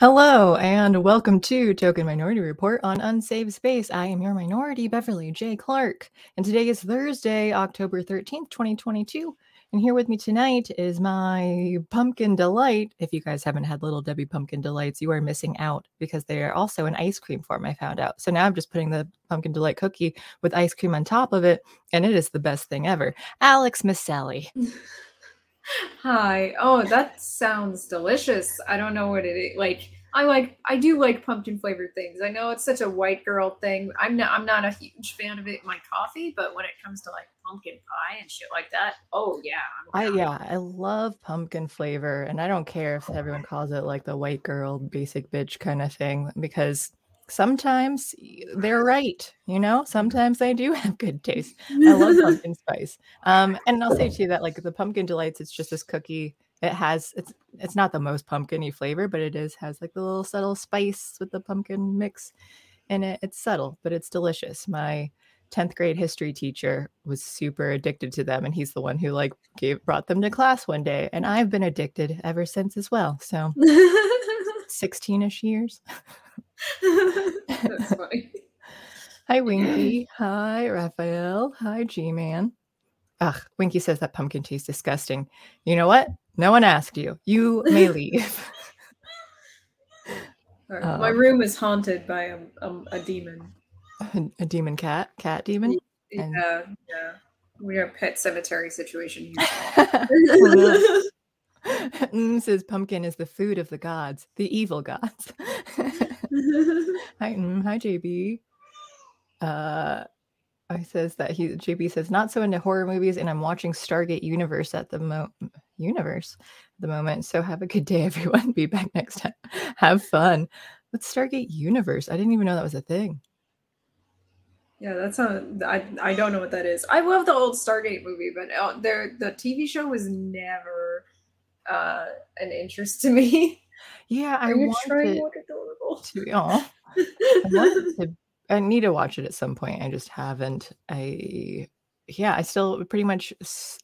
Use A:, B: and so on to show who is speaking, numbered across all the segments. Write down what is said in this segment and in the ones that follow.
A: Hello, and welcome to Token Minority Report on Unsafe Space. I am your minority, Beverly J. Clark, and today is Thursday, October 13th, 2022. And here with me tonight is my pumpkin delight. If you guys haven't had Little Debbie pumpkin delights, you are missing out because they are also an ice cream form, I found out. So now I'm just putting the pumpkin delight cookie with ice cream on top of it, and it is the best thing ever. Alex Miss Sally.
B: Hi. Oh, that sounds delicious. I don't know what it is. Like I like I do like pumpkin flavored things. I know it's such a white girl thing. I'm not I'm not a huge fan of it in my coffee, but when it comes to like pumpkin pie and shit like that, oh yeah.
A: I yeah, I love pumpkin flavor and I don't care if everyone calls it like the white girl basic bitch kind of thing because sometimes they're right you know? Sometimes they do have good taste. I love pumpkin spice. Um and i'll say to you that like the pumpkin delights it's just this cookie it has it's it's not the most pumpkiny flavor but it is has like the little subtle spice with the pumpkin mix in it. It's subtle but it's delicious. My 10th grade history teacher was super addicted to them and he's the one who like gave brought them to class one day and i've been addicted ever since as well so 16ish years
B: That's funny.
A: Hi, Winky. Hi, Raphael. Hi, G Man. Ugh, Winky says that pumpkin tastes disgusting. You know what? No one asked you. You may leave.
B: My room is haunted by a, a, a demon.
A: A, a, demon cat? Cat demon?
B: Yeah, and... yeah. We are a pet cemetery situation here.
A: mm, says pumpkin is the food of the gods, the evil gods. hi, mm, hi, JB. Uh, I says that he JB says not so into horror movies, and I'm watching Stargate Universe at the mo universe at the moment. So have a good day, everyone. Be back next time. have fun. What's Stargate Universe? I didn't even know that was a thing.
B: Yeah, that's a. I I don't know what that is. I love the old Stargate movie, but uh, there the TV show was never uh an interest to me.
A: Yeah, I want to. Oh, I, to, I need to watch it at some point. I just haven't. I yeah, I still pretty much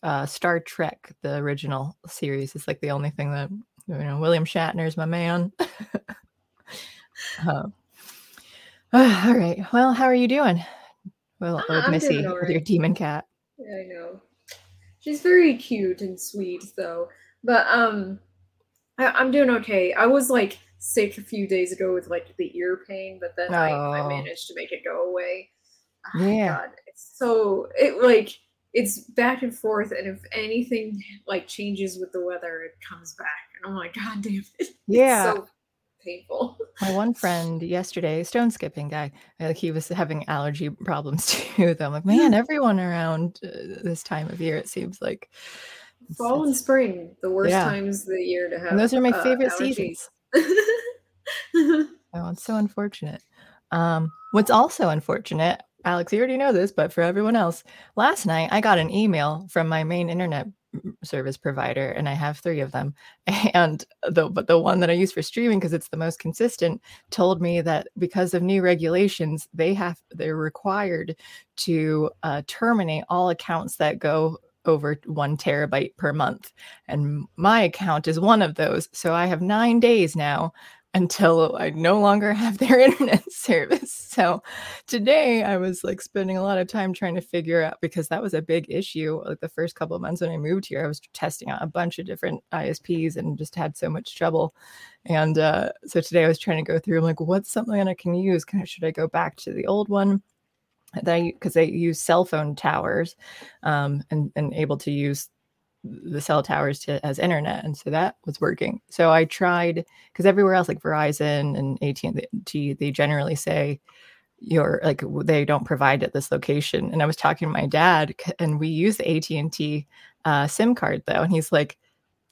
A: uh, Star Trek, the original series, is like the only thing that you know. William Shatner is my man. uh, all right. Well, how are you doing? Well, uh, Missy right. with your demon cat.
B: Yeah, I know. She's very cute and sweet, though. But um, I, am doing okay. I was like sick a few days ago with like the ear pain, but then oh. I, I, managed to make it go away.
A: Oh, yeah. God,
B: it's so it like it's back and forth, and if anything like changes with the weather, it comes back. And I'm like, God damn it!
A: Yeah.
B: so painful.
A: My one friend yesterday, stone skipping guy, like he was having allergy problems too. Though I'm like, man, everyone around uh, this time of year, it seems like
B: fall and spring, the worst yeah. times of the year to have.
A: And those are my uh, favorite seasons. oh, it's so unfortunate. Um, what's also unfortunate, Alex, you already know this, but for everyone else, last night I got an email from my main internet service provider and I have 3 of them and the but the one that I use for streaming because it's the most consistent told me that because of new regulations they have they're required to uh, terminate all accounts that go over one terabyte per month. And my account is one of those. So I have nine days now until I no longer have their internet service. So today I was like spending a lot of time trying to figure out because that was a big issue. Like the first couple of months when I moved here, I was testing out a bunch of different ISPs and just had so much trouble. And uh, so today I was trying to go through, I'm like, what's something I can use? Can I, should I go back to the old one? They because they use cell phone towers um, and and able to use the cell towers to, as internet and so that was working. So i tried because everywhere else like verizon and at&t they generally say you're like they don't provide at this location. And i was talking to my dad and we use the at&t uh, sim card though and he's like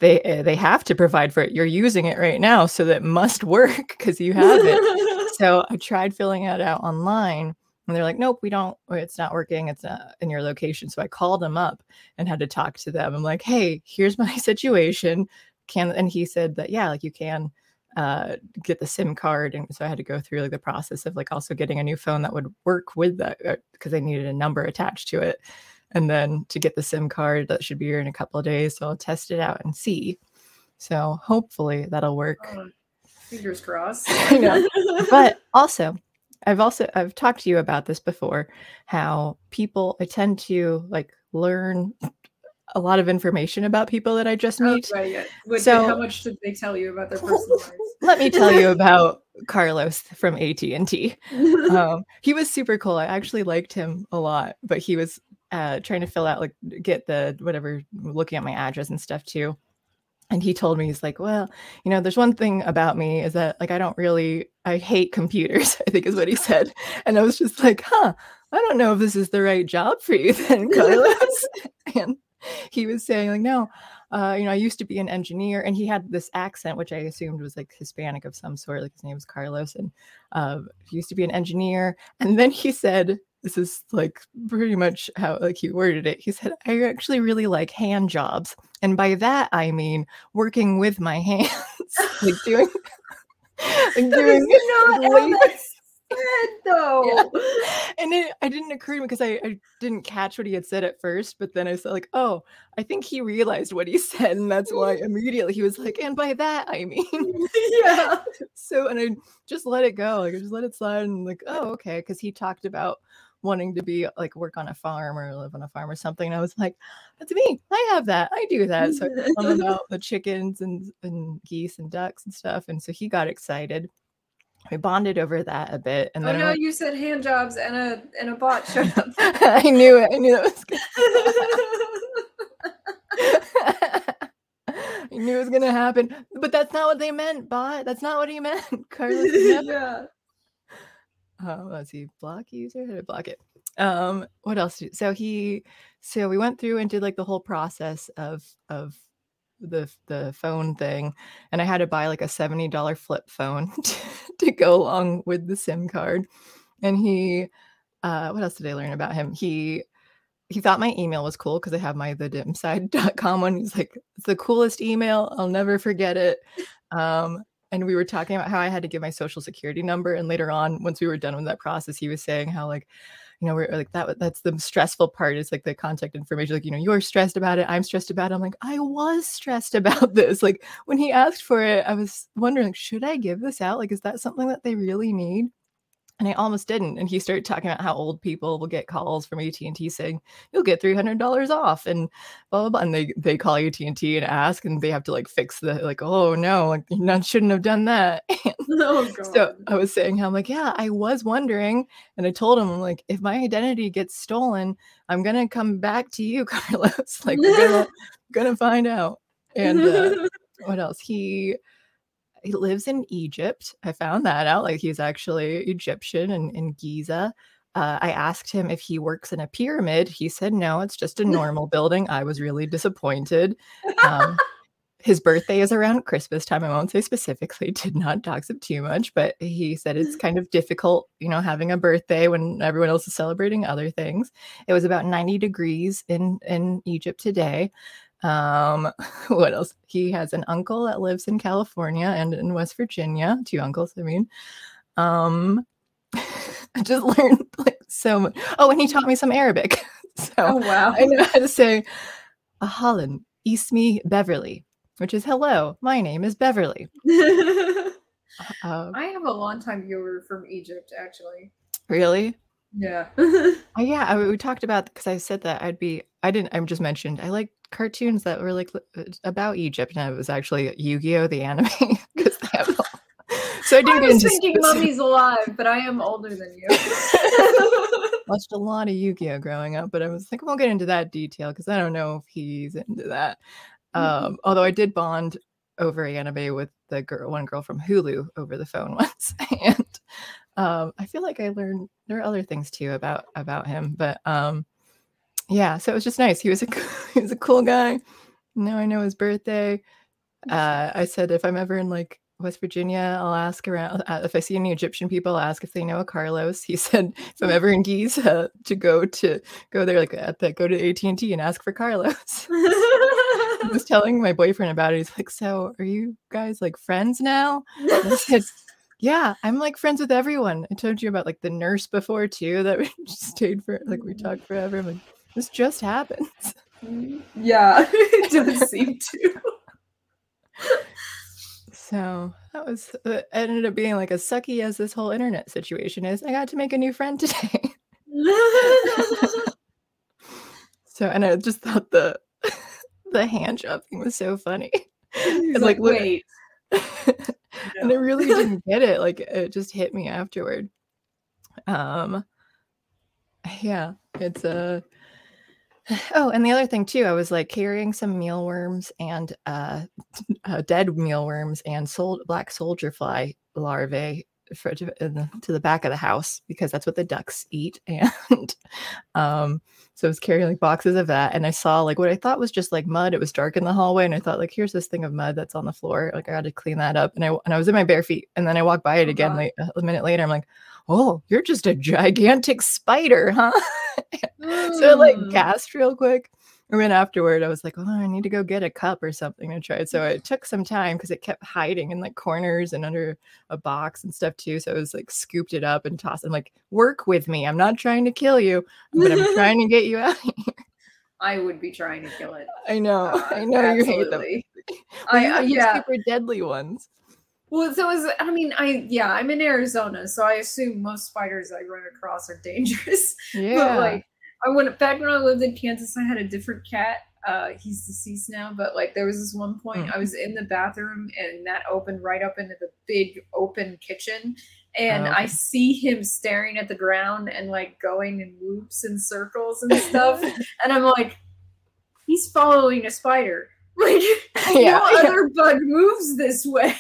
A: they eh, they have to provide for it. You're using it right now so that must work because you have it. So i tried filling it out online and they're like, nope, we don't, it's not working. It's not in your location. So I called them up and had to talk to them. I'm like, hey, here's my situation. Can, and he said that, yeah, like you can uh, get the SIM card. And so I had to go through like the process of like also getting a new phone that would work with that because uh, I needed a number attached to it. And then to get the SIM card, that should be here in a couple of days. So I'll test it out and see. So hopefully that'll work.
B: Fingers crossed.
A: But also, I've also I've talked to you about this before. How people I tend to like learn a lot of information about people that I just
B: Oh,
A: meet.
B: right, yeah.
A: So-
B: how much did they tell you about their personal lives?
A: Let me tell you about Carlos from AT and T. um, he was super cool. I actually liked him a lot, but he was uh, trying to fill out like get the whatever, looking at my address and stuff too. And he told me he's like, well, you know, there's one thing about me is that like I don't really, I hate computers. I think is what he said, and I was just like, huh, I don't know if this is the right job for you then, Carlos. and he was saying like, no, uh, you know, I used to be an engineer, and he had this accent, which I assumed was like Hispanic of some sort. Like his name was Carlos, and uh, he used to be an engineer. And then he said, "This is like pretty much how like he worded it." He said, "I actually really like hand jobs, and by that I mean working with my hands, like doing." like
B: That
A: doing
B: is not how
A: labor."
B: that's said, though.
A: and it, it didn't occur to me because I, I didn't catch what he had said at first, but then I said like, oh, I think he realized what he said, and that's why immediately he was like, and by that I mean,
B: yeah.
A: so and I just let it go, like I just let it slide, and like, oh, okay, because he talked about wanting to be like work on a farm or live on a farm or something, and I was like, that's me, I have that, I do that. So I about the chickens and and geese and ducks and stuff, and so he got excited. We bonded over that a bit, and
B: Oh
A: then I
B: no,
A: went-
B: you said hand jobs and a and a bot shut up.
A: I knew it. I knew that was good. I knew it was gonna happen, but that's not what they meant. Bot. That's not what he meant. Carlos. never-
B: yeah.
A: Oh, let's see. Block user. How to block it. Um. What else? So he. So we went through and did like the whole process of of the the phone thing, and I had to buy like a seventy dollar flip phone to, to go along with the SIM card. And he. Uh, what else did I learn about him? He he thought my email was cool because I have my thedimside.com one. He's like, it's the coolest email. I'll never forget it. Um, and we were talking about how I had to give my social security number. And later on, once we were done with that process, he was saying how like, you know, we're like that. That's the stressful part. Is like the contact information. Like, you know, you're stressed about it. I'm stressed about it. I'm like, I was stressed about this. Like when he asked for it, I was wondering, like, should I give this out? Like, is that something that they really need? And I almost didn't. And he started talking about how old people will get calls from AT and T saying you'll get three hundred dollars off, and blah blah blah. And they they call AT and T and ask, and they have to like fix the like, oh no, like you not shouldn't have done that.
B: Oh
A: so I was saying how I'm like, yeah, I was wondering, and I told him I'm like, if my identity gets stolen, I'm gonna come back to you, Carlos. like we're gonna gonna find out. And uh, what else? He he lives in Egypt. I found that out. Like he's actually Egyptian and in Giza. Uh, I asked him if he works in a pyramid. He said no, it's just a normal building. I was really disappointed. Um, his birthday is around Christmas time. I won't say specifically, did not dox him too much, but he said it's kind of difficult, you know, having a birthday when everyone else is celebrating other things. It was about 90 degrees in in Egypt today. Um, what else? He has an uncle that lives in California and in West Virginia. Two uncles, I mean. Um, I just learned like so much. Oh, and he taught me some Arabic. So
B: oh wow.
A: I know how to say Holland, Ismi Beverly, which is hello, my name is Beverly. Uh,
B: I have a longtime viewer from Egypt, actually.
A: really?
B: Yeah.
A: Oh, yeah, I, we talked about because I said that I'd be. I didn't. I'm just mentioned I like cartoons that were like about Egypt, and it was actually Yu-Gi-Oh the anime because they have. all- So I
B: I
A: didn't get
B: was thinking Mummies Alive, but I am older than you.
A: watched a lot of Yu-Gi-Oh growing up, but I was like, I won't get into that detail because I don't know if he's into that.
B: Mm-hmm.
A: Um, although I did bond over anime with the girl, one girl from Hulu over the phone once, and um, I feel like I learned there are other things too about about him, but um, yeah, so it was just nice. He was a he was a cool guy. Now I know his birthday. Uh, I said if I'm ever in like West Virginia, I'll ask around. Uh, if I see any Egyptian people, I'll ask if they know a Carlos. He said if I'm ever in Giza, to go to go there like at the go to AT and T and ask for Carlos. I was telling my boyfriend about it. He's like, "So are you guys like friends now?" And I said, "Yeah, I'm like friends with everyone." I told you about like the nurse before too that we stayed for like we talked forever. I'm like, this just happens.
B: yeah, it doesn't seem to.
A: So that was uh, ended up being like as sucky as this whole internet situation is. I got to make a new friend today. so, and I just thought the the hand job thing was so funny.
B: He's like,
A: look-
B: wait.
A: and I really didn't get it. Like it just hit me afterward. Um yeah, it's a Oh, and the other thing too, I was like carrying some mealworms and uh, uh dead mealworms and sol- black soldier fly larvae for, to, the, to the back of the house because that's what the ducks eat and um so I was carrying like boxes of that and I saw like what I thought was just like mud. It was dark in the hallway and I thought like here's this thing of mud that's on the floor. Like I had to clean that up and I and I was in my bare feet and then I walked by it
B: Oh,
A: again like a minute later. I'm like, oh, you're just a gigantic spider, huh? so I like
B: Mm.
A: gasped real quick. And then afterward, I was like, oh, I need to go get a cup or something to try it. So it took some time because it kept hiding in like corners and under a box and stuff too. So I was like scooped it up and tossed. I'm like, work with me. I'm not trying to kill you, but I'm trying to get you out. here.
B: I would be trying to kill it.
A: I know.
B: Uh,
A: I know you hate them.
B: absolutely. I, uh, yeah.
A: super deadly ones.
B: Well, so is I mean, I yeah, I'm in Arizona, so I assume most spiders I run across are dangerous.
A: Yeah.
B: But like, I went back when I lived in Kansas. I had a different cat. Uh, he's deceased now, but like, there was this one point
A: Mm.
B: I was in the bathroom and that opened right up into the big open kitchen, and
A: Oh,
B: I see him staring at the ground and like going in loops and circles and stuff, and I'm like, he's following a spider. Like,
A: Yeah,
B: no other bug moves this way.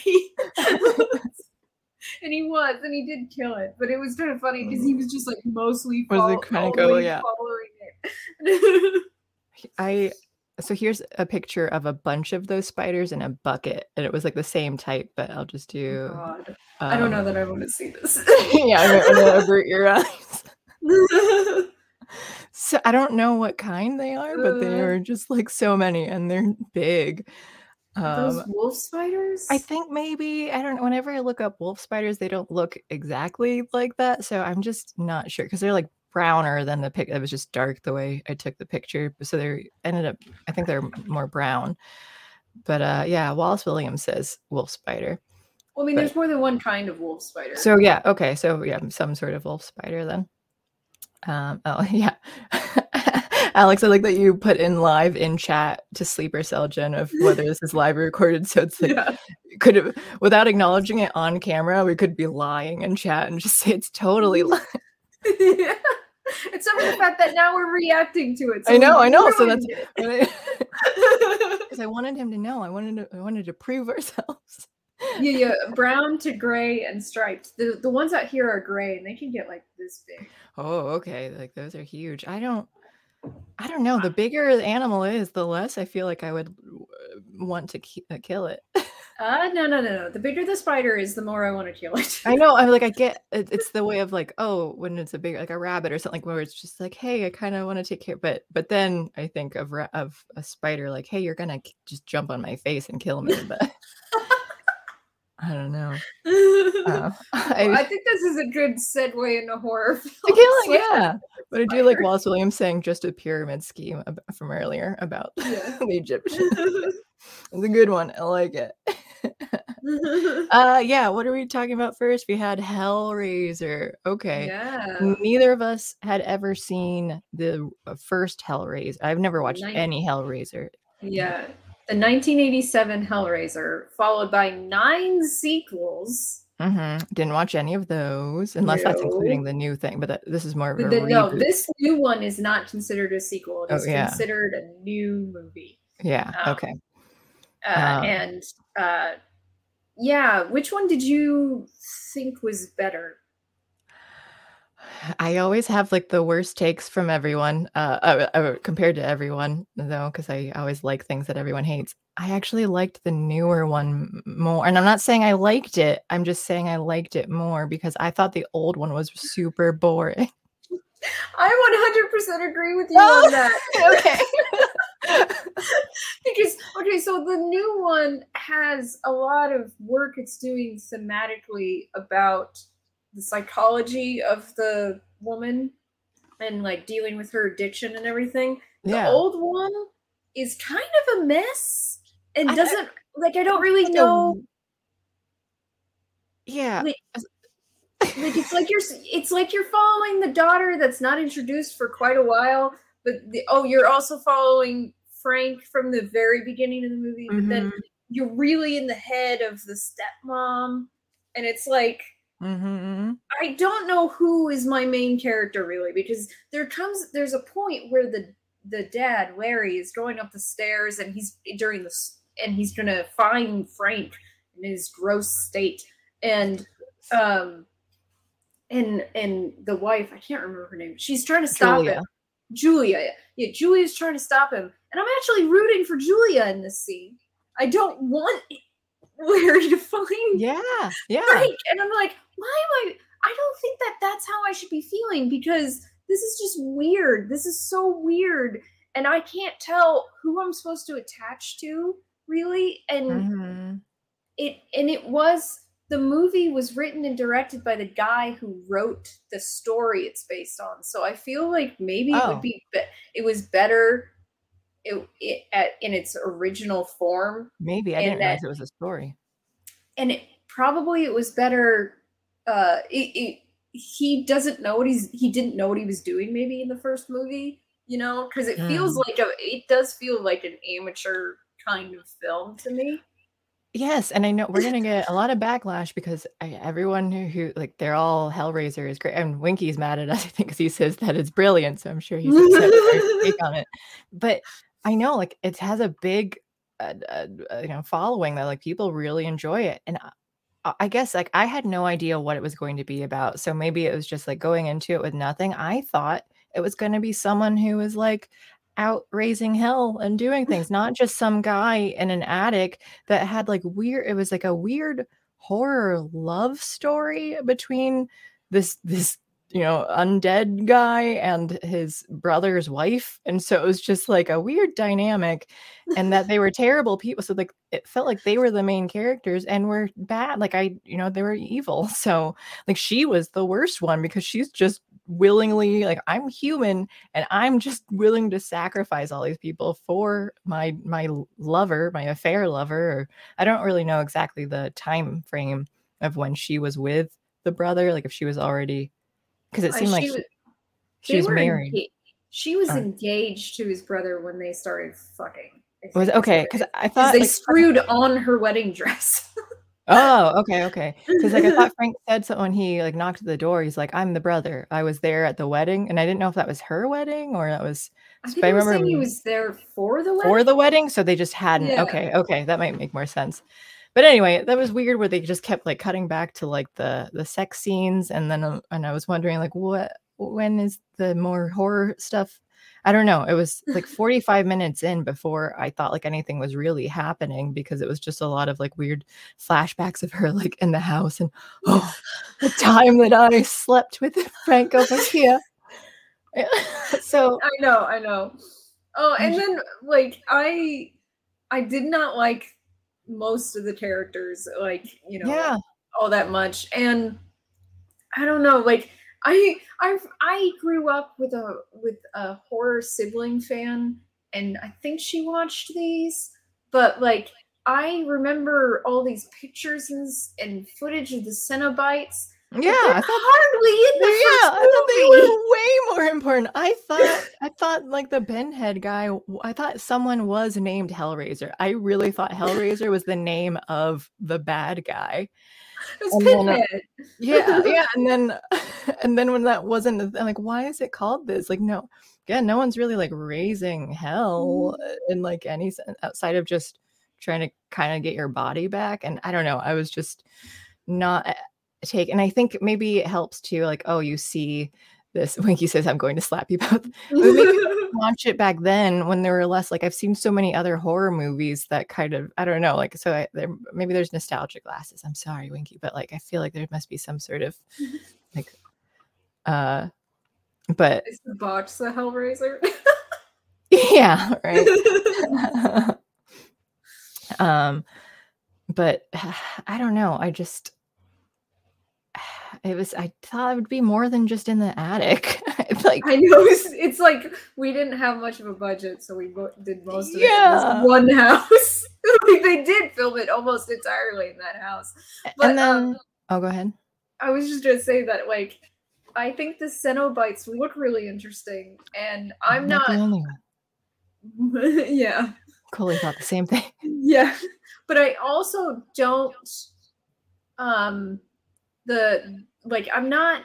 B: and he was, and he did kill it. But it was kind of funny because he was just like mostly
A: Was
B: follow-
A: go, yeah.
B: following it.
A: I so here's a picture of a bunch of those spiders in a bucket, and it was like the same type, but I'll just do.
B: God. I don't
A: um,
B: know that I want to see this.
A: yeah, I'm gonna, I'm gonna avert your eyes. So I don't know what kind they are, but they
B: Uh.
A: are just like so many, and they're big.
B: Those
A: Um,
B: wolf spiders?
A: I think maybe I don't know. Whenever I look up wolf spiders, they don't look exactly like that, so I'm just not sure because they're like browner than the pic. It was just dark the way I took the picture, so they ended up. I think they're more brown. But uh, yeah, Wallace Williams says wolf spider.
B: Well, I mean,
A: but-
B: there's more than one kind of wolf spider.
A: So yeah, okay, so yeah, some sort of wolf spider then. Um, oh yeah, Alex, I like that you put in live in chat to sleeper cell Jen of whether this is live or recorded. So it's like
B: yeah.
A: could have without acknowledging it on camera, we could be lying in chat and just say it's totally live.
B: Except for the fact that now we're reacting to it.
A: I know, I know, so
B: that's
A: Because
B: it.
A: I wanted him to know. I wanted to I wanted to prove ourselves.
B: yeah, yeah, brown to gray and striped. The the ones out here are gray, and they can get like this big.
A: Oh, okay. Like those are huge. I don't I don't know. The bigger the animal is, the less I feel like I would uh, want to uh, kill it.
B: Uh no, no, no, no. The bigger the spider is, the more I want to kill it.
A: I know. I'm like, I get it, it's the way of like, oh, when it's a big like a rabbit or something, where it's just like, hey, I kind of want to take care. But but then I think of of a spider, like, hey, you're gonna just jump on my face and kill me. But I don't know. Uh, I,
B: Well, I think this is a good segue into horror films.
A: killing, yeah. But I do like. Wallace Williams saying just a pyramid scheme from earlier about
B: Yeah.
A: the Egyptians. It's a good one. I like it. Uh yeah, what are we talking about first? We had Hellraiser. Okay.
B: yeah.
A: Neither of us had ever seen the uh, first Hellraiser. I've never watched
B: Nin-
A: any Hellraiser.
B: Yeah. The 1987 Hellraiser, followed by nine sequels.
A: hmm Didn't watch any of those, unless that's including the new thing. But that, this is more of a
B: the- no, this new one is not considered a sequel. It is Oh,
A: yeah.
B: considered a new movie.
A: yeah.
B: um,
A: okay.
B: Uh,
A: Um,
B: and uh, yeah, which one did you think was better?
A: I always have like the worst takes from everyone, uh, uh, uh, compared to everyone, though, because I always like things that everyone hates. I actually liked the newer one more. And I'm not saying I liked it, I'm just saying I liked it more because I thought the old one was super boring.
B: I 100% agree with you
A: Oh,
B: on that.
A: okay.
B: because okay, so the new one has a lot of work it's doing thematically about the psychology of the woman and like dealing with her addiction and everything.
A: Yeah.
B: The old one is kind of a mess and
A: I-
B: doesn't like I don't really know
A: Yeah.
B: Like, like it's like you're it's like you're following the daughter that's not introduced for quite a while, but the, oh, you're also following Frank from the very beginning of the movie, but then
A: Mhm.
B: you're really in the head of the stepmom, and it's like
A: Mhm.
B: I don't know who is my main character really because there comes there's a point where the the dad Larry is going up the stairs and he's during this and he's gonna find Frank in his gross state and um and and the wife I can't remember her name she's trying to stop
A: Julia.
B: him Julia yeah Julia's trying to stop him and I'm actually rooting for Julia in this scene I don't want Larry to find
A: Yeah. Yeah.
B: And I'm like, why am I? I don't think that that's how I should be feeling because this is just weird. This is so weird. And I can't tell who I'm supposed to attach to really. And
A: Mhm.
B: it, and it was, the movie was written and directed by the guy who wrote the story it's based on. So I feel like maybe it
A: Oh.
B: would be, be it was better it, it, at, in its original form
A: Maybe I didn't realize it was a story.
B: and it, probably it was better uh it, it, he doesn't know what he's he didn't know what he was doing maybe in the first movie you know because it feels like a it does feel like an amateur kind of film to me
A: Yes, and I know we're gonna get a lot of backlash because I, everyone who, who like they're all Hellraiser is great, and Winky's mad at us. I think because he says that it's brilliant, so I'm sure he's upset with our take on it. But I know like it has a big, uh, uh, uh, you know, following that like people really enjoy it, and I, I guess like I had no idea what it was going to be about, so maybe it was just like going into it with nothing. I thought it was going to be someone who was like out raising hell and doing things, not just some guy in an attic that had like weird it was like a weird horror love story between this this you know undead guy and his brother's wife. And so it was just like a weird dynamic and that they were terrible people. So like it felt like they were the main characters and were bad. Like i you know they were evil. So like she was the worst one because she's just willingly like i'm human and i'm just willing to sacrifice all these people for my my lover my affair lover or i don't really know exactly the time frame of when she was with the brother like if she was already because it seemed like
B: she was-
A: she was married
B: enga- she was
A: Oh.
B: engaged to his brother when they started fucking
A: was okay because I thought
B: they
A: like,
B: screwed on her wedding dress
A: oh okay okay because like i thought frank said so when he like knocked at the door he's like i'm the brother i was there at the wedding and i didn't know if that was her wedding or that was
B: I think
A: I remember
B: he was there for the wedding.
A: for the wedding so they just hadn't
B: Yeah.
A: okay okay that might make more sense but anyway that was weird where they just kept like cutting back to like the the sex scenes and then uh, and i was wondering like what when is the more horror stuff i don't know it was like 45 minutes in before i thought like anything was really happening because it was just a lot of like weird flashbacks of her like in the house and oh the time that i slept with frank over here so
B: I know, I know. Oh, and then like I I did not like most of the characters, like, you know,
A: yeah
B: all that much. And I don't know, like I I I grew up with a with a horror sibling fan and I think she watched these, but like I remember all these pictures and, and footage of the Cenobites.
A: Yeah i thought
B: hardly in the
A: yeah, I thought they were way more important. I thought, I thought like the Pinhead guy. I thought someone was named Hellraiser. I really thought Hellraiser was the name of the bad guy.
B: It was
A: uh,
B: Pinhead.
A: Yeah, yeah. And then, and then when that wasn't, I'm like, why is it called this? Like, no, yeah, no one's really like raising hell uh, in like any sense outside of just trying to kind of get your body back. And I don't know. I was just not take and i think maybe it helps too like oh you see this winky says i'm going to slap you both watch it back then when there were less like i've seen so many other horror movies that kind of i don't know like so I, there maybe there's nostalgic glasses i'm sorry winky but like i feel like there must be some sort of like uh but
B: Is the box the Hellraiser?
A: yeah right um but i don't know i just it was i thought it would be more than just in the attic It's like
B: I know it's, it's like we didn't have much of a budget, so we did most of it in this one house. like they did film it almost entirely in that house. But
A: and then
B: um,
A: Oh, go ahead.
B: I was just gonna say that like I think the Cenobites look really interesting, and I'm not.
A: not
B: yeah.
A: Coley thought the same thing.
B: Yeah, but I also don't. Um, the like I'm not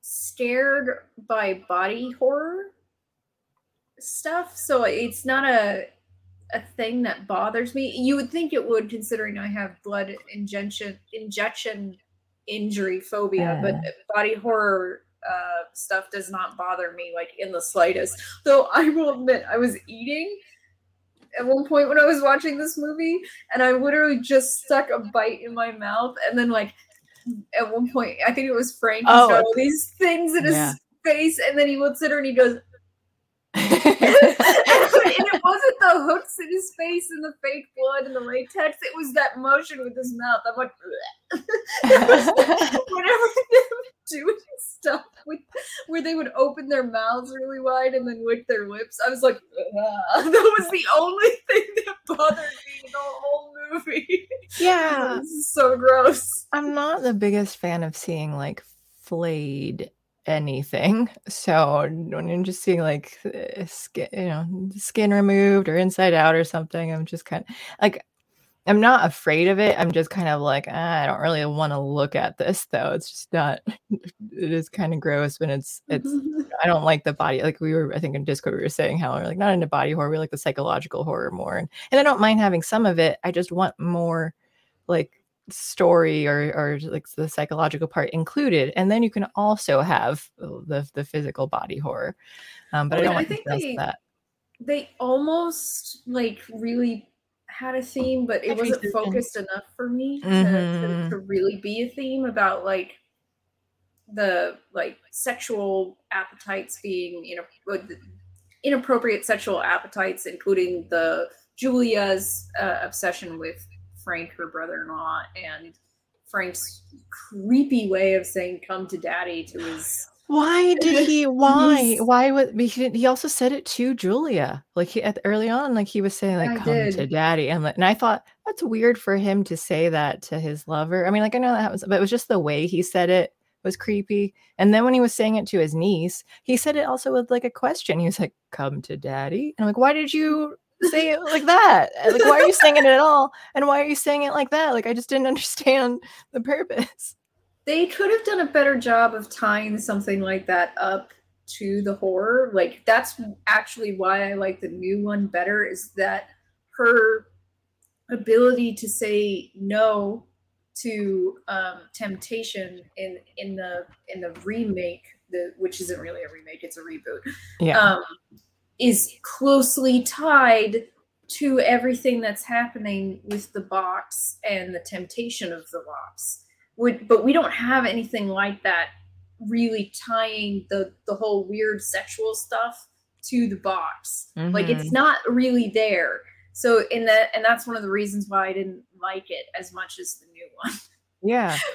B: scared by body horror stuff, so it's not a a thing that bothers me. You would think it would, considering I have blood injection injection injury phobia, but body horror uh, stuff does not bother me like in the slightest. Though I will admit, I was eating at one point when I was watching this movie, and I literally just stuck a bite in my mouth, and then like at one point, I think it was Frank, he's
A: Oh.
B: got all these things in his
A: Yeah.
B: face, and then he looks at her and he goes. And it wasn't the hooks in his face and the fake blood and the latex. It was that motion with his mouth. I'm like, whenever they were doing stuff with where they would open their mouths really wide and then lick their lips, I was like, "Ah." that was the only thing that bothered me in the whole movie.
A: yeah.
B: this is so gross.
A: I'm not the biggest fan of seeing like flayed anything. So when you're just seeing like uh, skin, you know, skin removed or inside out or something, I'm just kind of like, I'm not afraid of it. I'm just kind of like, ah, I don't really want to look at this though. It's just not. It is kind of gross when it's it's. I don't like the body. Like we were, I think in Discord we were saying how we're like not into body horror. We like the psychological horror more, and and I don't mind having some of it. I just want more, like story or or like the psychological part included and then you can also have the the physical body horror um but i
B: Oh,
A: don't
B: I think they-
A: that
B: they almost like really had a theme, but it
A: Every
B: wasn't
A: season.
B: focused enough for me to, to,
A: Mhm.
B: to really be a theme about like the like sexual appetites being you know inappropriate sexual appetites, including the Julia's uh, obsession with Frank, her brother-in-law, and Frank's creepy way of saying "come to daddy" to his
A: why did he why why would he, didn't- he also said it to julia like he at early on like he was saying like
B: I
A: come to daddy and, like- and i thought that's weird for him to say that to his lover. I mean like i know that happens but it was just the way he said it was creepy and then when he was saying it to his niece he said it also with like a question. He was like come to daddy and i'm like why did you say it like that like why are you saying it at all and why are you saying it like that like i just didn't understand the purpose
B: they could have done a better job of tying something like that up to the horror. Like that's actually why I like the new one better is that her ability to say no to um, temptation in in the in the remake, the which isn't really a remake, it's a reboot,
A: yeah
B: um, is closely tied to everything that's happening with the box and the temptation of the box. Would, but we don't have anything like that really tying the the whole weird sexual stuff to the box. Like it's not really there. So in that and that's one of the reasons why I didn't like it as much as the new one.
A: Yeah.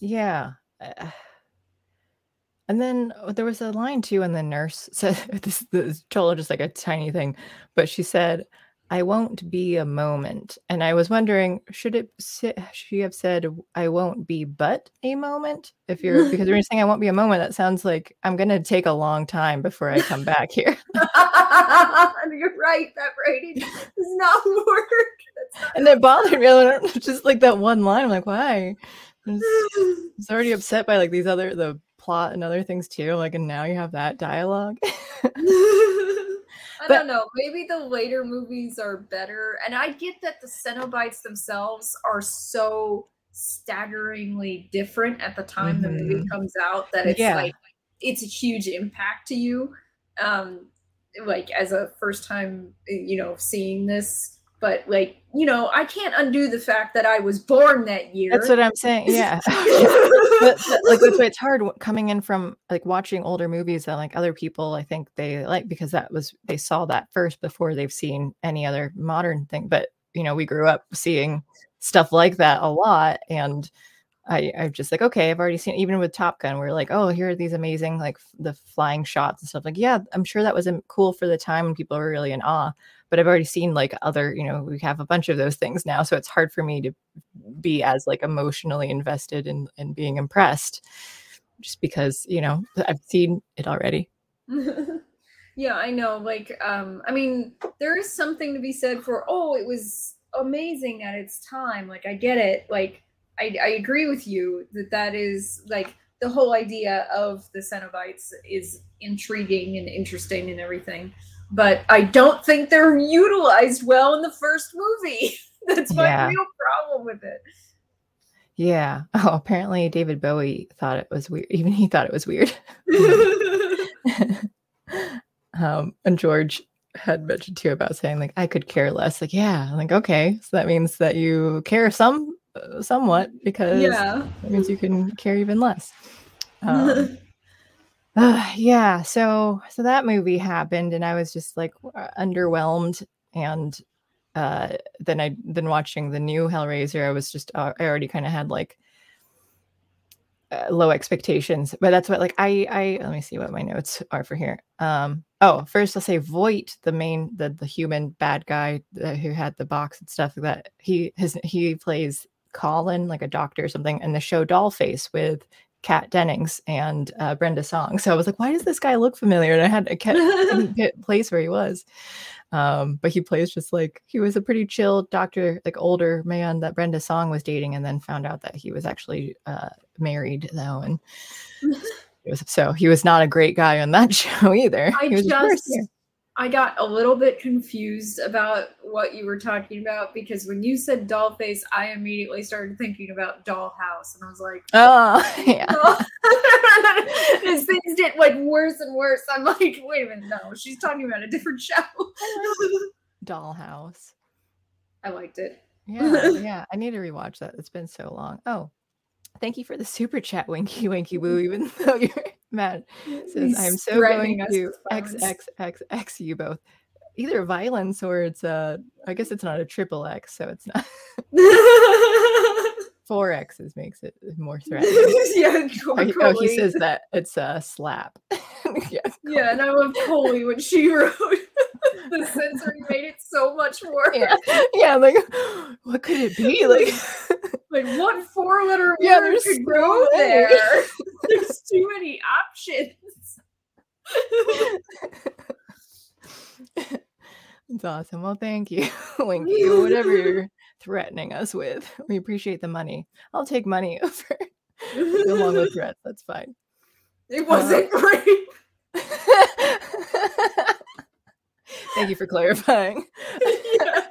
A: Yeah. Uh, and then uh, there was a line too, and the nurse said this, this told just like a tiny thing, but she said, I won't be a moment. And I was wondering, should it she have said I won't be but a moment? If you're because when you're saying I won't be a moment, that sounds like I'm gonna take a long time before I come back here.
B: You're right, that writing does not work. Not
A: and it bothered me. I don't- Just like that one line, I'm like, why? I was, I was already upset by like these other the plot and other things too. Like, and now you have that dialogue.
B: I
A: But-
B: don't know. Maybe the later movies are better. And I get that the Cenobites themselves are so staggeringly different at the time the movie comes out that it's
A: Yeah.
B: like it's a huge impact to you. Um like as a first time you know seeing this but like you know i can't undo the fact that i was born that year
A: That's what I'm saying. Yeah. but, like that's why it's hard coming in from like watching older movies that like other people I think they like because that was they saw that first before they've seen any other modern thing. But you know, we grew up seeing stuff like that a lot and I I'm just like okay, I've already seen even with Top Gun, we're like, oh, here are these amazing like the flying shots and stuff. Like, yeah, I'm sure that was um, cool for the time when people were really in awe. But I've already seen like other, you know, we have a bunch of those things now, so it's hard for me to be as like emotionally invested in in being impressed, just because you know I've seen it already.
B: yeah, I know. Like, um, I mean, there is something to be said for oh, it was amazing at its time. Like, I get it. Like I, I agree with you that that is like the whole idea of the Cenobites is intriguing and interesting and everything. But I don't think they're utilized well in the first movie. That's my yeah. real problem with it.
A: Yeah. Oh, apparently David Bowie thought it was weird. Even he thought it was weird. um, and George had mentioned too about saying like I could care less. Like, yeah, I'm like okay, so that means that you care some somewhat because yeah. it means you can care even less. Um, uh, yeah, so so that movie happened, and I was just like underwhelmed, and uh, then I then watching the new Hellraiser, I was just uh, I already kind of had like uh, low expectations, but that's what like I I let me see what my notes are for here. Um, oh, first I'll say Voight, the main the the human bad guy who had the box and stuff that he his he plays Colin, like a doctor or something, in the show Dollface with Kat Dennings and uh, Brenda Song. So I was like, why does this guy look familiar? And I had a place where he was. Um, but he plays just like he was a pretty chill doctor, like older man that Brenda Song was dating, and then found out that he was actually uh, married though, and was, so he was not a great guy on that show either.
B: I just I got a little bit confused about what you were talking about because when you said Dollface, I immediately started thinking about Dollhouse, and I was like,
A: "Oh, yeah."
B: As things get like worse and worse, I'm like, "Wait a minute, no, she's talking about a different show."
A: Dollhouse.
B: I liked it.
A: Yeah, yeah. I need to rewatch that. It's been so long. Oh, thank you for the super chat, Winky Winky Woo. Even though you're mad, says I'm so going to X X X X you both. Either violence or it's a. I guess it's not a triple X, so it's not. Four X's makes it more threatening.
B: yeah,
A: oh, oh, he says that it's a slap.
B: yeah, yeah, and I love Coley when she wrote the censoring made it so much worse.
A: Yeah, yeah, like what could it be? Like,
B: like what four letter yeah, word could so go there? there's too many options.
A: It's awesome. Well, thank you, Winky. Whatever you're threatening us with, we appreciate the money. I'll take money over along with threats. That's fine.
B: It wasn't uh, rape.
A: Thank you for clarifying. Yeah.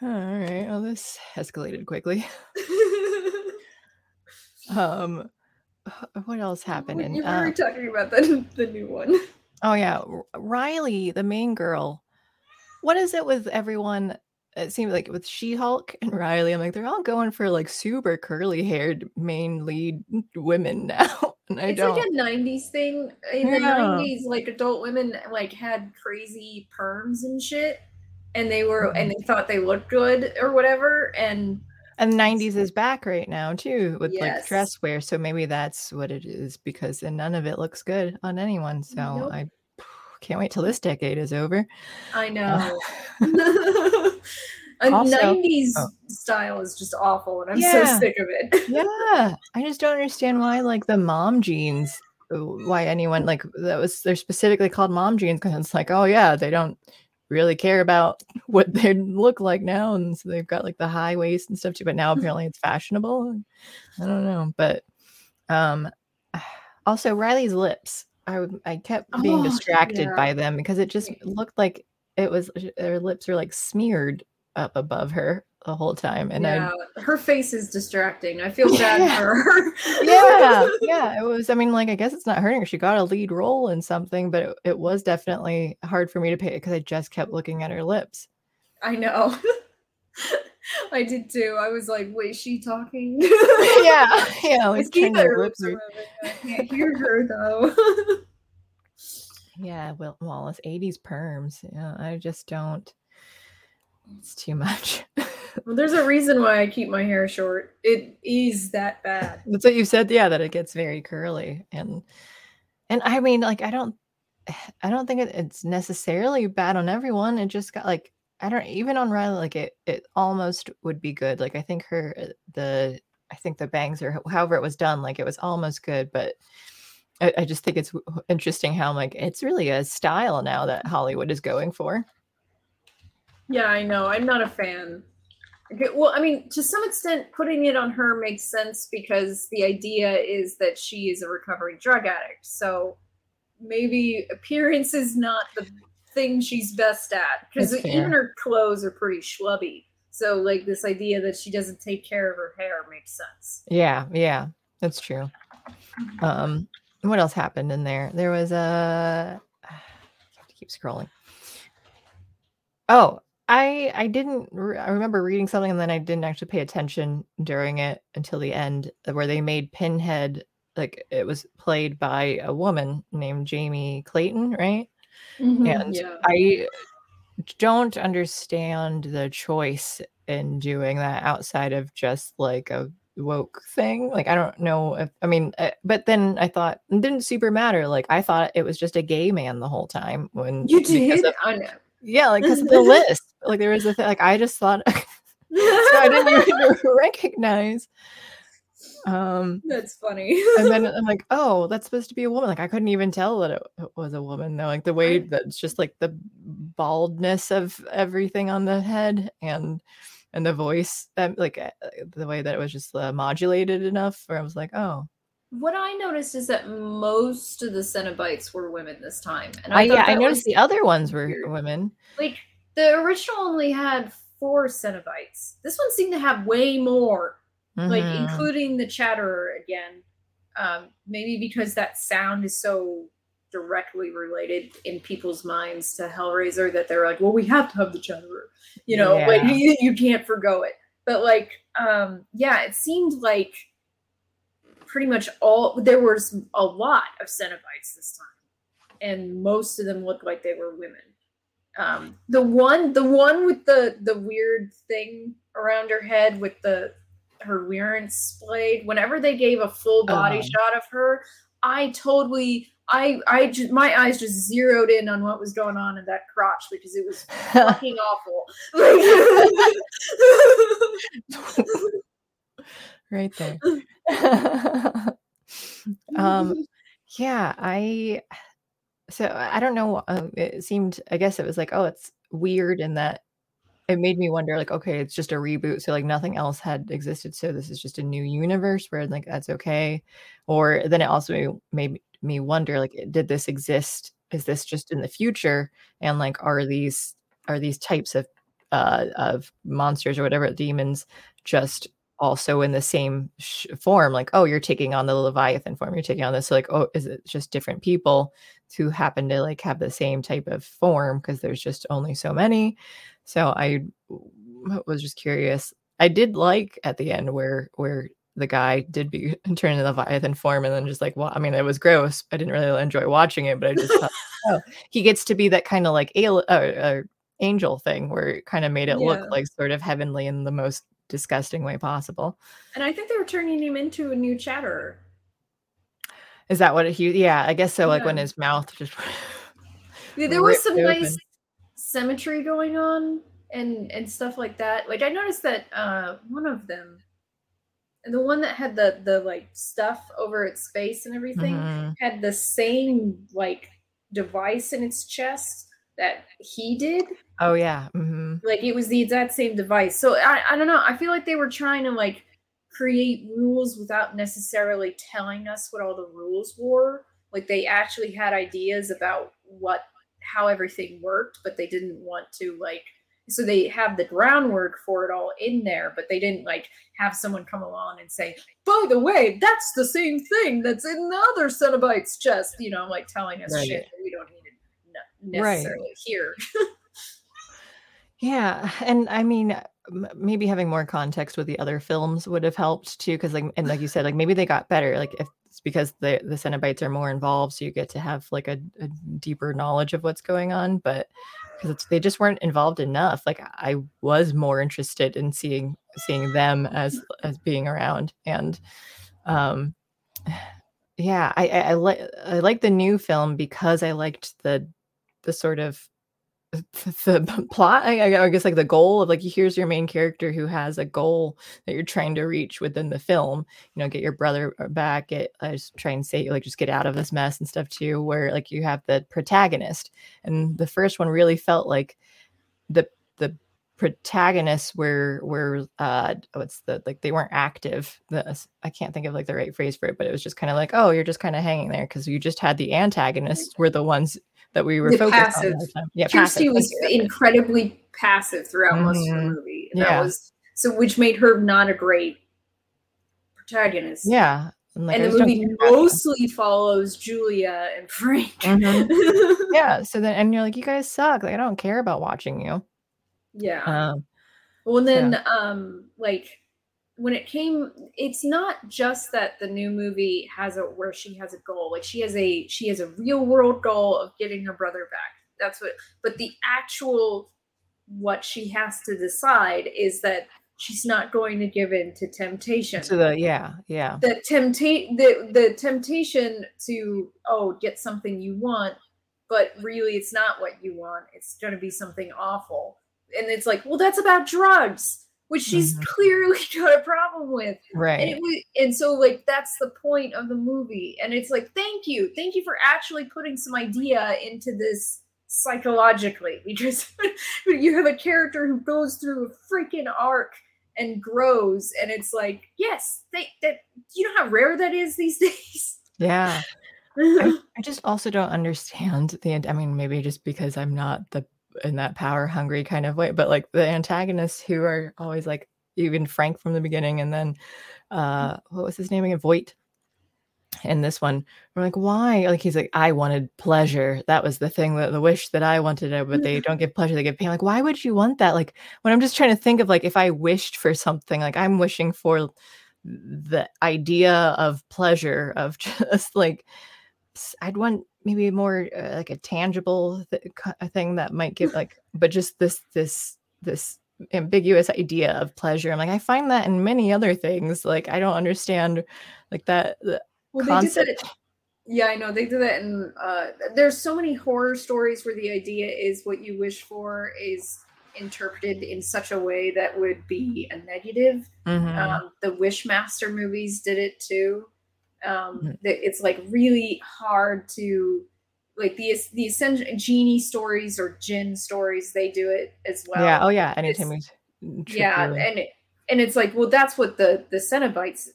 A: All right. Well, this escalated quickly. um, what else happened?
B: You were uh, talking about the the new one.
A: Oh yeah, Riley, the main girl. What is it with everyone? It seems like with She-Hulk and Riley, I'm like they're all going for like super curly haired main lead women now.
B: And I it's don't. like a '90s thing. In yeah. the '90s, like adult women like had crazy perms and shit, and they were and mm-hmm. they thought they looked good or whatever. And
A: and 90s is back right now too with yes. like dress wear. So maybe that's what it is because and none of it looks good on anyone. So nope. I can't wait till this decade is over.
B: I know. Uh, A also, 90s oh. style is just awful and I'm yeah. so sick of it.
A: yeah. I just don't understand why like the mom jeans uh, why anyone like that was they're specifically called mom jeans because it's like, oh yeah, they don't really care about what they look like now. And so they've got like the high waist and stuff too. But now apparently it's fashionable. I don't know. But um also Riley's lips. I I kept being oh, distracted yeah. by them because it just looked like it was her lips are like smeared up above her the whole time. And
B: yeah, I, her face is distracting. I feel bad yeah. for her.
A: yeah, yeah. It was. I mean, like, I guess it's not hurting her. She got a lead role in something, but it, it was definitely hard for me to pay because I just kept looking at her lips.
B: I know. I did too. I was like, "Wait, she talking?"
A: yeah, yeah. Like
B: to lips I can't hear her though.
A: yeah, well, Wallace, '80s perms. Yeah, I just don't. It's too much.
B: well, there's a reason why I keep my hair short. It is that bad.
A: That's what you said. Yeah, that it gets very curly, and and I mean, like, I don't, I don't think it, it's necessarily bad on everyone. It just got like, I don't even on Riley, like it, it almost would be good. Like, I think her uh, the, I think the bangs or however it was done, like it was almost good, but. I, I just think it's interesting how like it's really a style now that Hollywood is going for.
B: Yeah, I know. I'm not a fan. Okay, well, I mean, to some extent, putting it on her makes sense because the idea is that she is a recovering drug addict. So maybe appearance is not the thing she's best at because even her clothes are pretty schlubby. So, like, this idea that she doesn't take care of her hair makes sense.
A: Yeah, yeah, that's true. Um, what else happened in there? There was a. I have to keep scrolling. Oh, I I didn't re- I remember reading something and then I didn't actually pay attention during it until the end uh, where they made Pinhead like it was played by a woman named Jamie Clayton, right? Mm-hmm, and yeah. I don't understand the choice in doing that outside of just like a woke thing. Like I don't know if I mean, uh, but then I thought it didn't super matter. Like I thought it was just a gay man the whole time when
B: you did.
A: Of,
B: I know.
A: Yeah, like because the list, like there was a thing, like I just thought, so I didn't even recognize.
B: Um, that's funny.
A: and then I'm like, oh, that's supposed to be a woman. Like I couldn't even tell that it, it was a woman though. Like the way that's just like the baldness of everything on the head and and the voice that like uh, the way that it was just uh, modulated enough where I was like, oh,
B: what I noticed is that most of the Cenobites were women this time,
A: and I, yeah, I noticed the other ones were weird. women.
B: Like the original only had four Cenobites. This one seemed to have way more, mm-hmm. like including the Chatterer again. Um, maybe because that sound is so directly related in people's minds to Hellraiser that they're like, well, we have to have the Chatterer. You know, yeah. like you, you can't forego it. But like, um, yeah, it seemed like pretty much all there was a lot of Cenobites this time, and most of them looked like they were women. Um, the one, the one with the the weird thing around her head with the her Wierance blade. Whenever they gave a full body uh-huh. shot of her, I totally, I, I just my eyes just zeroed in on what was going on in that crotch because it was fucking awful.
A: right there. um, yeah, I. So I don't know. Uh, it seemed. I guess it was like, oh, it's weird in that it made me wonder like okay it's just a reboot so like nothing else had existed so this is just a new universe where like that's okay. Or then it also made me wonder like did this exist is this just in the future? And like are these are these types of uh of monsters or whatever demons just also in the same sh- form? Like oh you're taking on the leviathan form you're taking on this so like oh is it just different people who happen to like have the same type of form because there's just only so many so i was just curious i did like at the end where where the guy did be turn into the leviathan form and then just like well i mean it was gross i didn't really enjoy watching it but i just thought oh he gets to be that kind of like uh, uh, angel thing where it kind of made it yeah. look like sort of heavenly in the most disgusting way possible.
B: And I think they were turning him into a new chatterer.
A: Is that what he? Yeah, I guess so. Yeah. Like when his mouth just.
B: yeah, there was some nice symmetry going on and and stuff like that. Like I noticed that uh one of them, the one that had the the like stuff over its face and everything, mm-hmm. had the same like device in its chest that he did.
A: Oh yeah. Mm-hmm.
B: Like it was the exact same device. So I, I don't know. I feel like they were trying to like create rules without necessarily telling us what all the rules were. Like they actually had ideas about what how everything worked, but they didn't want to like so they have the groundwork for it all in there, but they didn't like have someone come along and say, by the way, that's the same thing that's in the other Cenobites chest, you know, like telling us right. shit that we don't need to necessarily right. here.
A: yeah, and I mean, maybe having more context with the other films would have helped too, because like, and like you said, like maybe they got better. Like if it's because the the Cenobites are more involved, so you get to have like a, a deeper knowledge of what's going on. But because they just weren't involved enough. Like I was more interested in seeing seeing them as as being around, and um, yeah, I I, I like I like the new film because I liked the the sort of the plot I, guess like the goal of like here's your main character who has a goal that you're trying to reach within the film you know get your brother uh, back get i just try and say like just get out of this mess and stuff too where like you have the protagonist. And the first one really felt like the the protagonists were were uh what's the like they weren't active the i can't think of like the right phrase for it but it was just kind of like oh you're just kind of hanging there because you just had the antagonists were the ones that we were the focused passive. on.
B: Yeah, Kirsty passive. was incredibly passive throughout mm-hmm. most of the mm-hmm. movie. And yeah. was so which made her not a great protagonist.
A: Yeah.
B: And, like, and the movie mostly follows Julia and Frank.
A: Mm-hmm. yeah. So then and you're like, you guys suck. Like I don't care about watching you.
B: Yeah. Um, well and then yeah. um like when it came it's not just that the new movie has a where she has a goal like she has a she has a real world goal of getting her brother back. That's what but the actual what she has to decide is that she's not going to give in to temptation.
A: To the yeah yeah.
B: The temptate the the temptation to oh get something you want but really it's not what you want. It's going to be something awful. And it's like well that's about drugs which she's mm-hmm. clearly got a problem with.
A: Right.
B: And, was, and so like that's the point of the movie. And it's like, thank you. Thank you for actually putting some idea into this psychologically because you have a character who goes through a freaking arc and grows and it's like yes they that you know how rare that is these days
A: yeah I, I just also don't understand the i mean maybe just because i'm not the in that power hungry kind of way but like the antagonists who are always like even frank from the beginning and then mm. uh what was his name again? Voight in this one. We're like why? Like he's like i wanted pleasure. That was the thing that the wish that i wanted but they don't give pleasure they give pain. Like why would you want that? Like when i'm just trying to think of like if i wished for something like i'm wishing for the idea of pleasure of just like i'd want maybe more uh, like a tangible th- thing that might give like but just this this this ambiguous idea of pleasure i'm like i find that in many other things like i don't understand like that well, concept. they did
B: yeah i know they do that and uh there's so many horror stories where the idea is what you wish for is interpreted in such a way that would be a negative mm-hmm. um, the wishmaster movies did it too um mm-hmm. it's like really hard to like the the essential genie stories or jinn stories they do it as well
A: yeah oh yeah anytime
B: it's, yeah and it, and it's like well that's what the the cenobites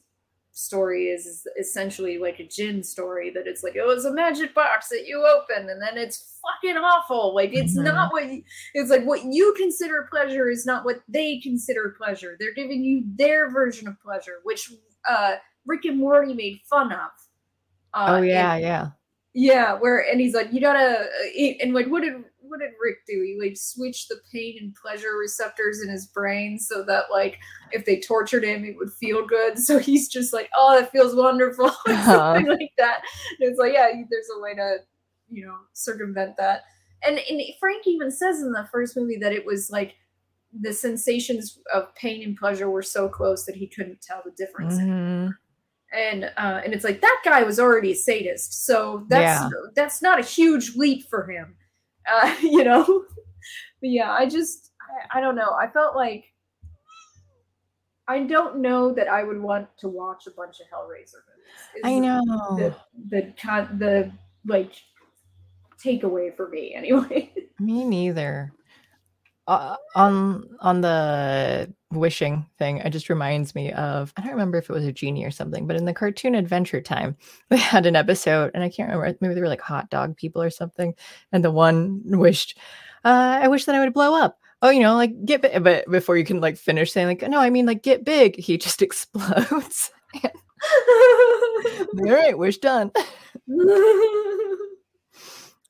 B: story is, is essentially like a jinn story that it's like it was a magic box that you open and then it's fucking awful like it's mm-hmm. not what you, it's like what you consider pleasure is not what they consider pleasure they're giving you their version of pleasure which uh Rick and Morty made fun of.
A: Uh, oh yeah,
B: and,
A: yeah,
B: yeah. Where and he's like, you gotta eat, and like, what did what did Rick do? He like switched the pain and pleasure receptors in his brain so that like if they tortured him, it would feel good. So he's just like, oh, that feels wonderful, uh-huh. something like that. And it's like, yeah, there's a way to you know circumvent that. And, and Frank even says in the first movie that it was like the sensations of pain and pleasure were so close that he couldn't tell the difference mm-hmm. And uh, and it's like that guy was already a sadist, so that's yeah. that's not a huge leap for him, uh, you know. but yeah, I just I, I, don't know. I felt like I don't know that I would want to watch a bunch of Hellraiser movies.
A: I know
B: the the the, the like takeaway for me anyway.
A: me neither. Uh, on on the wishing thing, it just reminds me of I don't remember if it was a genie or something, but in the cartoon Adventure Time, they had an episode, and I can't remember. Maybe they were like hot dog people or something, and the one wished, uh, "I wish that I would blow up." Oh, you know, like get big, but before you can like finish saying like, "No, I mean like get big," he just explodes. All right, wish done.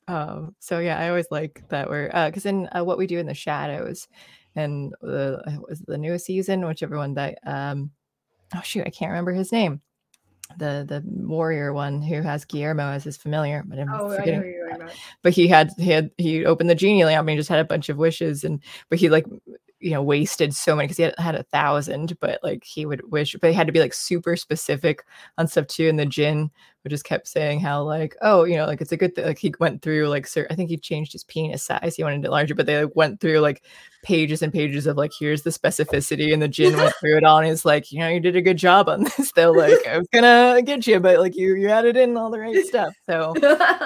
A: Um, so yeah, I always like that we're because uh, in uh, what we do in the shadows and the was the newest season, whichever one that um oh shoot, I can't remember his name. the the warrior one who has Guillermo as his familiar, but I'm
B: Oh, I know
A: forgetting. But he had he had he opened the genie lamp and he just had a bunch of wishes and but he like you know wasted so many because he had, had a thousand, but like he would wish, but he had to be like super specific on stuff too. And the jinn would just kept saying how like oh you know like it's a good thing like he went through like sir I think he changed his penis size he wanted it larger, but they like, went through like pages and pages of like here's the specificity and the jinn went through it all and he's like you know you did a good job on this though like I was gonna get you but like you you added in all the right stuff so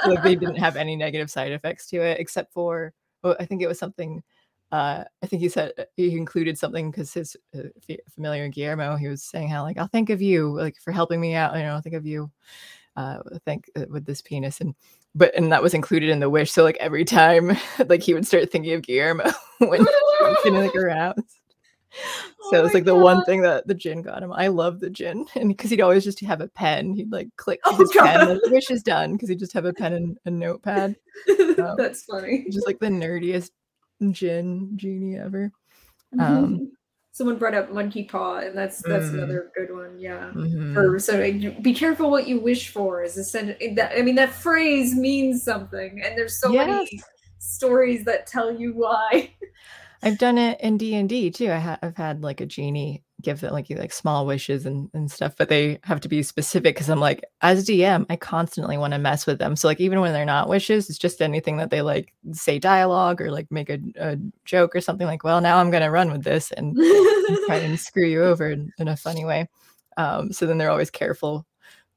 A: like they didn't have any negative side effects to it except for well, I think it was something uh I think he said uh, he included something because his uh, familiar Guillermo he was saying how like I'll think of you like for helping me out you know I'll think of you uh think uh, with this penis and but and that was included in the wish so like every time like he would start thinking of Guillermo when he was feeling like aroused
B: Oh
A: so it's
B: my
A: like the one thing that the jinn got him. I love the jinn, and because he'd always just have a pen, he'd like click
B: Oh,
A: his pen,
B: God.
A: like, the wish is done, because he'd just have a pen and a notepad. Um,
B: That's funny.
A: Just like the nerdiest gin genie ever. Um,
B: Someone brought up monkey paw, and that's that's
A: Mm.
B: another good one. Yeah.
A: mhm.
B: For so be careful what you wish for is a sentence. That, I mean, that phrase means something, and there's so many stories that tell you why.
A: I've done it in D and D too. I ha- I've had like a genie give it like like small wishes and, and stuff, but they have to be specific because I'm like as DM, I constantly want to mess with them. So like even when they're not wishes, it's just anything that they like say dialogue or like make a, a joke or something like, well, now I'm gonna run with this and try and screw you over in, in a funny way. Um, so then they're always careful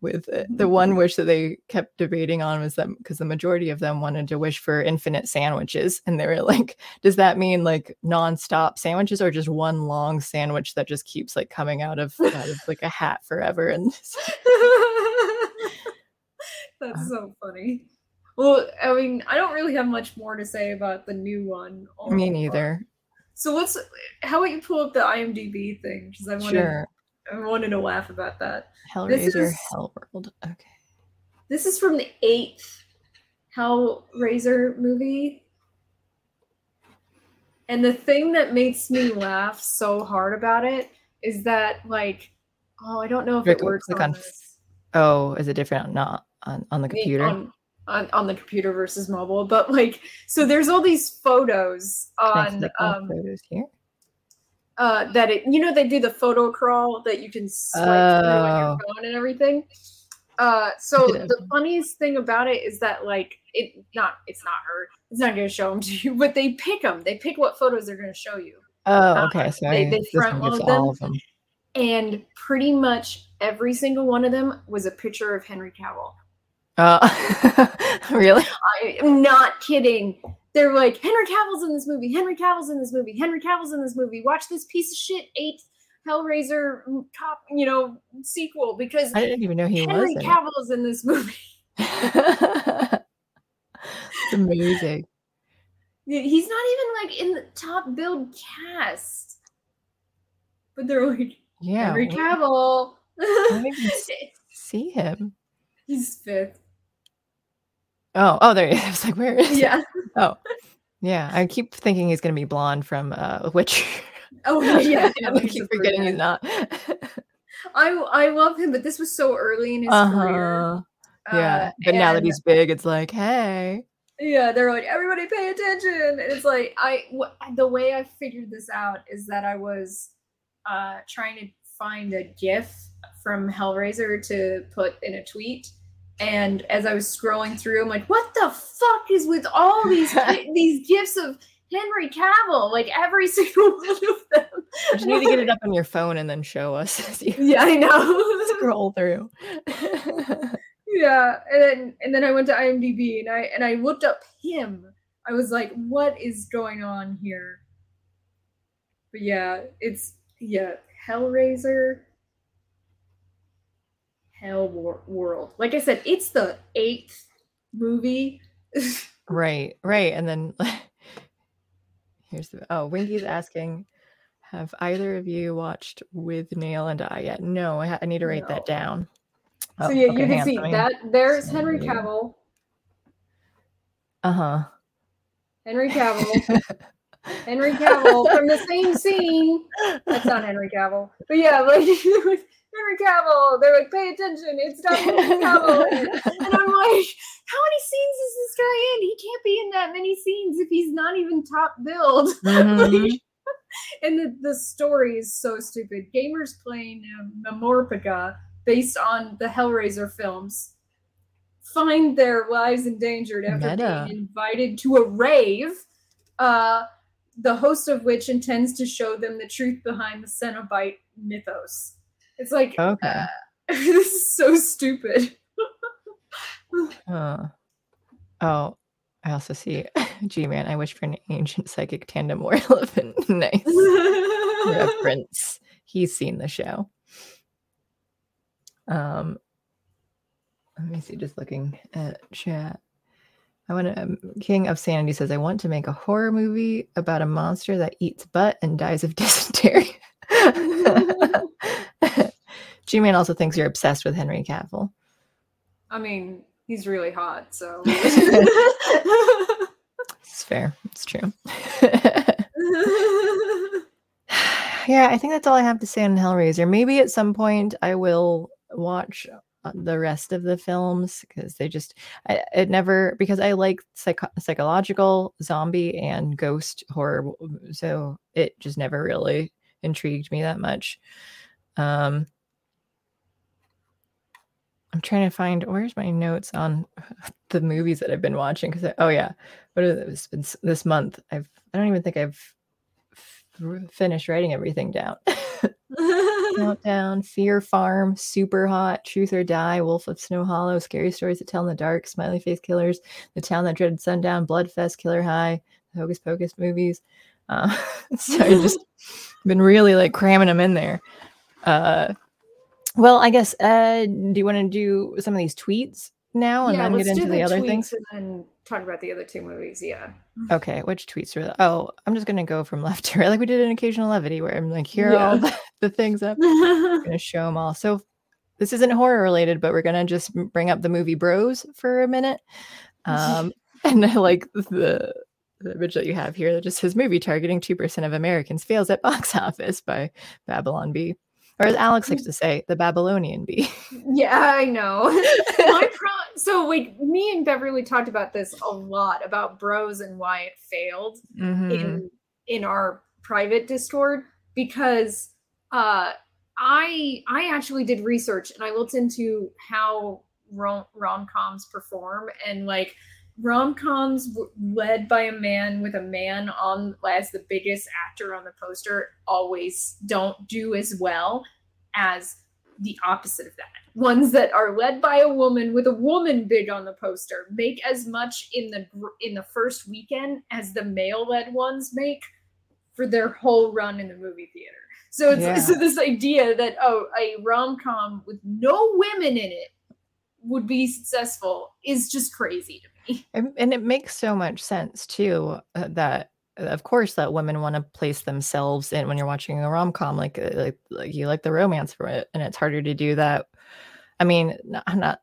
A: with it. The one wish that they kept debating on was that because the majority of them wanted to wish for infinite sandwiches. And they were like, does that mean like nonstop sandwiches or just one long sandwich that just keeps like coming out of, out of like a hat forever? And
B: That's
A: Uh.
B: so funny. Well, I mean, I don't really have much more to say about the new one.
A: me neither.
B: So let's. How about you pull up the IMDb thing? Because I wanted,
A: Sure.
B: I wanted to laugh about that.
A: Hellraiser,
B: is-
A: Hellworld. Okay.
B: This is from the eighth Hellraiser movie. And the thing that makes me laugh so hard about it is that, like, oh, I don't know if it works
A: click
B: on,
A: on. Oh, is it different? Not on, on the computer?
B: on, on, on the computer versus mobile, but like, so there's all these photos on
A: on
B: um,
A: photos here.
B: Uh, that it, you know, they do the photo crawl that you can swipe through on your
A: Oh.
B: phone and everything. Uh, so the funniest thing about it is that like it not it's not her it's not going to show them to you but they pick them they pick what photos they're going to show you
A: Oh,
B: uh,
A: okay. So
B: they- they front load them.
A: all of them.
B: and pretty much every single one of them was a picture of henry cavill
A: Uh, really?
B: i am not kidding they're like henry cavill's in this movie henry cavill's in this movie henry cavill's in this movie watch this piece of shit eighth hellraiser mm, top you know sequel because
A: I didn't even know he
B: henry
A: was. Henry
B: cavill's in this movie
A: it's amazing.
B: He's not even like in the top build cast. But they're like
A: Yeah.
B: Henry Cavill.
A: don't even see him.
B: He's fifth.
A: Oh, oh, there he is. I was like, where is he?
B: Yeah.
A: Oh, yeah. I keep thinking he's gonna be blonde from uh, Witcher.
B: Oh yeah.
A: I keep forgetting he's not.
B: I I love him, but this was so early in his career.
A: uh-huh. Yeah.
B: Uh,
A: but now that he's big, it's like, hey.
B: Yeah, they're like, everybody pay attention. And it's like I wh- the way I figured this out is that I was uh trying to find a GIF from Hellraiser to put in a tweet. And as I was scrolling through, I'm like, what the fuck is with all these these gifs of Henry Cavill? Like every single one of them.
A: You just need to get it up on your phone and then show us
B: Yeah, I know.
A: scroll through.
B: yeah and then and then i went to imdb and i and i looked up him i was like what is going on here but yeah it's yeah hellraiser hell Wor- world like i said it's the eighth movie
A: Right, right. And then here's the oh, Winky's asking, have either of you watched Withnail and I yet? No, I, ha- I need to write that
B: No.
A: down.
B: so
A: Oh,
B: yeah
A: okay,
B: you can see
A: me-
B: that there's
A: send
B: henry cavill
A: Uh-huh.
B: henry cavill henry cavill from the same scene That's not Henry Cavill. But yeah, like Henry Cavill. They're like, pay attention, it's not Henry Cavill. and I'm like, how many scenes is this guy in? He can't be in that many scenes if he's not even top billed. Mm-hmm. like, and the, the story is so stupid. Gamers playing um, MMORPG based on the Hellraiser films find their lives endangered after Meta. being invited to a rave, uh, the host of which intends to show them the truth behind the Cenobite mythos. It's like, okay. Uh, this is so stupid.
A: uh, oh, I also see G Man. I wish for an ancient psychic tandem war elephant. nice reference. He's seen the show. Um, let me see. Just looking at chat. I want to. Um, King of Sanity says, "I want to make a horror movie about a monster that eats butt and dies of dysentery." G Man also thinks you're obsessed with Henry Cavill.
B: I mean, he's really hot, so
A: it's fair. It's true. yeah, I think that's all I have to say on Hellraiser. Maybe at some point I will watch uh, the rest of the films because they just I, it never because I like psycho- psychological zombie and ghost horror, so it just never really intrigued me that much. Um, I'm trying to find where's my notes on the movies that I've been watching because oh yeah, what has been this month? I've I don't even think I've f- finished writing everything down. Countdown, Fear Farm, Super Hot, Truth or Die, Wolf of Snow Hollow, Scary Stories to Tell in the Dark, Smiley Face Killers, The Town That Dreaded Sundown, Bloodfest, Killer High, the Hocus Pocus movies. Uh, so I just been really like cramming them in there. Uh, well, I guess. Uh, do you want to do some of these tweets now and yeah, then get into the, the other things?
B: And then talk about the other two movies. Yeah.
A: Okay. Which tweets are? The, oh, I'm just gonna go from left to right, like we did an occasional levity, where I'm like, here are yeah. all the, the things up. I'm gonna show them all. So this isn't horror related, but we're gonna just bring up the movie Bros for a minute. Um, and I like the the image that you have here that just says movie targeting 2% of Americans fails at box office by Babylon Bee. Or as Alex likes to say, the Babylonian bee.
B: Yeah, I know. My pro- so like me and Beverly talked about this a lot about bros and why it failed mm-hmm. in in our private Discord because uh I I actually did research and I looked into how rom coms perform and like rom-coms led by a man with a man on as the biggest actor on the poster always don't do as well as the opposite of that ones that are led by a woman with a woman big on the poster make as much in the in the first weekend as the male led ones make for their whole run in the movie theater so it's yeah. so this idea that oh a rom-com with no women in it would be successful is just crazy to me.
A: And, and it makes so much sense too uh, that of course that women want to place themselves in when you're watching a rom-com like, uh, like like you like the romance for it and it's harder to do that. I mean, I'm not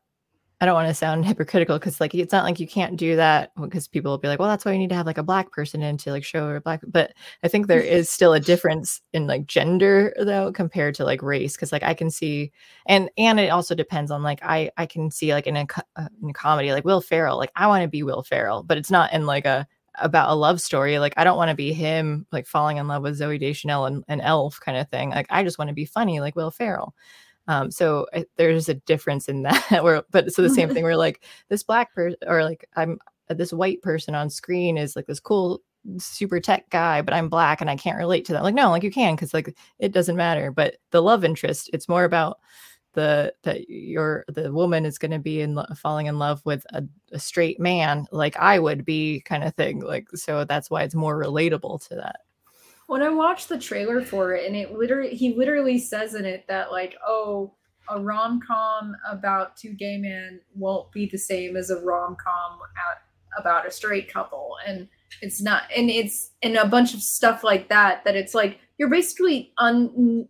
A: I don't want to sound hypocritical because like it's not like you can't do that because people will be like, well, that's why you need to have like a black person in to like show a black. But I think there is still a difference in like gender though compared to like race because like I can see and and it also depends on like I I can see like in a, uh, in a comedy like Will Ferrell like I want to be Will Ferrell but it's not in like a about a love story like I don't want to be him like falling in love with Zooey Deschanel and an elf kind of thing like I just want to be funny like Will Ferrell. Um, so I, there's a difference in that. where, but so the same thing. We're like this black person, or like I'm uh, this white person on screen is like this cool super tech guy, but I'm black and I can't relate to that. Like no, like you can because like it doesn't matter. But the love interest, it's more about the that your the woman is going to be in falling in love with a, a straight man like I would be kind of thing. Like so that's why it's more relatable to that
B: when I watched the trailer for it, and it literally, he literally says in it that, like, oh, a rom com about two gay men won't be the same as a rom com about a straight couple. And it's not, and it's, and a bunch of stuff like that, that it's like, you're basically un,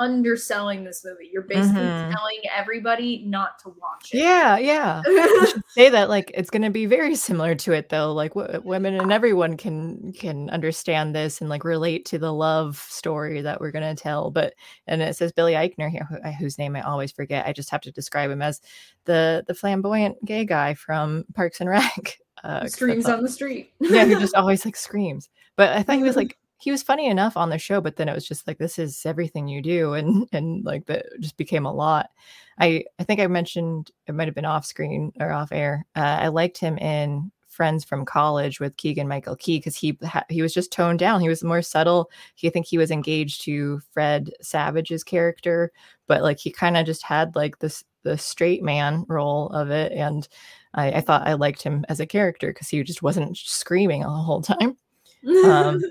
B: underselling this movie. You're basically
A: Mhm.
B: telling everybody not to watch it.
A: Yeah, yeah. Say that like it's going to be very similar to it though. Like w- women and everyone can can understand this and like relate to the love story that we're going to tell. But and it says Billy Eichner here, who, whose name I always forget. I just have to describe him as the the flamboyant gay guy from Parks and Rec. Uh,
B: Screams on the street.
A: yeah, who just always like screams. But I thought he was like he was funny enough on the show, but then it was just like this is everything you do, and and like that just became a lot. I I think I mentioned it might have been off screen or off air. Uh, I liked him in Friends from College with Keegan Michael Key because he ha- he was just toned down. He was more subtle. He I think he was engaged to Fred Savage's character, but like he kind of just had like this the straight man role of it, and I, I thought I liked him as a character because he just wasn't screaming the whole time. Um,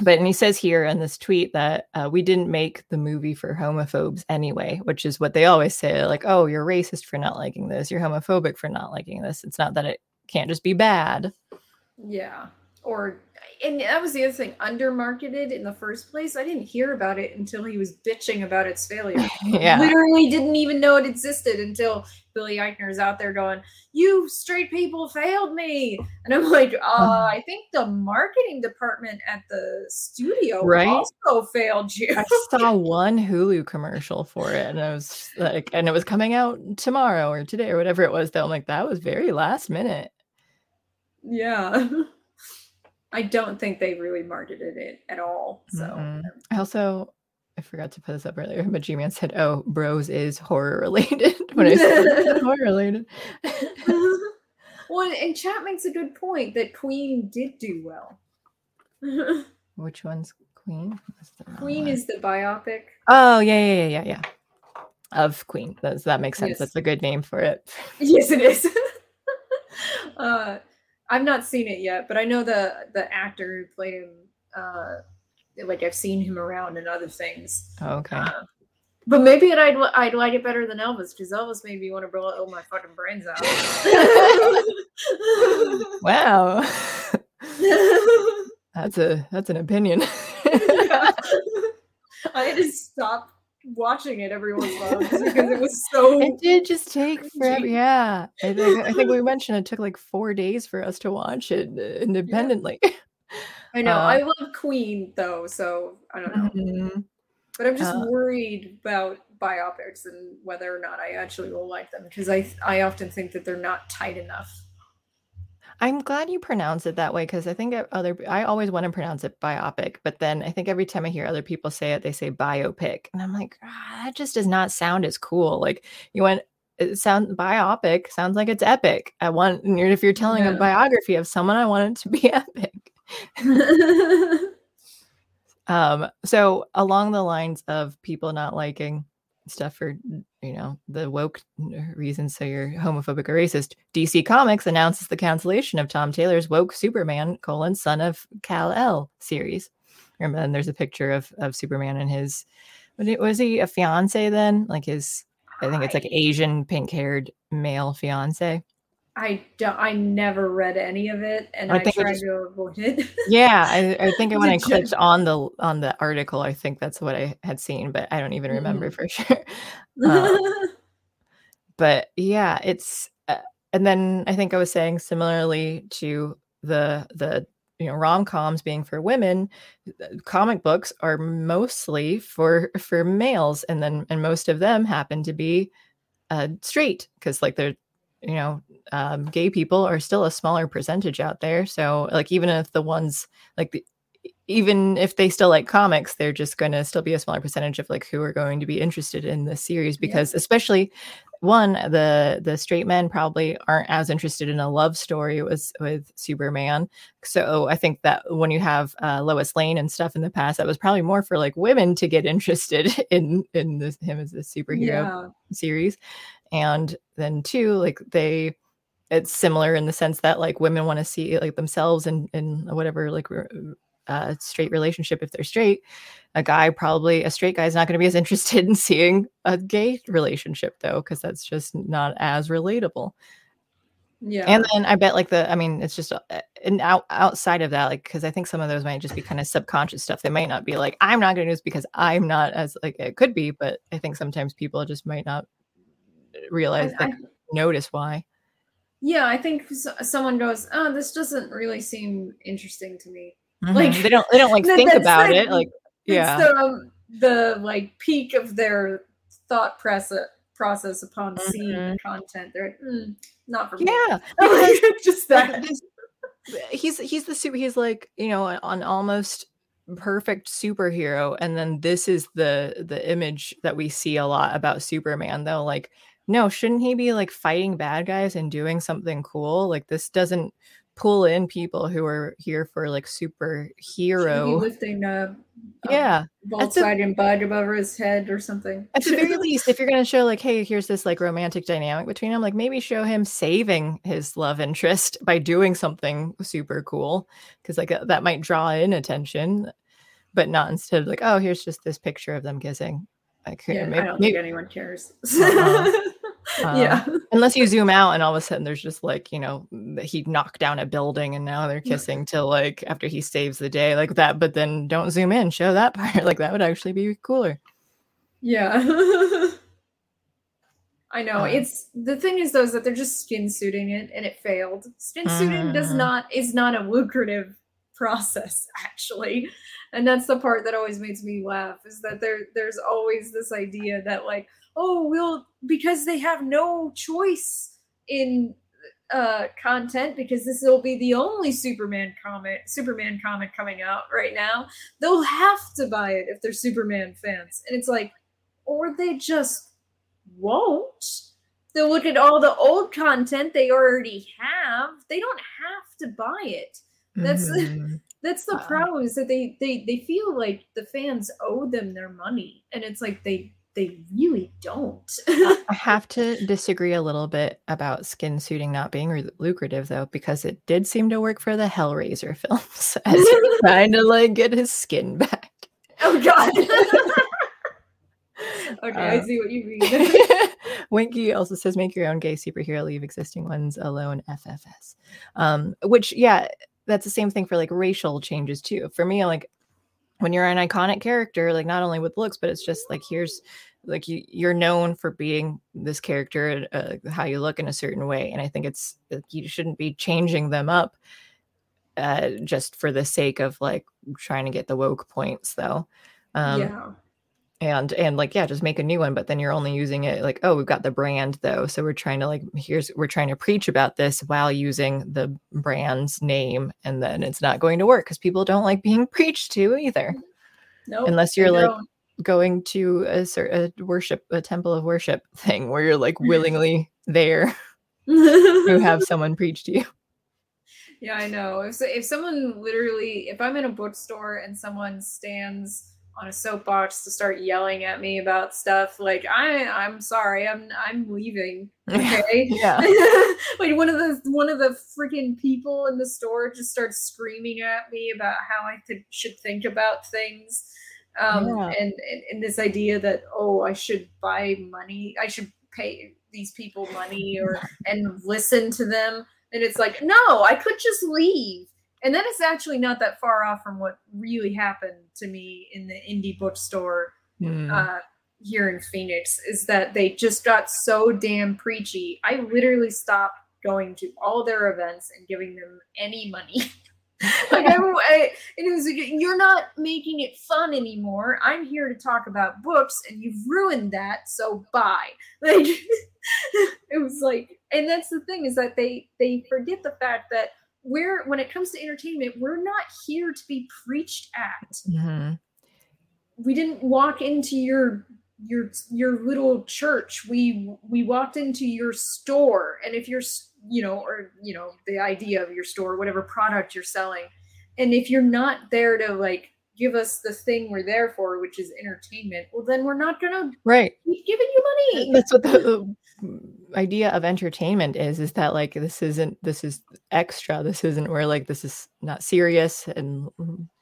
A: But and he says here in this tweet that uh, we didn't make the movie for homophobes anyway, which is what they always say. Like, oh, you're racist for not liking this. You're homophobic for not liking this. It's not that it can't just be bad.
B: yeah. Or and that was the other thing, undermarketed in the first place. I didn't hear about it until he was bitching about its failure.
A: yeah.
B: Literally didn't even know it existed until Billy Eichner's out there going, "You straight people failed me," and I'm like, uh, "I think the marketing department at the studio
A: Right?
B: also failed you."
A: I saw one Hulu commercial for it, and I was like, and it was coming out tomorrow or today or whatever it was. Though I'm like, that was very last minute.
B: yeah, I don't think they really marketed it at all. So
A: Mm-mm. I also I forgot to put this up earlier, but G Man said, "Oh, Bros is horror related." when I said horror related,
B: well, and chat makes a good point that Queen did do well.
A: which one's Queen? That's the wrong
B: Queen
A: one.
B: is the biopic.
A: Oh yeah, yeah, yeah, yeah, yeah. Of Queen. Does that make sense.
B: Yes.
A: That's a good name for it.
B: Yes, it is. uh, I've not seen it yet, but I know the the actor who played him. Uh, like I've seen him around in other things.
A: Oh, okay.
B: Uh, but maybe I'd I'd like it better than Elvis because Elvis made me want to blow all my fucking brains out.
A: Wow. that's a that's an opinion.
B: I had to stop watching it every once in a while because it was so.
A: it did just take forever. Yeah. I think I think we mentioned it took like four days for us to watch it uh, independently.
B: I know
A: uh,
B: I love Queen though, so I don't know.
A: Mhm.
B: But I'm just
A: Uh,
B: worried about biopics and whether or not I actually will like them because I I often think that they're not tight enough.
A: I'm glad you pronounce it that way because I think other I always want to pronounce it biopic, but then I think every time I hear other people say it, they say biopic, and I'm like, ah, that just does not sound as cool. Like you went, it sound biopic sounds like it's epic. I want if you're telling a biography of someone, I want it to be epic. Um, so along the lines of people not liking stuff for you know the woke reasons, so you're homophobic or racist. DC Comics announces the cancellation of Tom Taylor's woke Superman colon son of Kal El series. And then there's a picture of of Superman and his was he, a fiance then? Like his I think it's like Asian pink haired male fiance.
B: I don't. I never read any of it, and
A: I
B: I,
A: think
B: tried
A: just-
B: to avoid it.
A: Yeah, I, I think when I clicked on the on the article, I think that's what I had seen, but I don't even remember
B: Mhm.
A: for sure. Uh, but yeah, it's uh, and then I think I was saying similarly to the the you know rom-coms being for women, uh, comic books are mostly for for males, and then and most of them happen to be uh, straight because like they're you know um, gay people are still a smaller percentage out there. So like even if the ones like the even if they still like comics, they're just going to still be a smaller percentage of like who are going to be interested in this series because especially one the the straight men probably aren't as interested in a love story with with Superman. So I think that when you have uh, Lois Lane and stuff in the past, that was probably more for like women to get interested in in this, him as a superhero
B: yeah,
A: series and then two like they it's similar in the sense that like women want to see like themselves in in whatever like uh straight relationship if they're straight a guy probably a straight guy is not going to be as interested in seeing a gay relationship though because that's just not as relatable
B: Yeah.
A: And then I bet like the, I mean, it's just uh, and out outside of that, like because I think some of those might just be kind of subconscious stuff. They might not be like, I'm not going to do this because I'm not as like it could be, but I think sometimes people just might not realize,
B: I- I-
A: notice why.
B: yeah, I think someone goes, "Oh, this doesn't really seem interesting to me."
A: Mhm.
B: Like,
A: they don't, they don't like think about
B: like-
A: it. Like, yeah,
B: the the like peak of their thought process process upon seeing the content. They're like, "Hmm, not for me.
A: yeah.
B: Just that.
A: he's he's the super he's like you know an almost perfect superhero and then this is the the image that we see a lot about superman though like no shouldn't he be like fighting bad guys and doing something cool like this doesn't pull in people who are here for like
B: Should he be
A: superhero
B: lifting a, a
A: yeah
B: Volkswagen bug above his head or something.
A: at the very least if you're going to show like hey here's this like romantic dynamic between them like maybe show him saving his love interest by doing something super cool because like uh, that might draw in attention but not instead of like oh here's just this picture of them kissing like
B: yeah,
A: maybe,
B: I don't
A: maybe-
B: think anyone cares.
A: Uh-uh.
B: yeah.
A: unless you zoom out and all of a sudden there's just like you know he knocked down a building and now they're kissing till like after he saves the day like that but then don't zoom in show that part like that would actually be cooler
B: Yeah. I know.
A: Uh.
B: it's the thing is though is that they're just skin suiting it and it failed. Skin suiting does
A: Mhm.
B: not is not a lucrative process actually. And that's the part that always makes me laugh is that there there's always this idea that like, oh, we'll because they have no choice in uh content because this will be the only Superman comic Superman comic coming out right now. They'll have to buy it if they're Superman fans. And it's like or they just won't. They'll look at all the old content they already have. They don't have to buy it. That's-
A: Mhm.
B: That's the problem is that they, they they feel like the fans owe them their money, and it's like they they really don't.
A: I have to disagree a little bit about skin suiting not being re- lucrative, though, because it did seem to work for the Hellraiser films as he's trying to like get his skin back.
B: oh God. okay, I
A: Uh,
B: see what you mean.
A: Winky also says, "Make your own gay superhero, leave existing ones alone." FFS, um, which yeah, that's the same thing for like racial changes too. For me, like when you're an iconic character, like not only with looks, but it's just like here's like you you're known for being this character, uh, how you look in a certain way, and I think it's like, you shouldn't be changing them up uh, just for the sake of like trying to get the woke points, though. Um,
B: yeah.
A: And and like yeah just make a new one but then you're only using it like oh we've got the brand though. So we're trying to like here's we're trying to preach about this while using the brand's name and then it's not going to work because people don't like being preached to either. Mm-hmm.
B: No.
A: unless you're like going to a, a worship a temple of worship thing where you're like willingly there to have someone preach to you.
B: Yeah, I know. If so- if someone literally, if I'm in a bookstore and someone stands on a soapbox to start yelling at me about stuff, like I, I'm sorry, I'm I'm leaving. Okay.
A: yeah
B: like one of the one of the freaking people in the store just starts screaming at me about how I should think about things. Um,
A: Yeah.
B: and, and and this idea that oh I should buy money I should pay these people money or and listen to them and it's like no I could just leave and then it's actually not that far off from what really happened to me in the indie bookstore
A: Hmm.
B: uh, here in Phoenix is that they just got so damn preachy. I literally stopped going to all their events and giving them any money. like I, I, and it was like, you're not making it fun anymore. I'm here to talk about books, and you've ruined that. So bye. Like it was like, and that's the thing is that they they forget the fact that we're when it comes to entertainment, we're not here to be preached at.
A: Mhm.
B: we didn't walk into your your your little church. We we walked into your store. And if you're you know or you know the idea of your store whatever product you're selling and if you're not there to like give us the thing we're there for which is entertainment well then we're not gonna
A: right.
B: keep giving you money.
A: That's what the idea of entertainment is is that like this isn't this is extra this isn't where like this is not serious and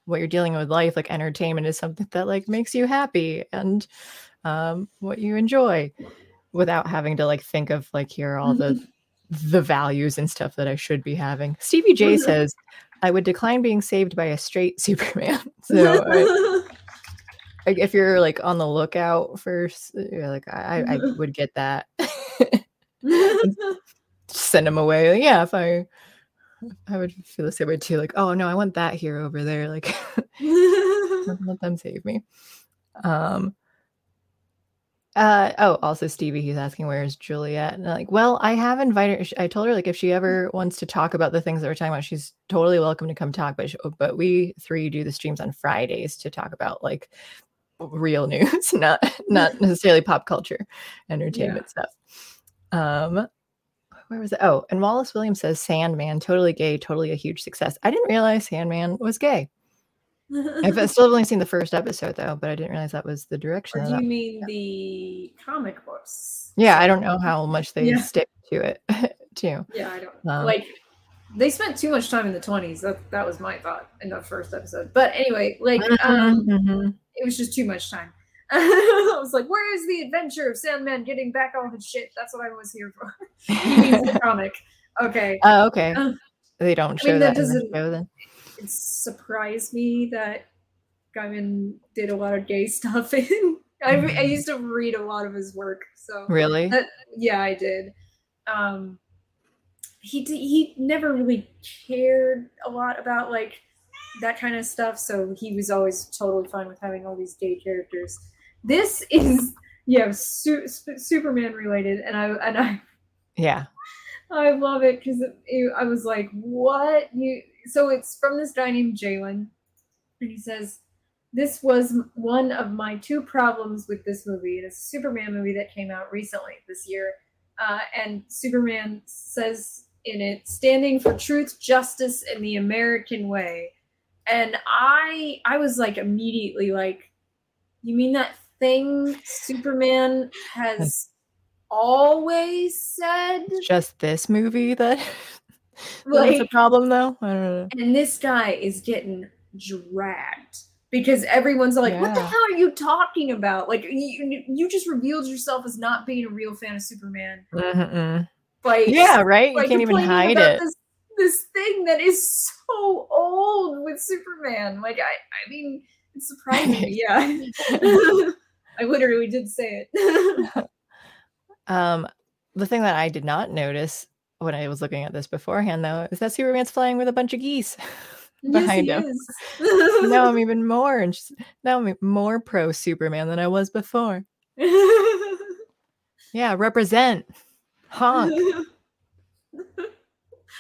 A: what you're dealing with life like entertainment is something that like makes you happy and um what you enjoy without having to like think of like here are all the the values and stuff that I should be having. Stevie J says, I would decline being saved by a straight Superman. So I, like, if you're like on the lookout first, like I, I would get that. Send him away. Like, yeah, if I I would feel the same way too. Like, oh no, I want that here over there. Like let them save me. Um uh oh, also Stevie, he's asking where's Juliet? And I'm like, well, I have invited her. I told her like if she ever wants to talk about the things that we're talking about, she's totally welcome to come talk. But she, but we three do the streams on Fridays to talk about like real news, not not necessarily pop culture, entertainment yeah. stuff. Um, where was it? Oh, and Wallace Williams says Sandman, totally gay, totally a huge success. I didn't realize Sandman was gay. I've still only seen the first episode though, but I didn't realize that was the direction.
B: Or do you mean yeah. the comic books?
A: Yeah, I don't know how much they yeah. stick to it too.
B: Yeah, I don't um, like they spent too much time in the 20s. That that was my thought in the first episode. But anyway, like mm-hmm, um mm-hmm. it was just too much time. I was like, where is the adventure of Sandman getting back all his shit? That's what I was here for. he means the comic. Okay.
A: Oh, okay. Uh, they don't show I mean, that, that doesn't, show then.
B: It surprised me that Gaiman did a lot of gay stuff in I, I mm-hmm. used to read a lot of his work. So
A: Really?
B: That, yeah, I did. Um he he never really cared a lot about like that kind of stuff so he was always totally fine with having all these gay characters. This is yeah su- superman related and i and i
A: yeah.
B: I love it because i was like what? You so it's from this guy named jalen and he says this was one of my two problems with this movie it's a superman movie that came out recently this year uh, and superman says in it standing for truth justice and the american way. And i i was like immediately like you mean that thing superman has always said?
A: Just this movie that like, that's a problem though? I don't know.
B: and this guy is getting dragged because everyone's like yeah. what the hell are you talking about? Like you, you just revealed yourself as not being a real fan of superman.
A: Mm like yeah right you can't even hide it
B: this, this thing that is so old with superman like i i mean it's surprising yeah I literally did say
A: it. um, the thing that I did not notice when I was looking at this beforehand, though, is that Superman's flying with a bunch of geese behind yes, him. now I'm even more and now I'm more pro Superman than I was before. yeah, represent honk.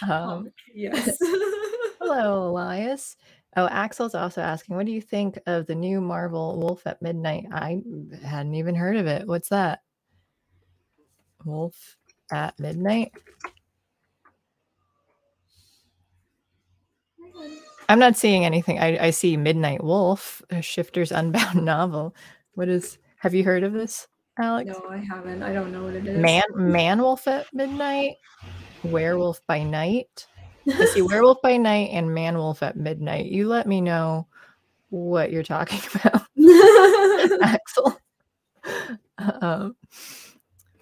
B: Um, yes.
A: hello, Elias. Oh, Axel's also asking, what do you think of the new Marvel Wolf at Midnight? I hadn't even heard of it. What's that? Wolf at Midnight? I'm not seeing anything. I, I see Midnight Wolf, a Shifter's Unbound novel. What is, have you heard of this, Alex?
B: No, I haven't. I don't know what it is.
A: Man, Man Wolf at Midnight, Werewolf by Night. I see Werewolf by Night and Man Wolf at Midnight. You let me know what you're talking about, Axel. Um,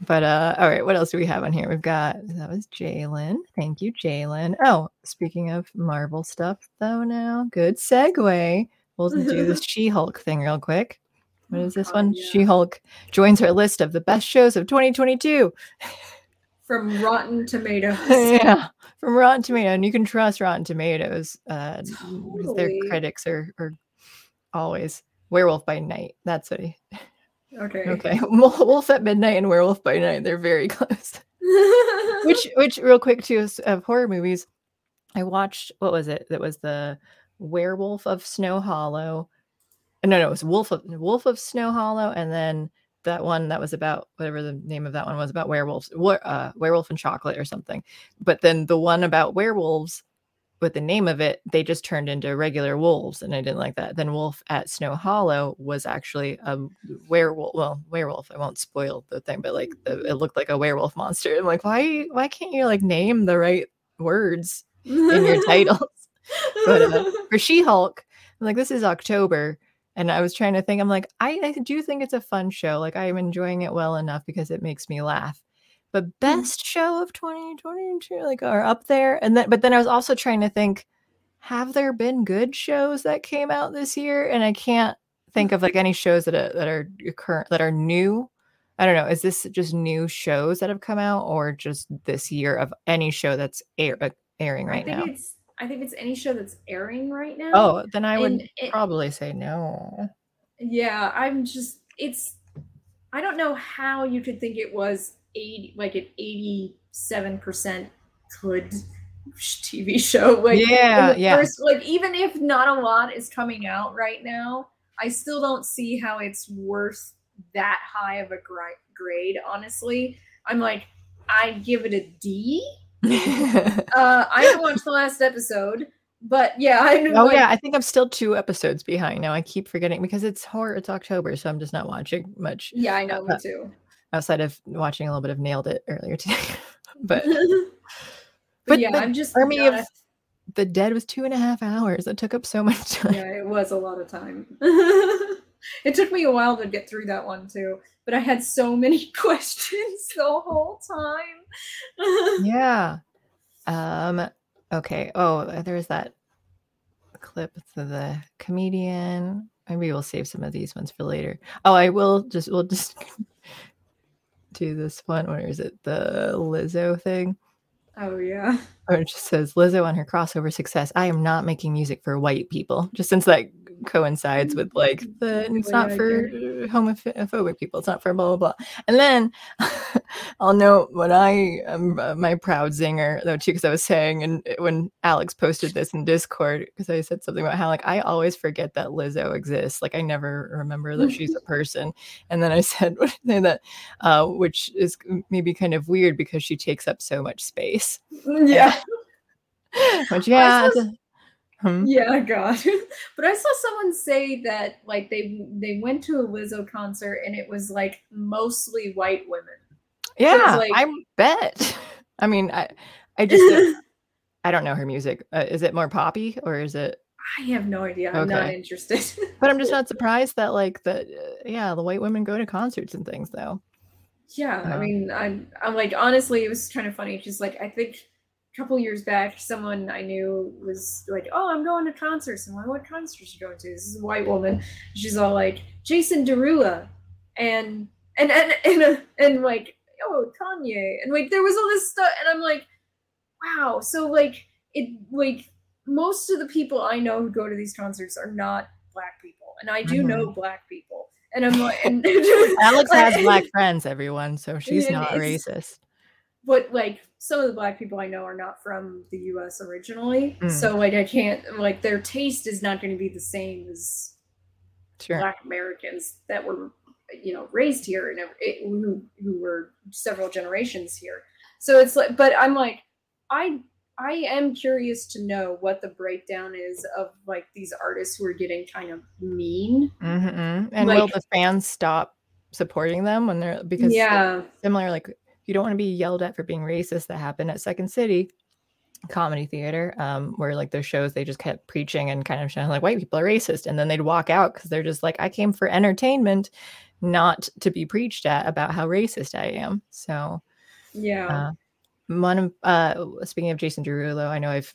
A: but uh, all right, what else do we have on here? We've got that was Jalen. Thank you, Jalen. Oh, speaking of Marvel stuff, though, now good segue. We'll do this She-Hulk thing real quick. What is this one? Yeah. She-Hulk joins our list of the best shows of 2022
B: from Rotten Tomatoes.
A: yeah, from Rotten Tomato, and you can trust Rotten Tomatoes uh, totally. their critics are, are always Werewolf by Night. That's what he.
B: Okay.
A: Okay. Wolf at Midnight and Werewolf by Night. They're very close. which, which, real quick too, of horror movies, I watched. What was it? That was the Werewolf of Snow Hollow. No, no, it was Wolf of Wolf of Snow Hollow, and then that one that was about whatever the name of that one was about werewolves, uh, werewolf and chocolate or something. But then the one about werewolves with the name of it, they just turned into regular wolves, and I didn't like that. Then Wolf at Snow Hollow was actually a werewolf. Well, werewolf. I won't spoil the thing, but like the, it looked like a werewolf monster. I'm like, why? Why can't you like name the right words in your titles? but uh, for She Hulk, I'm like, this is October and I was trying to think, I'm like, I, I do think it's a fun show. Like I'm enjoying it well enough because it makes me laugh. but mm. best show of 2022 like are up there. And then but then I was also trying to think have there been good shows that came out this year and I can't think of like any shows that are, that are current that are new. I don't know. Is this just new shows that have come out or just this year of any show that's air, uh, airing right
B: I
A: now?
B: It's, I think it's any show that's airing right now.
A: Oh, then I would it, probably say no.
B: Yeah, I'm just it's I don't know how you could think it was 80 like an 87% good TV show. Like
A: yeah, yeah. First,
B: like even if not a lot is coming out right now, I still don't see how it's worth that high of a grade. Honestly, I'm like, I give it a D. uh, I haven't watched the last episode, but yeah, I.
A: Oh like, yeah, I think I'm still two episodes behind now. I keep forgetting because it's horror. It's October, so I'm just not watching much.
B: Yeah, I know. Uh, me too.
A: Outside of watching a little bit of Nailed It earlier today, but
B: but yeah, I'm just
A: Army of the Dead was two and a half hours. It took up so much time.
B: Yeah, it was a lot of time. it took me a while to get through that one too, but I had so many questions the whole time.
A: yeah. Um. Okay. Oh, there's that clip of the comedian. Maybe we'll save some of these ones for later. Oh, I will just we'll just do this one. Where is it? The Lizzo thing.
B: Oh yeah.
A: Or just says Lizzo on her crossover success. I am not making music for white people. Just since that coincides with like the it's not for homophobic people. It's not for blah blah blah. And then I'll note when I am uh, my proud zinger though too because I was saying and when Alex posted this in Discord because I said something about how like I always forget that Lizzo exists. Like I never remember that she's a person. And then I said that uh, which is maybe kind of weird because she takes up so much space.
B: Yeah.
A: Which yeah.
B: Hmm? Yeah, God. but I saw someone say that like they they went to a Lizzo concert and it was like mostly white women.
A: Yeah, so like, I bet. I mean, I I just I don't know her music. Uh, is it more poppy or is it?
B: I have no idea. I'm okay. not interested.
A: but I'm just not surprised that like the uh, yeah the white women go to concerts and things though.
B: Yeah, I mean, I'm I'm like honestly, it was kind of funny. She's like I think couple years back, someone I knew was like, "Oh, I'm going to concerts." I'm like, "What concerts are you going to?" This is a white woman. She's all like, "Jason Derulo," and and and and, and, and like, "Oh, Kanye," and like there was all this stuff, and I'm like, "Wow!" So like it like most of the people I know who go to these concerts are not black people, and I do mm-hmm. know black people. And I'm like, and
A: Alex has black friends, everyone, so she's not racist
B: but like some of the black people I know are not from the US originally. Mm. So like I can't like their taste is not going to be the same as sure. black Americans that were you know raised here and it, who who were several generations here. So it's like but I'm like I I am curious to know what the breakdown is of like these artists who are getting kind of mean.
A: Mm-hmm. And like, will the fans stop supporting them when they're because
B: yeah
A: similar like you don't want to be yelled at for being racist that happened at Second City comedy theater um where like those shows they just kept preaching and kind of showing like white people are racist and then they'd walk out because they're just like i came for entertainment not to be preached at about how racist i am. So
B: yeah. uh,
A: one uh speaking of jason derulo i know i've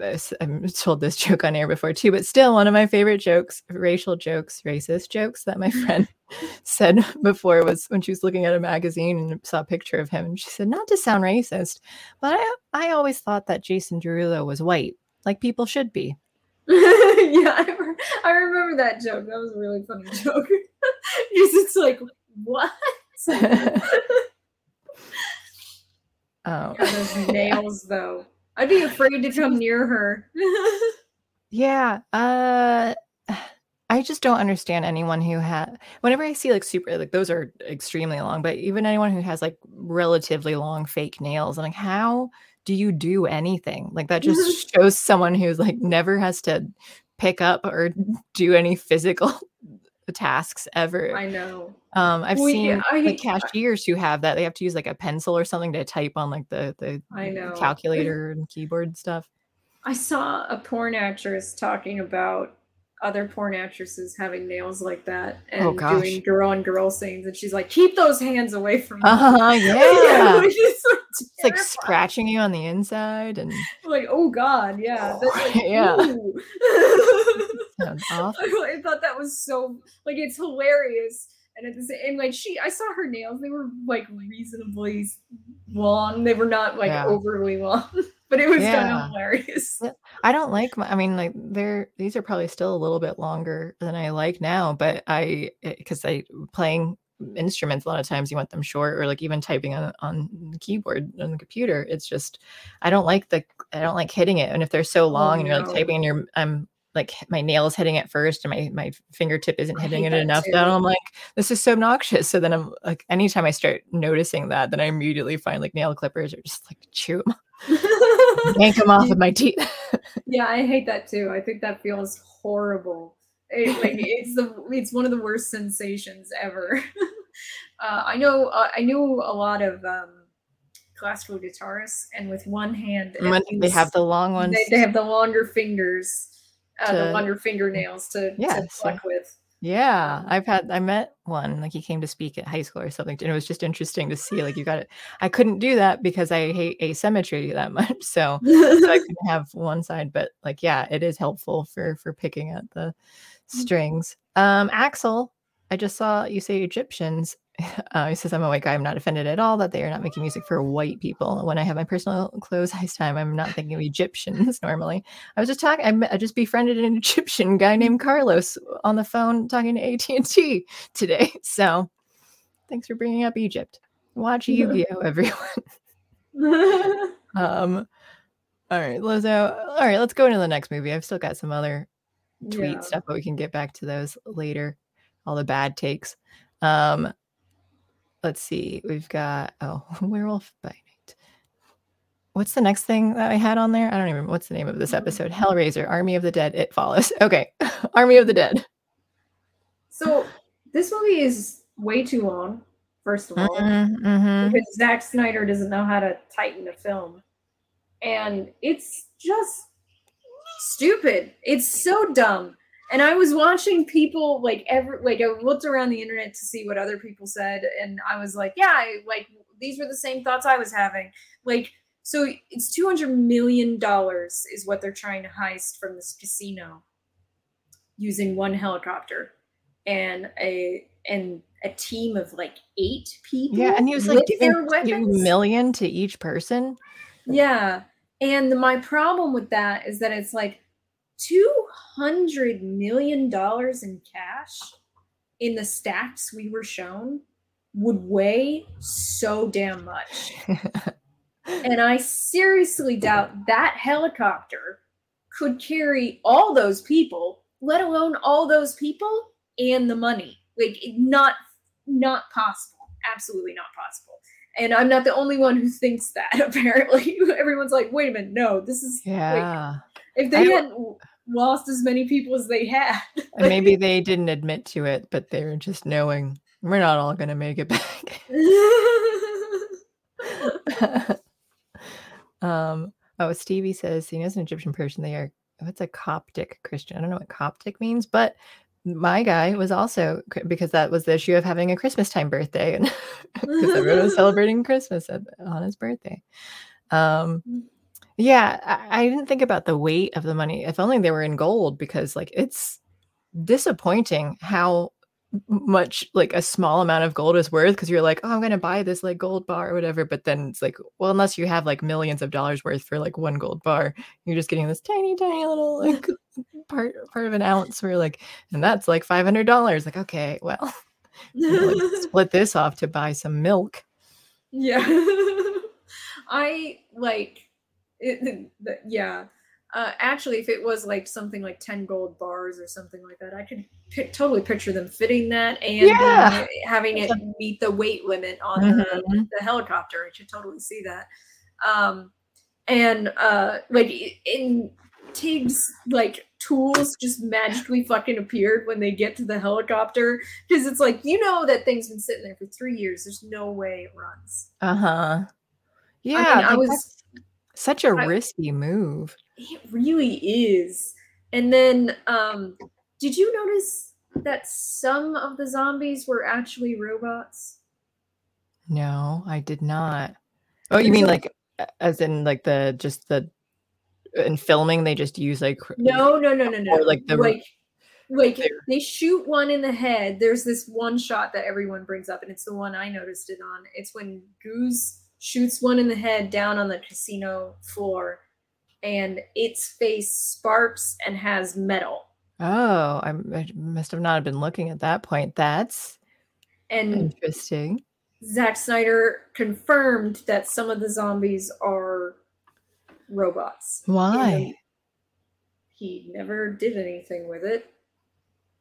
A: I've told this joke on air before too, but still one of my favorite jokes, racial jokes, racist jokes that my friend said before was when she was looking at a magazine and saw a picture of him. And she said, not to sound racist, but I, I always thought that Jason Derulo was white, like people should be.
B: yeah, I, I remember that joke. That was a really funny joke. because it's like, what?
A: oh.
B: God, those nails, though. I'd be afraid to come near her.
A: yeah. Uh I just don't understand anyone who has whenever I see like super like those are extremely long, but even anyone who has like relatively long fake nails, I'm like, how do you do anything? Like that just shows someone who's like never has to pick up or do any physical tasks ever.
B: I know.
A: Um, I've well, seen yeah, I, like cashiers who have that. They have to use like a pencil or something to type on like the the
B: I know
A: calculator and keyboard stuff.
B: I saw a porn actress talking about other porn actresses having nails like that
A: Oh,
B: and
A: gosh.
B: doing girl on girl scenes, and she's like, "Keep those hands away from me."
A: Uh-huh, yeah.
B: which is, like,
A: It's like scratching you on the inside and
B: Like, oh god, yeah, like,
A: Yeah.
B: I thought that was so like it's hilarious. And at the same, like she, I saw her nails; they were like reasonably long. They were not like
A: Yeah.
B: overly long, but it was kind of hilarious.
A: I don't like my I mean like they're these are probably still a little bit longer than I like now, but I eh, because I playing instruments a lot of times you want them short or like even typing on on the keyboard on the computer. It's just I don't like the I don't like hitting it. And if they're so long and you're like
B: oh,
A: typing and you're I'm like my nails hitting it first and my my fingertip isn't hitting it enough
B: too.
A: then I'm like this is so obnoxious. So then I'm like anytime I start noticing that then I immediately find like nail clippers or just like chew them yank them off with my teeth.
B: yeah, I hate that too. I think that feels horrible. It, like it's the it's one of the worst sensations ever. uh, I know uh, I knew a lot of um, classical guitarists, and with one hand,
A: they have the long ones.
B: they, they have the longer fingers, uh, the
A: To-
B: longer fingernails to,
A: Yeah,
B: to
A: so-
B: with.
A: yeah, I've had I met one like he came to speak at high school or something, and it was just interesting to see like you got it. I couldn't do that because I hate asymmetry that much, so so I couldn't have one side. But like, yeah, it is helpful for for picking at the
B: Mm.
A: strings. Um, Axel, I just saw you say Egyptians. Uh, he says, I'm a white guy. I'm not offended at all that they are not making music for white people. When I have my personal clothes ice time, I'm not thinking of Egyptians normally. I was just talking, I, met- I just befriended an Egyptian guy named Carlos on the phone talking to AT&T today. So thanks for bringing up Egypt. Watch Yu-Gi-Oh, everyone. Um, all right, Lizzo. All right, let's go into the next movie. I've still got some other tweet
B: Yeah.
A: stuff, but we can get back to those later. All the bad takes. Um, let's see. We've got oh, Werewolf by Night. What's the next thing that I had on there? I don't even. Remember what's the name of this episode? Hellraiser, Army of the Dead. It follows. Okay, Army of the Dead.
B: So this movie is way too long. First of all,
A: Mhm.
B: because Zack Snyder doesn't know how to tighten a film. And it's just stupid. It's so dumb. And I was watching people like every like I looked around the internet to see what other people said, and I was like, yeah, I, like these were the same thoughts I was having. Like, so it's two hundred million dollars is what they're trying to heist from this casino using one helicopter and a and a team of like eight people.
A: Yeah, and he was like giving two million to each person.
B: Yeah. And my problem with that is that it's like $200 million in cash in the stacks we were shown would weigh so damn much. and I seriously doubt that helicopter could carry all those people, let alone all those people and the money. Like not not possible. Absolutely not possible. And I'm not the only one who thinks that apparently. Everyone's like, "Wait a minute, no, this is like,
A: yeah.
B: if they
A: I-
B: hadn't w- lost as many people as they had."
A: And maybe they didn't admit to it, but they were just knowing we're not all going to make it back. um, oh, Stevie says he knows an Egyptian person. They are what's a Coptic Christian? I don't know what Coptic means, but my guy was also because that was the issue of having a Christmas time birthday, and because everyone was celebrating Christmas at, on his birthday. Um, yeah, I, I didn't think about the weight of the money. If only they were in gold, because like it's disappointing how much like a small amount of gold is worth because you're like oh i'm gonna buy this like gold bar or whatever but then it's like well unless you have like millions of dollars worth for like one gold bar you're just getting this tiny tiny little like part part of an ounce where you're like and that's like $500 like okay well know, like, split this off to buy some milk
B: Yeah. I like it, the, the- yeah. Uh, actually, if it was like something like 10 gold bars or something like that, I could pi- totally picture them fitting that and
A: Yeah.
B: uh, having it meet the weight limit on
A: Mhm.
B: the, the helicopter. I should totally see that. Um, and uh, like in Tig's like tools just magically fucking appeared when they get to the helicopter because it's like you know that thing's been sitting there for three years. There's no way it runs.
A: uh-huh yeah
B: I mean, I was
A: such a
B: I-
A: risky move
B: it really is. And then um did you notice that some of the zombies were actually robots?
A: No, I did not. Oh, you mean like as in like the just the in filming they just use like
B: no no no no no
A: like the
B: like like they shoot one in the head there's this one shot that everyone brings up and it's the one i noticed it on it's when goose shoots one in the head down on the casino floor and its face sparks and has metal
A: oh i, I must have not been looking at that point that's
B: and
A: interesting
B: Zack Snyder confirmed that some of the zombies are robots.
A: Why?
B: He never did anything with it.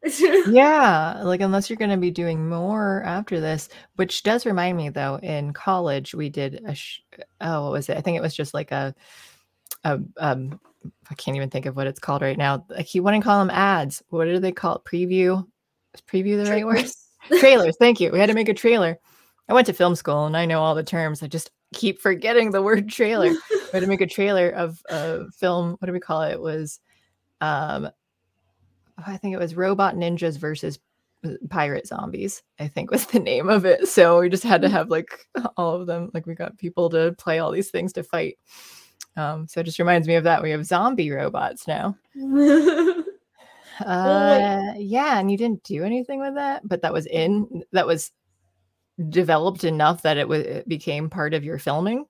A: yeah, like unless you're going to be doing more after this, which does remind me though, in college we did a sh- oh, what was it? I think it was just like a a um I can't even think of what it's called right now. Like you wouldn't call them ads. What do they call it? Preview? Is preview the right word? Trailers. Thank you. We had to make a trailer I went to film school and I know all the terms. I just keep forgetting the word trailer. we had to make a trailer of a film. What do we call it? It was, um, I think it was Robot Ninjas versus uh, Pirate Zombies. I think was the name of it. So we just had to mm. have like all of them. Like we got people to play all these things to fight. Um, so it just reminds me of that. We have zombie robots now. uh, yeah, and you didn't do anything with that, but that was in that was developed enough that it was it became part of your filming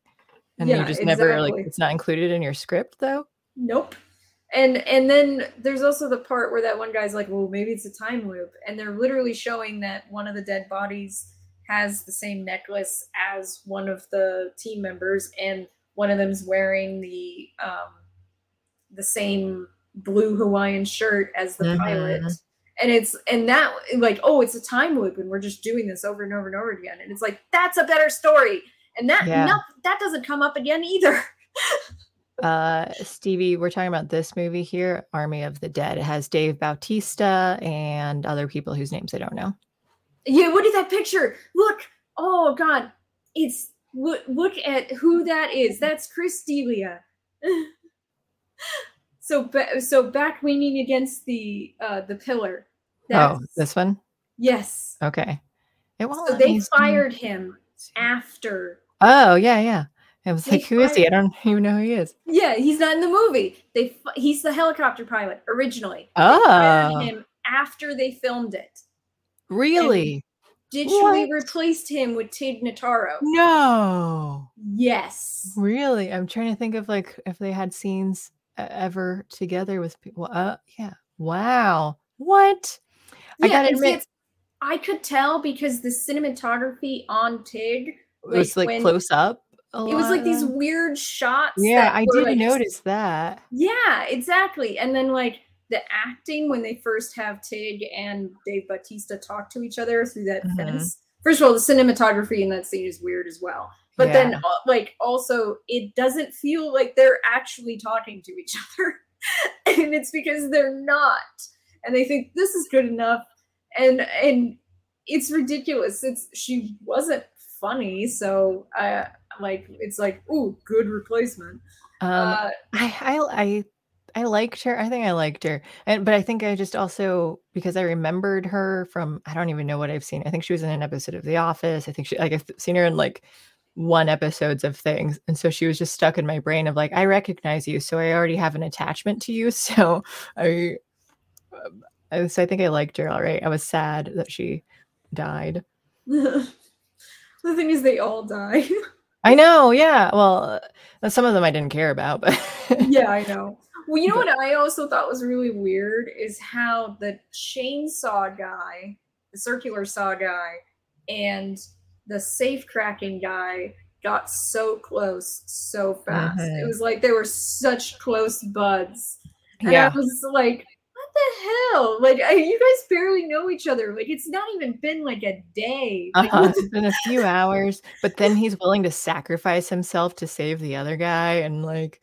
A: and yeah, you just exactly. never like it's not included in your script though
B: nope and and then there's also the part where that one guy's like well maybe it's a time loop. And they're literally showing that one of the dead bodies has the same necklace as one of the team members and one of them's wearing the um the same blue hawaiian shirt as the mm-hmm. pilot. And it's and that like oh it's a time loop and we're just doing this over and over and over again. And it's like that's a better story. And that yeah. not, that doesn't come up again either
A: uh stevie we're talking about this movie here army of the dead it has dave bautista and other people whose names i don't know
B: yeah look at that picture look oh god it's look look at who that is that's chris D'Elia so so back leaning against the uh the pillar
A: that's, oh, this one?
B: Yes.
A: Okay.
B: It won't so they fired him after.
A: Oh, yeah, yeah. It was like, who is he? I don't even know who he is.
B: Yeah, he's not in the movie. They he's the helicopter pilot originally.
A: Oh.
B: him after they filmed it.
A: Really?
B: digitally replaced him with Tig Notaro.
A: No.
B: Yes.
A: Really? I'm trying to think of like if they had scenes ever together with people. Uh, yeah. Wow. What?
B: Yeah, I gotta admit, I could tell because the cinematography on Tig
A: like, was like when, close up.
B: It was like these weird shots.
A: Yeah, I did
B: like,
A: notice that.
B: Yeah, exactly. And then like the acting when they first have Tig and Dave Bautista talk to each other through that mm-hmm. fence. First of all, the cinematography in that scene is weird as well. But yeah. then, uh, like, also, it doesn't feel like they're actually talking to each other. and it's because they're not and they think this is good enough and and it's ridiculous it's she wasn't funny so i like it's like oh good replacement
A: um uh, I, I i I liked her. I think I liked her. And but I think I just also because I remembered her from I don't even know what I've seen. I think she was in an episode of The Office. I think she like I've seen her in like one episodes of things. And so she was just stuck in my brain of like, I recognize you. So I already have an attachment to you. So I um, so I think I liked her all right. I was sad that she died.
B: the thing is, they all die.
A: I know. Yeah. Well, uh, some of them I didn't care about, but
B: yeah, I know. Well, you know but, what I also thought was really weird is how the chainsaw guy, the circular saw guy, and the safe cracking guy got so close so fast. Mm-hmm. It was like they were such close buds. And yeah. I was like, the hell? Like, I, you guys barely know each other. Like, it's not even been like a day. Like,
A: uh-huh. It's been a few hours, but then he's willing to sacrifice himself to save the other guy, and like,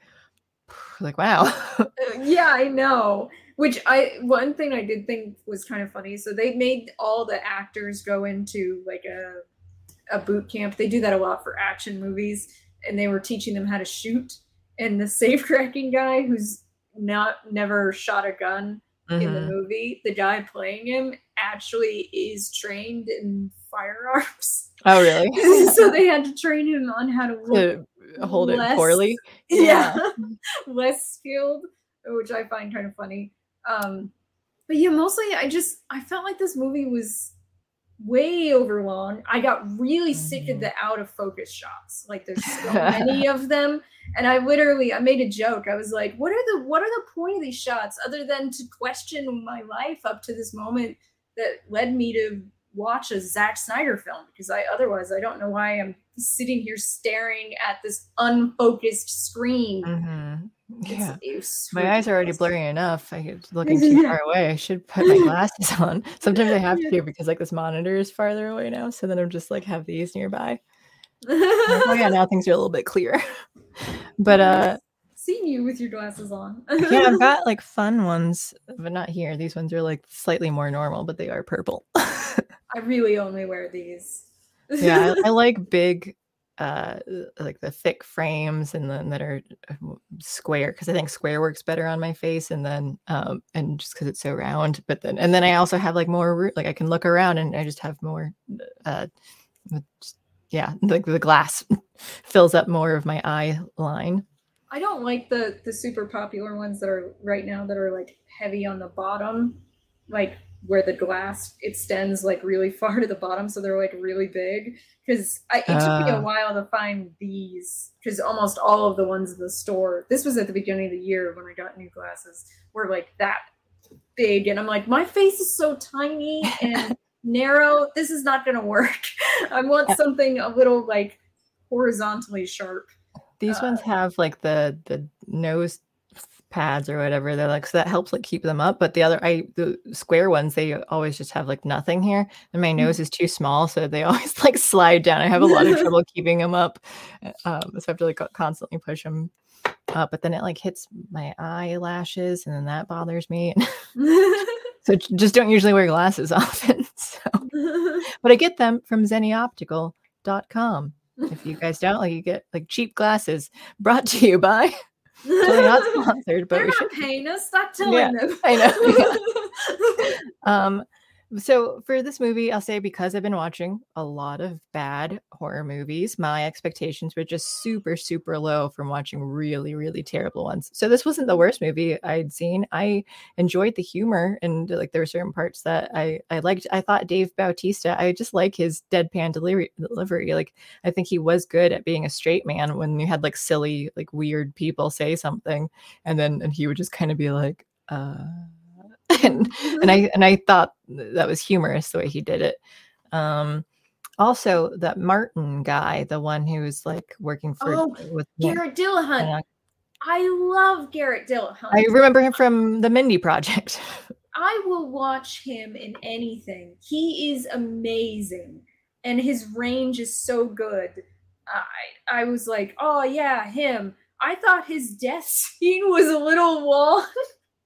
A: like, wow.
B: Uh, yeah, I know. Which I one thing I did think was kind of funny. So they made all the actors go into like a a boot camp. They do that a lot for action movies, and they were teaching them how to shoot. And the safe cracking guy, who's not never shot a gun, mm-hmm. in the mm-hmm. movie, the guy playing him actually is trained in firearms.
A: Oh, really?
B: so they had to train him on how to,
A: to hold less, it poorly.
B: Yeah, less skilled, which I find kind of funny. Um, but yeah, mostly I just I felt like this movie was way over long. I got really mm-hmm. sick of mm-hmm. the out of focus shots. Like there's so many of them. And I literally I made a joke. I was like, what are the what are the point of these shots other than to question my life up to this moment that led me to watch a Zack Snyder film because I otherwise I don't know why I'm sitting here staring at this unfocused screen.
A: Mm-hmm. Yeah, my eyes are already blurry enough. I get looking too far away. I should put my glasses on. Sometimes I have to because like this monitor is farther away now, so then I'm just like have these nearby. like, oh yeah, now things are a little bit clearer. but uh
B: seen you with your glasses on.
A: yeah, I've got like fun ones, but not here. These ones are like slightly more normal, but they are purple.
B: I really only wear these.
A: yeah, I, I, like big, uh, like the thick frames and then that are uh, square because I think square works better on my face, and then um, and just because it's so round. But then and then I also have like more like I can look around and I just have more, uh, yeah, like the glass fills up more of my eye line.
B: I don't like the the super popular ones that are right now that are like heavy on the bottom, like where the glass extends like really far to the bottom, so they're like really big. Because it took uh, me a ah. while to find these, because almost all of the ones in the store. This was at the beginning of the year when I got new glasses. Were like that big, and I'm like, my face is so tiny and narrow. This is not going to work. I want something a little like horizontally sharp.
A: These uh, ones have like the the nose pads or whatever. They're like so that helps like keep them up. But the other I the square ones, they always just have like nothing here. And my nose mm. is too small, so they always like slide down. I have a lot of trouble keeping them up. Um, so I have to like constantly push them up. But then it like hits my eyelashes and then that bothers me. so just don't usually wear glasses often. So but I get them from zennioptical.com. If you guys don't, like you get like cheap glasses brought to you by totally not sponsored, but
B: They're
A: we
B: should paying us. Stop telling yeah, them.
A: I know. um, so for this movie, I'll say because I've been watching a lot of bad horror movies, my expectations were just super, super low from watching really, really terrible ones. So this wasn't the worst movie I'd seen. I enjoyed the humor and like there were certain parts that I I liked. I thought Dave Bautista, I just like his deadpan delivery. Like I think he was good at being a straight man when you had like silly, like weird people say something, and then and he would just kind of be like, uh and and I and I thought that was humorous the way he did it. Um, also, that Martin guy, the one who was like working for
B: oh, with Garrett Dillahunt. I love Garrett Dillahunt.
A: I remember him from the Mindy Project.
B: I will watch him in anything. He is amazing, and his range is so good. I I was like, oh yeah, him. I thought his death scene was a little wall,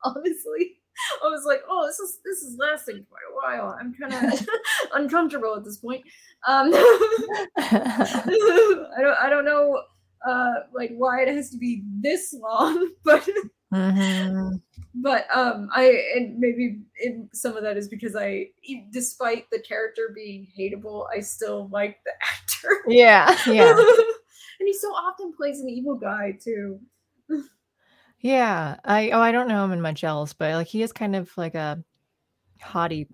B: honestly. I was like, oh, this is this is lasting quite a while. I'm kind of uncomfortable at this point. Um, I don't I don't know uh, like why it has to be this long, but mm-hmm. but um, I and maybe it, some of that is because I, despite the character being hateable, I still like the actor.
A: Yeah, yeah.
B: and he so often plays an evil guy too.
A: Yeah. I oh, I don't know him in much else, but like he is kind of like a haughty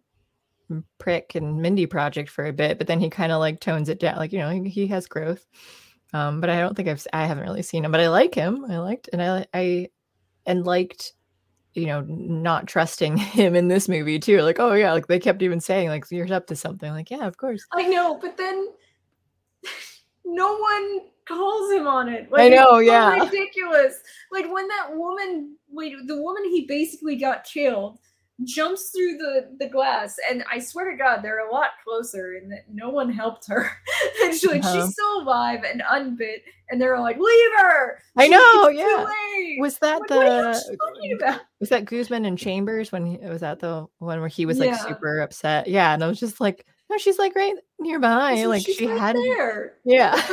A: prick and Mindy project for a bit, but then he kind of like tones it down. Like, you know, he, he has growth. Um, but I don't think I've I haven't really seen him, but I like him. I liked and I I and liked you know not trusting him in this movie too. Like, oh yeah, like they kept even saying like you're up to something. Like, yeah, of course.
B: I know, but then no one calls him on it. Like,
A: I know, so yeah.
B: Ridiculous. Like when that woman, wait, the woman he basically got killed, jumps through the the glass, and I swear to God, they're a lot closer, and that no one helped her. and she's like, uh-huh. she's still alive and unbit, and they're all like, leave her.
A: I know, yeah. Was that like, the? Was that Guzman and Chambers when he was that the one where he was like yeah. super upset? Yeah, and I was just like no, she's like right nearby. like she
B: right
A: had
B: there.
A: Yeah.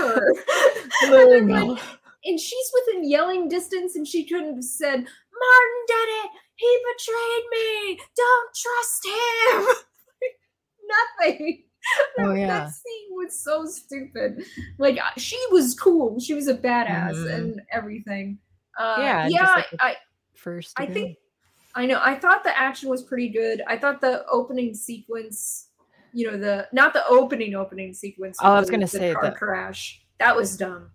B: oh, and she's within yelling distance, and she couldn't have said, "Martin did it. He betrayed me. Don't trust him." Nothing.
A: Oh, yeah.
B: That scene was so stupid. Like uh, she was cool. She was a badass
A: Mhm.
B: and everything. Uh,
A: Yeah,
B: yeah.
A: like
B: I,
A: First,
B: I think I know. I thought the action was pretty good. I thought the opening sequence, you know, the not the opening opening sequence.
A: Oh, I was gonna
B: the
A: say
B: car
A: that-
B: crash. That was dumb.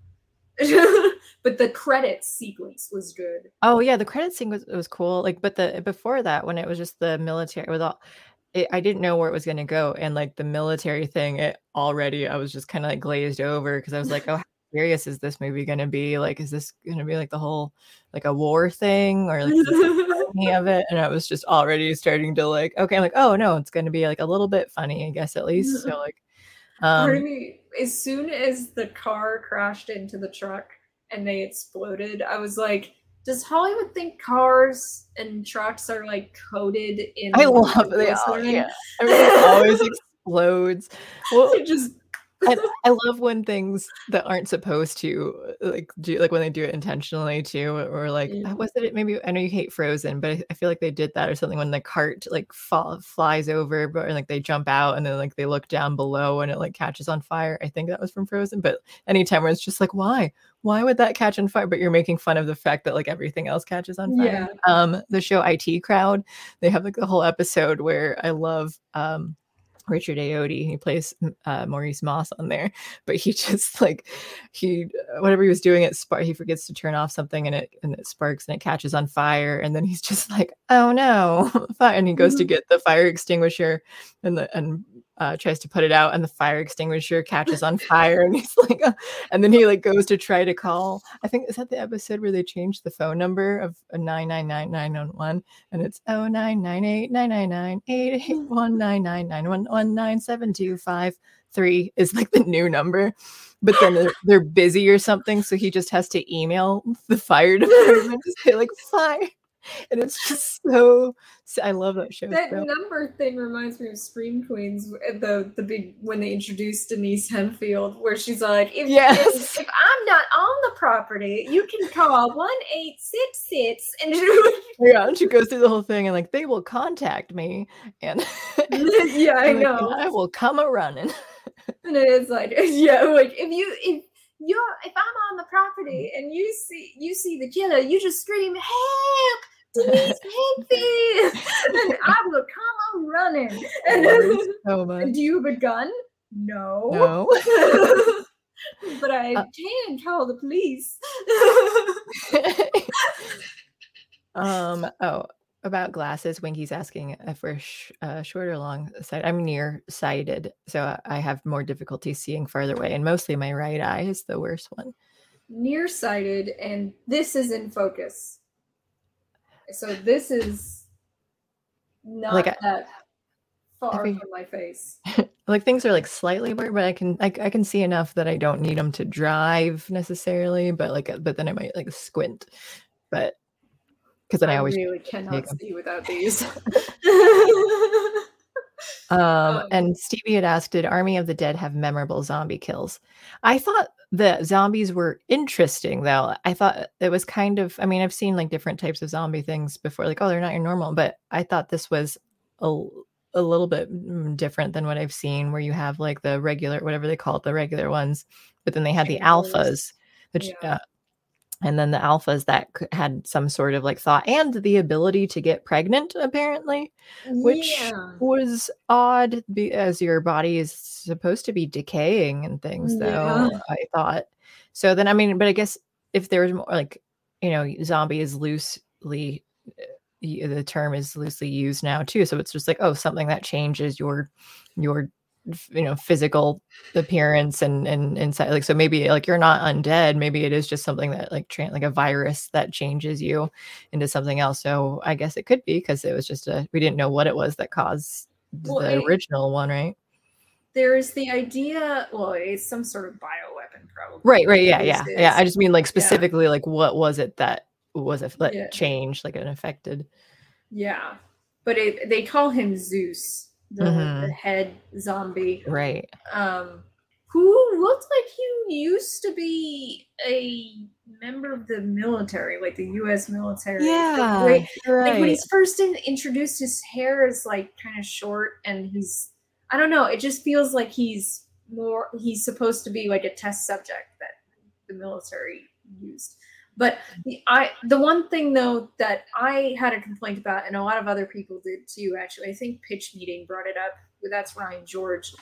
B: but the credits sequence was good.
A: Oh yeah, the credit scene was was cool. Like, but the before that, when it was just the military with all, it, I didn't know where it was going to go, and like the military thing, it already I was just kind of like glazed over because I was like, oh, how serious is this movie going to be? Like, is this going to be like the whole like a war thing or like any of it? And I was just already starting to like, okay, I'm like, oh no, it's going to be like a little bit funny, I guess at least. So like, um,
B: me, as soon as the car crashed into the truck and they exploded, I was like, does Hollywood think cars and trucks are like coated in?
A: I love they all, yeah, everything always explodes. Well,
B: It just
A: I, I love when things that aren't supposed to uh, like do like when they do it intentionally too or like uh, was it maybe I know you hate Frozen but I, I feel like they did that or something when the cart like fall, flies over but or, like they jump out and then like they look down below and it like catches on fire. I think that was from Frozen but anytime where it's just like why? Why would that catch on fire? But you're making fun of the fact that like everything else catches on fire.
B: Yeah.
A: um the show IT crowd they have like the whole episode where I love um Richard Ayoade. He plays uh, Maurice Moss on there, but he just like he uh, whatever he was doing it spark. He forgets to turn off something and it and it sparks and it catches on fire. And then he's just like, oh no, fire! And he goes to get the fire extinguisher and the and uh, tries to put it out, and the fire extinguisher catches on fire. And he's like, uh, and then he like goes to try to call. I think is that the episode where they changed the phone number of a nine nine nine nine one one and it's 0998-999-8819991197253 is like the new number but then they're, they're busy or something so he just has to email the fire department to say like fire and it's just so i love that show
B: that
A: so-
B: number thing reminds me of Scream Queens, eh, the the big when they introduced Denise Hemphill, where she's like, if,
A: Yes.
B: if, if I'm not on the property, you can call one eight six six and
A: yeah and she goes through the whole thing and like they will contact me and
B: yeah, I
A: like,
B: know.
A: i will come a running
B: And it is like, yeah, like if you if you're if I'm on the property mm-hmm. and you see you see the killer, you just scream, "Help, Denise Hemphill!" and I will come a running. And,
A: so much
B: do you have a gun? No.
A: no
B: but I
A: Uh,
B: can call the police.
A: um oh about glasses winky's asking if we're sh- uh, short or long sighted i'm near sighted so I- i have more difficulty seeing farther away and mostly my right eye is the worst one
B: Nearsighted, and this is in focus. So this is not
A: Like
B: that far
A: every-
B: from my face.
A: like things are like slightly blurred but i can I, I can see enough that i don't need them to drive necessarily but like but then i might like squint but because then i, always
B: really cannot see without these.
A: Um,
B: Um,
A: and Stevie had asked, did Army of the Dead have memorable zombie kills? I thought the zombies were interesting, though. I thought it was kind of, I mean, I've seen like different types of zombie things before, like, oh, they're not your normal, but I thought this was a, a little bit mm, different than what I've seen, where you have like the regular, whatever they call it, the regular ones, but then they had the alphas, which,
B: Yeah.
A: uh, and then the alphas that had some sort of like thought and the ability to get pregnant, apparently which
B: yeah.
A: was odd as your body is supposed to be decaying and things mm, though
B: Yeah.
A: i thought so then i mean but i guess if there's more like you know zombie is loosely the term is loosely used now too so it's just like oh something that changes your your you know physical appearance and and inside like so maybe like you're not undead maybe it is just something that like tran like a virus that changes you into something else so i guess it could be because it was just a we didn't know what it was that caused
B: Well,
A: the
B: it-
A: original one right
B: There is the idea. Well, it's some sort of bioweapon, probably.
A: right right yeah yeah yeah i just mean like specifically like what was it that was it that
B: Yeah.
A: changed like it affected
B: Yeah, but it, they call him Zeus, the, the
A: Mhm.
B: head zombie,
A: right
B: um, who looked like he used to be a member of the military, like the U.S. military.
A: Yeah,
B: like,
A: right.
B: like when he's first in, introduced, his hair is like kind of short, and he's I don't know. It just feels like he's more. He's supposed to be like a test subject that the military used. But the I the one thing though that I had a complaint about, and a lot of other people did too. Actually, I think Pitch Meeting brought it up. That's Ryan George.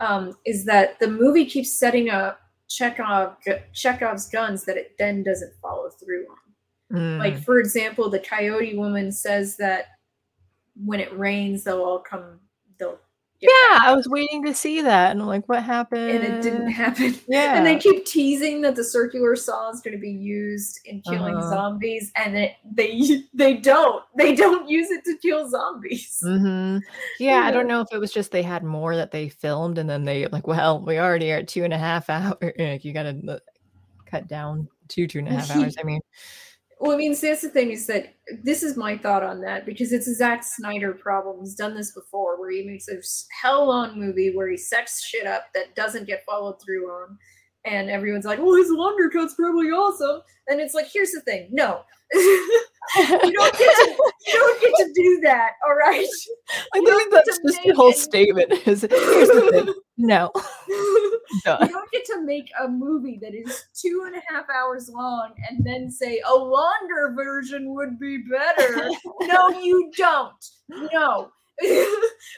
B: Um, is that the movie keeps setting up Chekhov Chekhov's guns that it then doesn't follow through on.
A: Mm.
B: Like for example, the Coyote Woman says that when it rains, they'll all come.
A: Yeah, I was waiting to see that, and I'm like, what happened?
B: And it didn't happen.
A: Yeah,
B: and they keep teasing that the circular saw is going to be used in killing
A: Uh-huh.
B: zombies, and it, they they don't. They don't use it to kill zombies.
A: hmm Yeah, I don't know if it was just they had more that they filmed, and then they like, well, we already are at two and a half hours. Like, you got to cut down to two and a half hours. I mean,
B: Well, I mean, that's the thing is that this is my thought on that because it's a Zack Snyder problem. He's done this before where he makes a hell on movie where he sets shit up that doesn't get followed through on. And everyone's like, well, his undercut's probably awesome. And it's like, here's the thing no. you, don't get to, you don't get to do that, all right?
A: I
B: You
A: think that's just the whole
B: it-
A: statement. Is here's the thing. No, duh.
B: you don't get to make a movie that is two and a half hours long and then say a longer version would be better. no, you don't. No.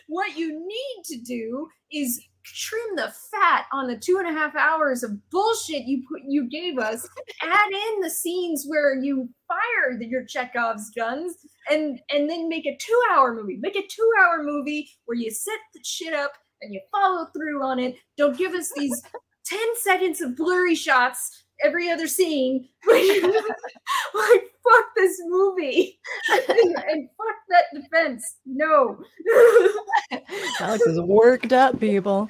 B: what you need to do is trim the fat on the two and a half hours of bullshit you put you gave us. Add in the scenes where you fire the, your Chekhov's guns, and and then make a two hour movie. Make a two hour movie where you set the shit up and you follow through on it. Don't give us these 10 seconds of blurry shots every other scene. like, fuck this movie. and, and fuck that defense. No.
A: Alex is worked up, people.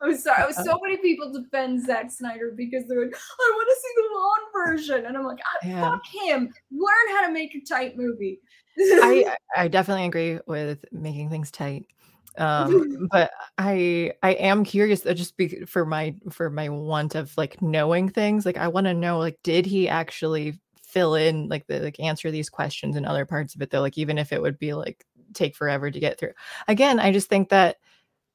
B: I'm sorry. So many people defend Zack Snyder because they're like, I want to see the long version. And I'm like, ah,
A: Yeah.
B: fuck him. Learn how to make a tight movie.
A: I I definitely agree with making things tight. Um, but I I am curious uh, just be, for my for my want of like knowing things. Like I want to know like did he actually fill in like the like answer these questions and other parts of it though? Like even if it would be like take forever to get through. Again, I just think that th- th-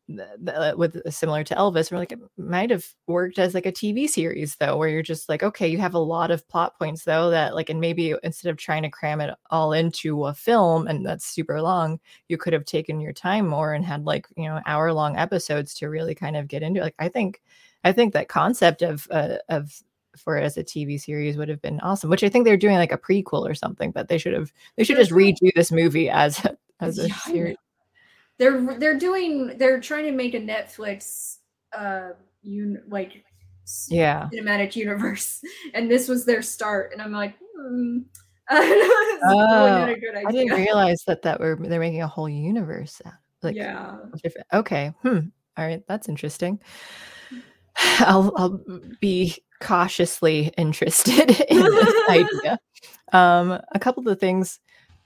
A: with similar to Elvis, we're like it might have worked as like a TV series though, where you're just like, okay, you have a lot of plot points though that like, and maybe instead of trying to cram it all into a film and that's super long, you could have taken your time more and had like you know hour long episodes to really kind of get into. it. Like I think, I think that concept of uh, of for it as a TV series would have been awesome. Which I think they're doing like a prequel or something, but they should have they should just redo this movie as as a
B: Yeah,
A: series.
B: They're they're doing they're trying to make a Netflix uh un, like
A: Yeah.
B: cinematic universe and this was their start and I'm like hmm. It's probably not a good
A: Oh, I didn't realize that that were they're making a whole universe like
B: yeah.
A: different. Okay, hmm. All right, that's interesting. I'll I'll be cautiously interested in this idea. Um, a couple of the things,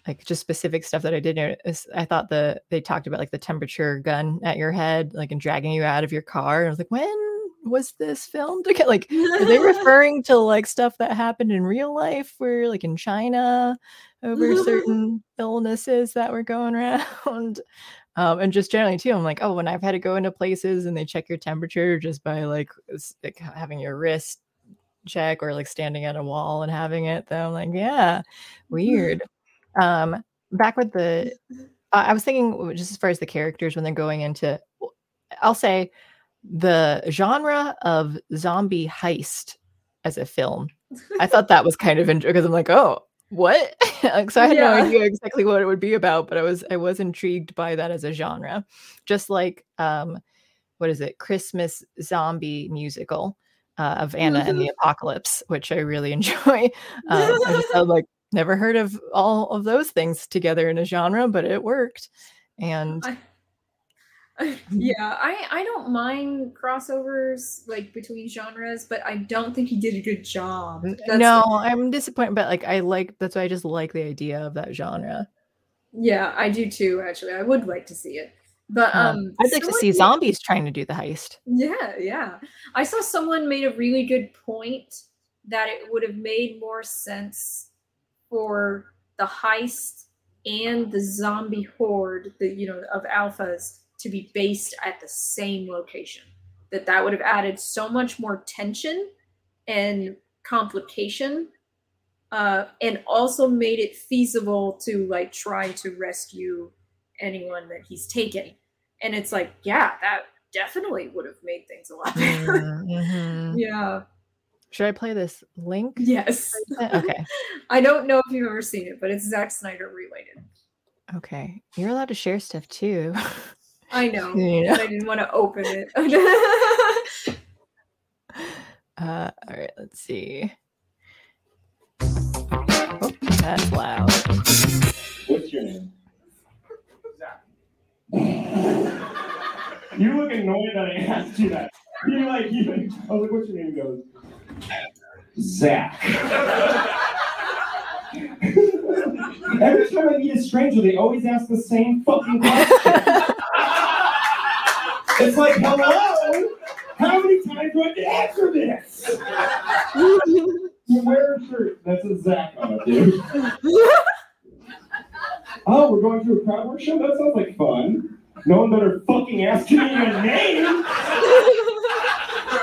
A: like just specific stuff that I did notice. I thought the they talked about like the temperature gun at your head, like and dragging you out of your car. And I was like, when was this filmed? Okay, like are they referring to like stuff that happened in real life where like in china over certain illnesses that were going around um, and just generally too i'm like oh when i've had to go into places and they check your temperature just by like, like having your wrist check or like standing at a wall and having it then i'm like yeah weird um back with the uh, i was thinking just as far as the characters when they're going into i'll say the genre of zombie heist as a film i thought that was kind of interesting because i'm like oh what? Like, so i had no idea exactly what it would be about but i was i was intrigued by that as a genre. Just like um what is it? Christmas zombie musical uh, of anna and the apocalypse which i really enjoy. Um, i just had like never heard of all of those things together in a genre but it worked and
B: I, yeah, I I don't mind crossovers like between genres, but I don't think he did a good job. That's-
A: no, I'm disappointed, but like I like that's why I just like the idea of that genre.
B: Yeah, I do too. Actually, I would like to see it, but
A: Um,
B: um,
A: I'd like to see zombies trying to do the heist.
B: Yeah, yeah. I saw someone made a really good point that it would have made more sense for the heist and the zombie horde, the you know of alphas, to be based at the same location. That that would have added so much more tension and complication, uh, and also made it feasible to like try to rescue anyone that he's taken. And it's like, yeah, that definitely would have made things a lot better.
A: Mhm.
B: yeah.
A: Should I play this link?
B: Yes.
A: Okay.
B: I don't know if you've ever seen it, but it's Zack Snyder related.
A: Okay. You're allowed to share stuff too.
B: I know.
A: Yeah.
B: but I didn't want to open it.
A: Uh, all right, let's see. Oh, that's loud.
C: What's your name? you look annoyed that I asked you that. You're like, you, I was like, what's your name? He goes, Zach. Every time I meet a stranger, they always ask the same fucking question. it's like, hello? How many times do I have to answer this? You wear a shirt that says Zach on it, dude. Oh, we're going to a crowd work show? That sounds like fun. No one better fucking ask me a name.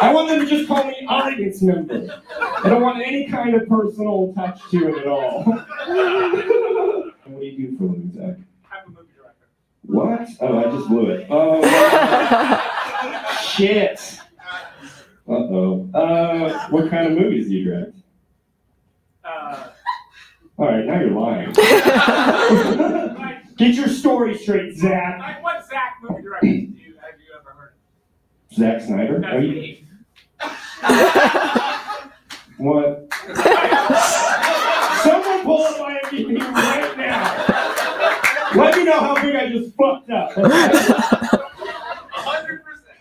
C: I want them to just call me audience member. I don't want any kind of personal touch to it at all. what do you do for a living, Zach?
D: I'm a movie director.
C: What? Oh, I just blew it. Oh, shit. Uh-oh. Uh, what kind of movies do you direct?
D: Uh,
C: All right, now you're lying. Get your story straight, Zach.
D: like what Zach movie director do you, have you ever heard
C: Zack Snyder?
D: of?
C: Are
D: That's
C: you,
D: me.
C: What? Someone pull up IMDb right now. Let me know how big I just fucked up.
D: 100%.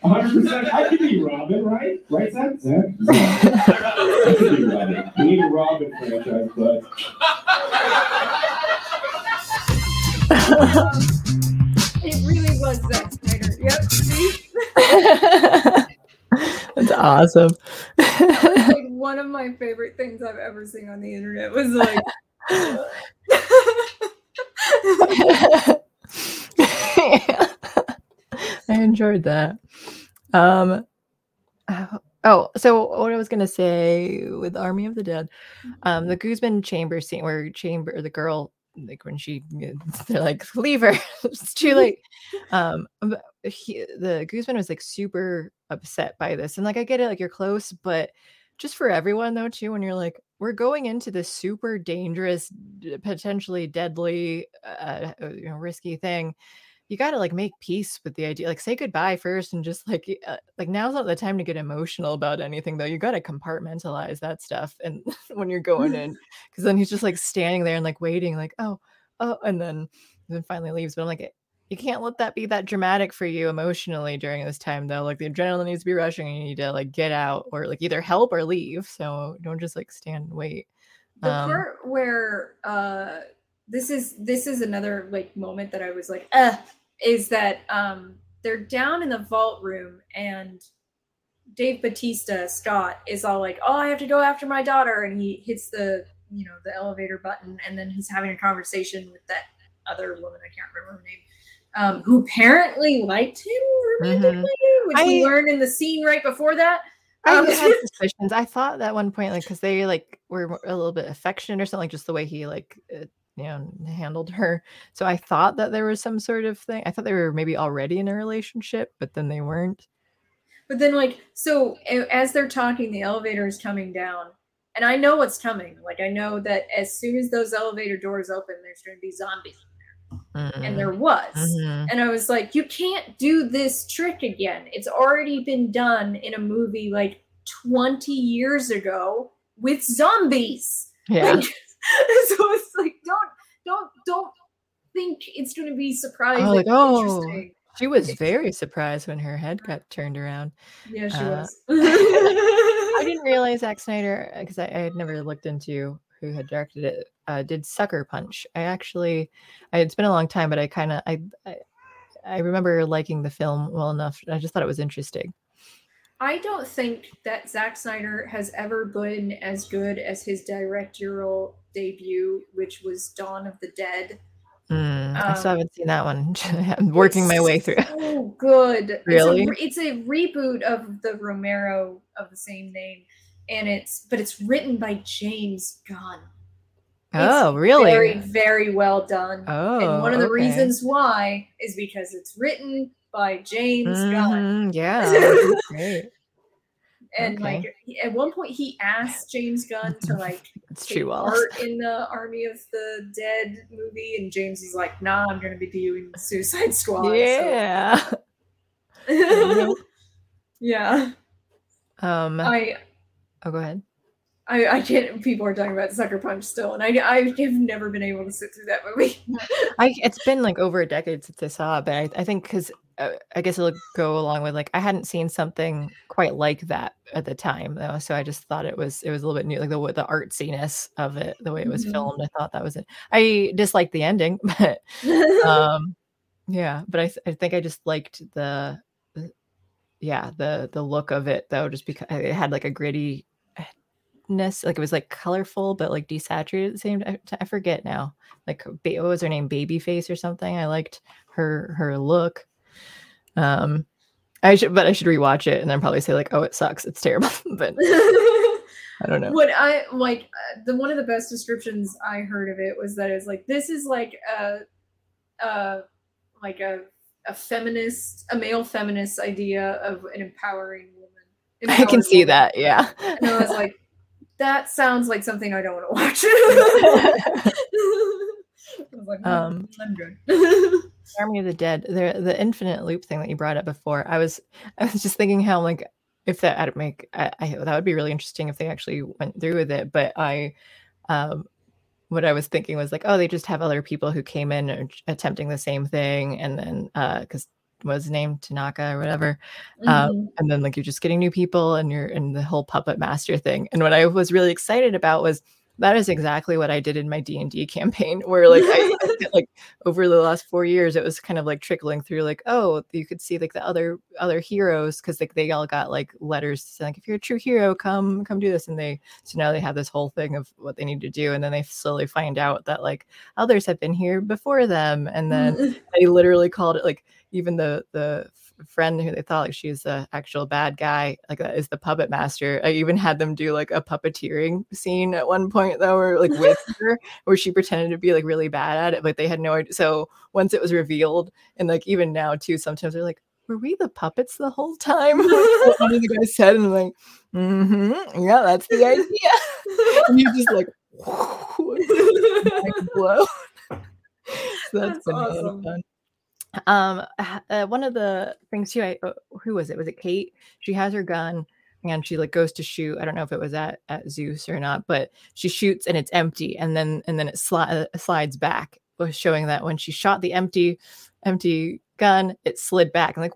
C: 100%. I could be Robin, right? Right, Zach? Zach? Zach. I could be Robin. We need a Robin franchise, but
B: it really was Zack Snyder. Yep. See?
A: That's awesome.
B: like one of my favorite things I've ever seen on the internet was like
A: I enjoyed that. Um, oh, oh, so what I was gonna say with Army of the Dead, um, the Guzman chamber scene where chamber the girl like when she they're like leave her. It's too late. Um he, the Guzman was like super upset by this and like i get it like you're close but just for everyone though too when you're like we're going into this super dangerous potentially deadly uh uh, you know risky thing you got to like make peace with the idea like say goodbye first and just like uh, like now's not the time to get emotional about anything though. You got to compartmentalize that stuff and when you're going in because then he's just like standing there and like waiting like oh oh and then then finally leaves. But i'm like "Eh, you can't let that be that dramatic for you emotionally during this time though. Like the adrenaline needs to be rushing and you need to like get out or like either help or leave. So don't just like stand and wait.
B: The
A: Um,
B: part where uh this is this is another like moment that I was like, uh, is that um they're down in the vault room and Dave Bautista Scott is all like, Oh, I have to go after my daughter and he hits the you know the elevator button and then he's having a conversation with that other woman, I can't remember her name. Um, who apparently liked him romantically, which we
A: I-
B: learned in the scene right before that.
A: I
B: Um,
A: had suspicions. I thought at one point, like, because they like were a little bit affectionate or something, like just the way he like, uh, you know, handled her. So I thought that there was some sort of thing. I thought they were maybe already in a relationship, but then they weren't.
B: But then, like, so as they're talking, the elevator is coming down, and I know what's coming. Like, I know that as soon as those elevator doors open, there's going to be zombies, and there was.
A: Mhm.
B: And I was like, you can't do this trick again. It's already been done in a movie like 20 years ago with zombies.
A: Yeah.
B: Like, so it's like, don't, don't, don't think it's going to be surprising.
A: like, oh.
B: interesting.
A: She was very surprised when her head got turned around.
B: Yeah, she
A: Uh,
B: was.
A: I didn't realize Zack Snyder because I, I had never looked into who had directed it. Uh, did Sucker Punch? I actually, I, it's been a long time, but I kind of I, I I remember liking the film well enough. I just thought it was interesting.
B: I don't think that Zack Snyder has ever been as good as his directorial debut, which was Dawn of the Dead.
A: Mm, I still
B: Um,
A: haven't seen that one. I'm working my way through.
B: So good.
A: Really?
B: It's a, it's a reboot of the Romero of the same name, and it's but it's written by James Gunn.
A: Oh, really?
B: Very, very well done.
A: oh,
B: and one of the
A: okay.
B: reasons why is because it's written by James Gunn.
A: Mhm, Yeah.
B: And
A: Okay.
B: like at one point, he asked James Gunn to like
A: It's
B: take.
A: Well,
B: part in the Army of the Dead movie, and James is like, "Nah, I'm gonna be doing Suicide Squad."
A: yeah. Nope.
B: yeah.
A: Um.
B: I,
A: oh, go ahead.
B: I, I can't. People are talking about Sucker Punch still, and I, I have never been able to sit through that movie.
A: I it's been like over a decade since I saw it, but I, I think because I guess it'll go along with like I hadn't seen something quite like that at the time though, so I just thought it was it was a little bit new, like the the artsiness of it, the way it was
B: Mhm.
A: filmed. I thought that was it. I disliked the ending, but um, yeah, but I th- I think I just liked the, the- yeah the the look of it though, just because it had like a gritty ness like it was like colorful but like desaturated at the same time i forget now like what was her name babyface or something i liked her her look um i should but i should rewatch it and then probably say like oh it sucks it's terrible but i don't know
B: what I like uh, the one of the best descriptions I heard of it was that it's like this is like a, uh, like a a feminist, a male feminist idea of an empowering woman.
A: i can see
B: woman.
A: that yeah
B: And I was like, that sounds like something I don't want to watch. I was like, "Mm,
A: Um. Army of the Dead, the the infinite loop thing that you brought up before, I was I was just thinking how like if that I'd make I, I that would be really interesting if they actually went through with it. But I um what I was thinking was like, oh, they just have other people who came in attempting the same thing, and then uh because was named Tanaka or whatever, um,
B: Mhm.
A: and then like you're just getting new people and you're in the whole puppet master thing and what i was really excited about was that is exactly what i did in my d&d campaign where like i like over the last four years it was kind of like trickling through like oh you could see like the other other heroes because like they all got like letters saying like if you're a true hero come come do this and they so now they have this whole thing of what they need to do and then they slowly find out that like others have been here before them and then they literally called it like even the the friend who they thought like she was the actual bad guy like that is the puppet master i even had them do like a puppeteering scene at one point though or like with her where she pretended to be like really bad at it but they had no idea so once it was revealed and like even now too sometimes they're like were we the puppets the whole time Like, one of the guys said and I'm like mm-hmm, yeah that's the idea and you just like blown. so that's,
B: That's
A: been a lot of
B: awesome.
A: fun. Um, uh, one of the things too, I uh, who was it? Was it Kate? She has her gun and she like goes to shoot. I don't know if it was at at Zeus or not, but she shoots and it's empty, and then and then it sli- uh, slides back, was showing that when she shot the empty empty gun, it slid back. I'm like,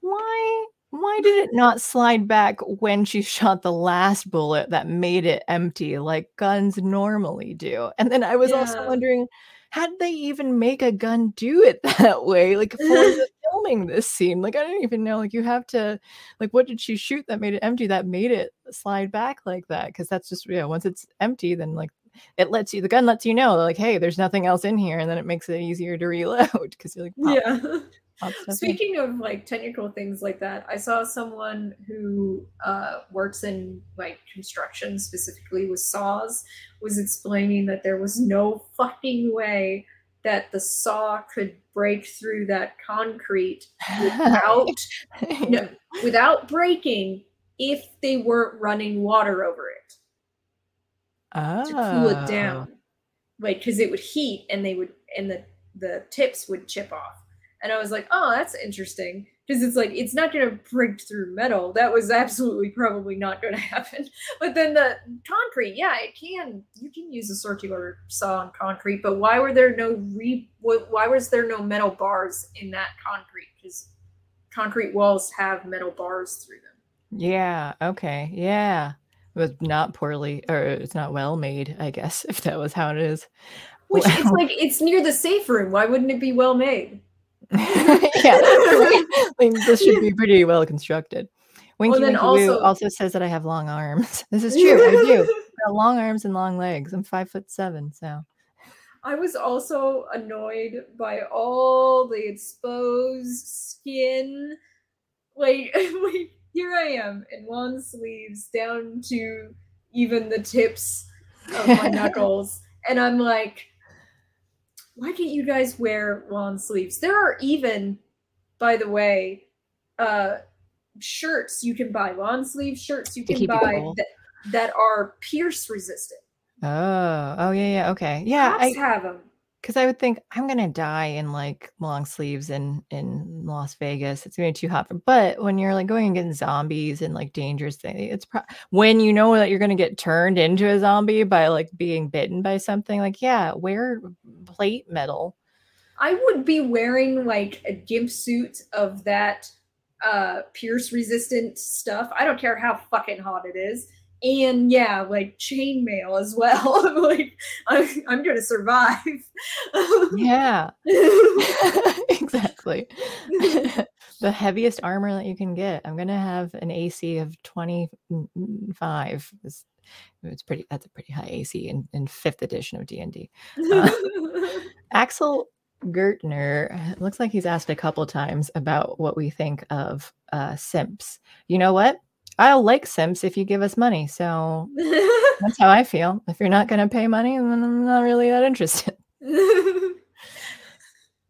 A: why? Why did it not slide back when she shot the last bullet that made it empty like guns normally do? And then I was also wondering, how did they even make a gun do it that way? Like for the filming this scene, like I didn't even know. Like you have to, like, what did she shoot that made it empty? That made it slide back like that? Because that's just yeah. Once it's empty, then like it lets you. The gun lets you know, like, hey, there's nothing else in here, and then it makes it easier to reload because you're like,
B: yeah. Speaking of like technical things like that, I saw someone who uh, works in like construction, specifically with saws, was explaining that there was no fucking way that the saw could break through that concrete without no, without breaking if they weren't running water over it oh. to cool it
A: Oh.
B: down like because it would heat and they would and the the tips would chip off and i was like oh that's interesting because it's like it's not going to break through metal that was absolutely probably not going to happen but then the concrete yeah it can you can use a circular saw on concrete but why were there no re why was there no metal bars in that concrete because concrete walls have metal bars through them
A: Yeah. Okay. Yeah. It was not poorly, or it's not well made. I guess if that was how it is.
B: which it's like it's near the safe room why wouldn't it be well made
A: yeah. I mean, this should be pretty well constructed. Winky
B: then
A: Winky
B: also-
A: also says that I have long arms. This is true. I do. I long arms and long legs. I'm five foot seven, so
B: I was also annoyed by all the exposed skin. Like, like here I am in long sleeves down to even the tips of my knuckles. And I'm like, why can't you guys wear long sleeves? There are even, by the way, uh shirts you can buy, long sleeve shirts you can buy that, that are pierce resistant.
A: oh, oh yeah, yeah, okay, yeah.
B: Cops
A: I
B: have them.
A: Because I would think I'm gonna die in like long sleeves in in Las Vegas. It's gonna be too hot for. But when you're like going against zombies and like dangerous things, it's pro- when you know that you're gonna get turned into a zombie by like being bitten by something. Like yeah, wear plate metal.
B: I would be wearing like a gimp suit of that uh pierce resistant stuff. I don't care how fucking hot it is. And yeah, like chainmail as well. like I'm, I'm gonna survive.
A: Yeah, exactly. the heaviest armor that you can get. I'm gonna have an AC of 25. It's, it's pretty. That's a pretty high AC in, in fifth edition of D and D. Axel Gertner looks like he's asked a couple times about what we think of uh, simps. You know what? I'll like simps if you give us money. So that's how I feel. If you're not going to pay money, then I'm not really that interested.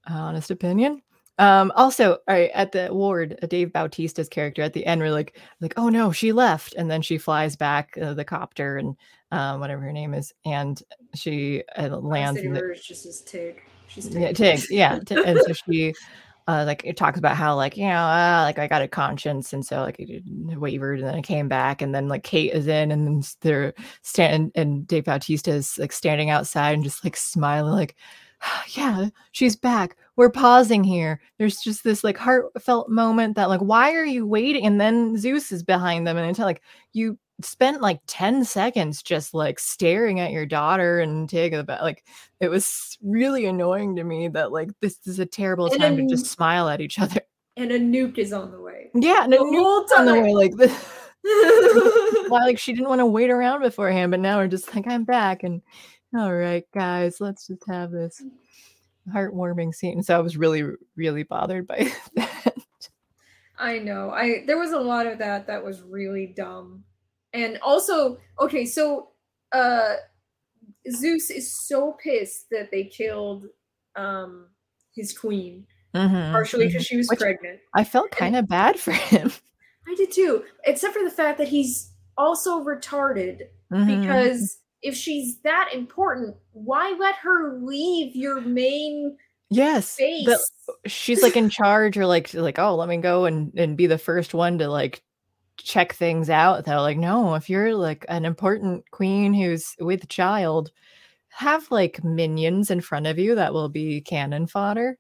A: Honest opinion. Um, also, all right, at the ward, uh, Dave Bautista's character at the end, we're like, like, oh no, she left, and then she flies back uh, the copter and um, whatever her name is, and she uh, lands. the-
B: just as Tig. She's
A: yeah, Tig, yeah, Ti- and so she, uh, like, it talks about how, like, you know, uh, like I got a conscience, and so like it wavered, and then I came back, and then like Kate is in, and they're stand, and Dave Bautista is like standing outside and just like smiling, like, yeah, she's back. We're pausing here. There's just this like heartfelt moment that like, why are you waiting? And then Zeus is behind them, and it's like you spent like 10 seconds just like staring at your daughter and taking the about like it was really annoying to me that like this is a terrible
B: And
A: time to just smile at each other.
B: and a nuke is on the way.
A: Yeah, and
B: The
A: a
B: whole
A: on the way like this. Why like she didn't want to wait around beforehand, but now we're just like I'm back and all right, guys, let's just have this heartwarming scene. So I was really, really bothered by that.
B: I know. I there was a lot of that that was really dumb. And also, okay, so uh Zeus is so pissed that they killed um his queen,
A: Mhm,
B: partially because she was
A: Which-
B: pregnant.
A: I felt kind of bad for him.
B: I did too, except for the fact that he's also retarded
A: Mhm.
B: because if she's that important, why let her leave your main
A: yes, the- she's like in charge or like like oh let me go and and be the first one to like check things out they're like no if you're like an important queen who's with child have like minions in front of you that will be cannon fodder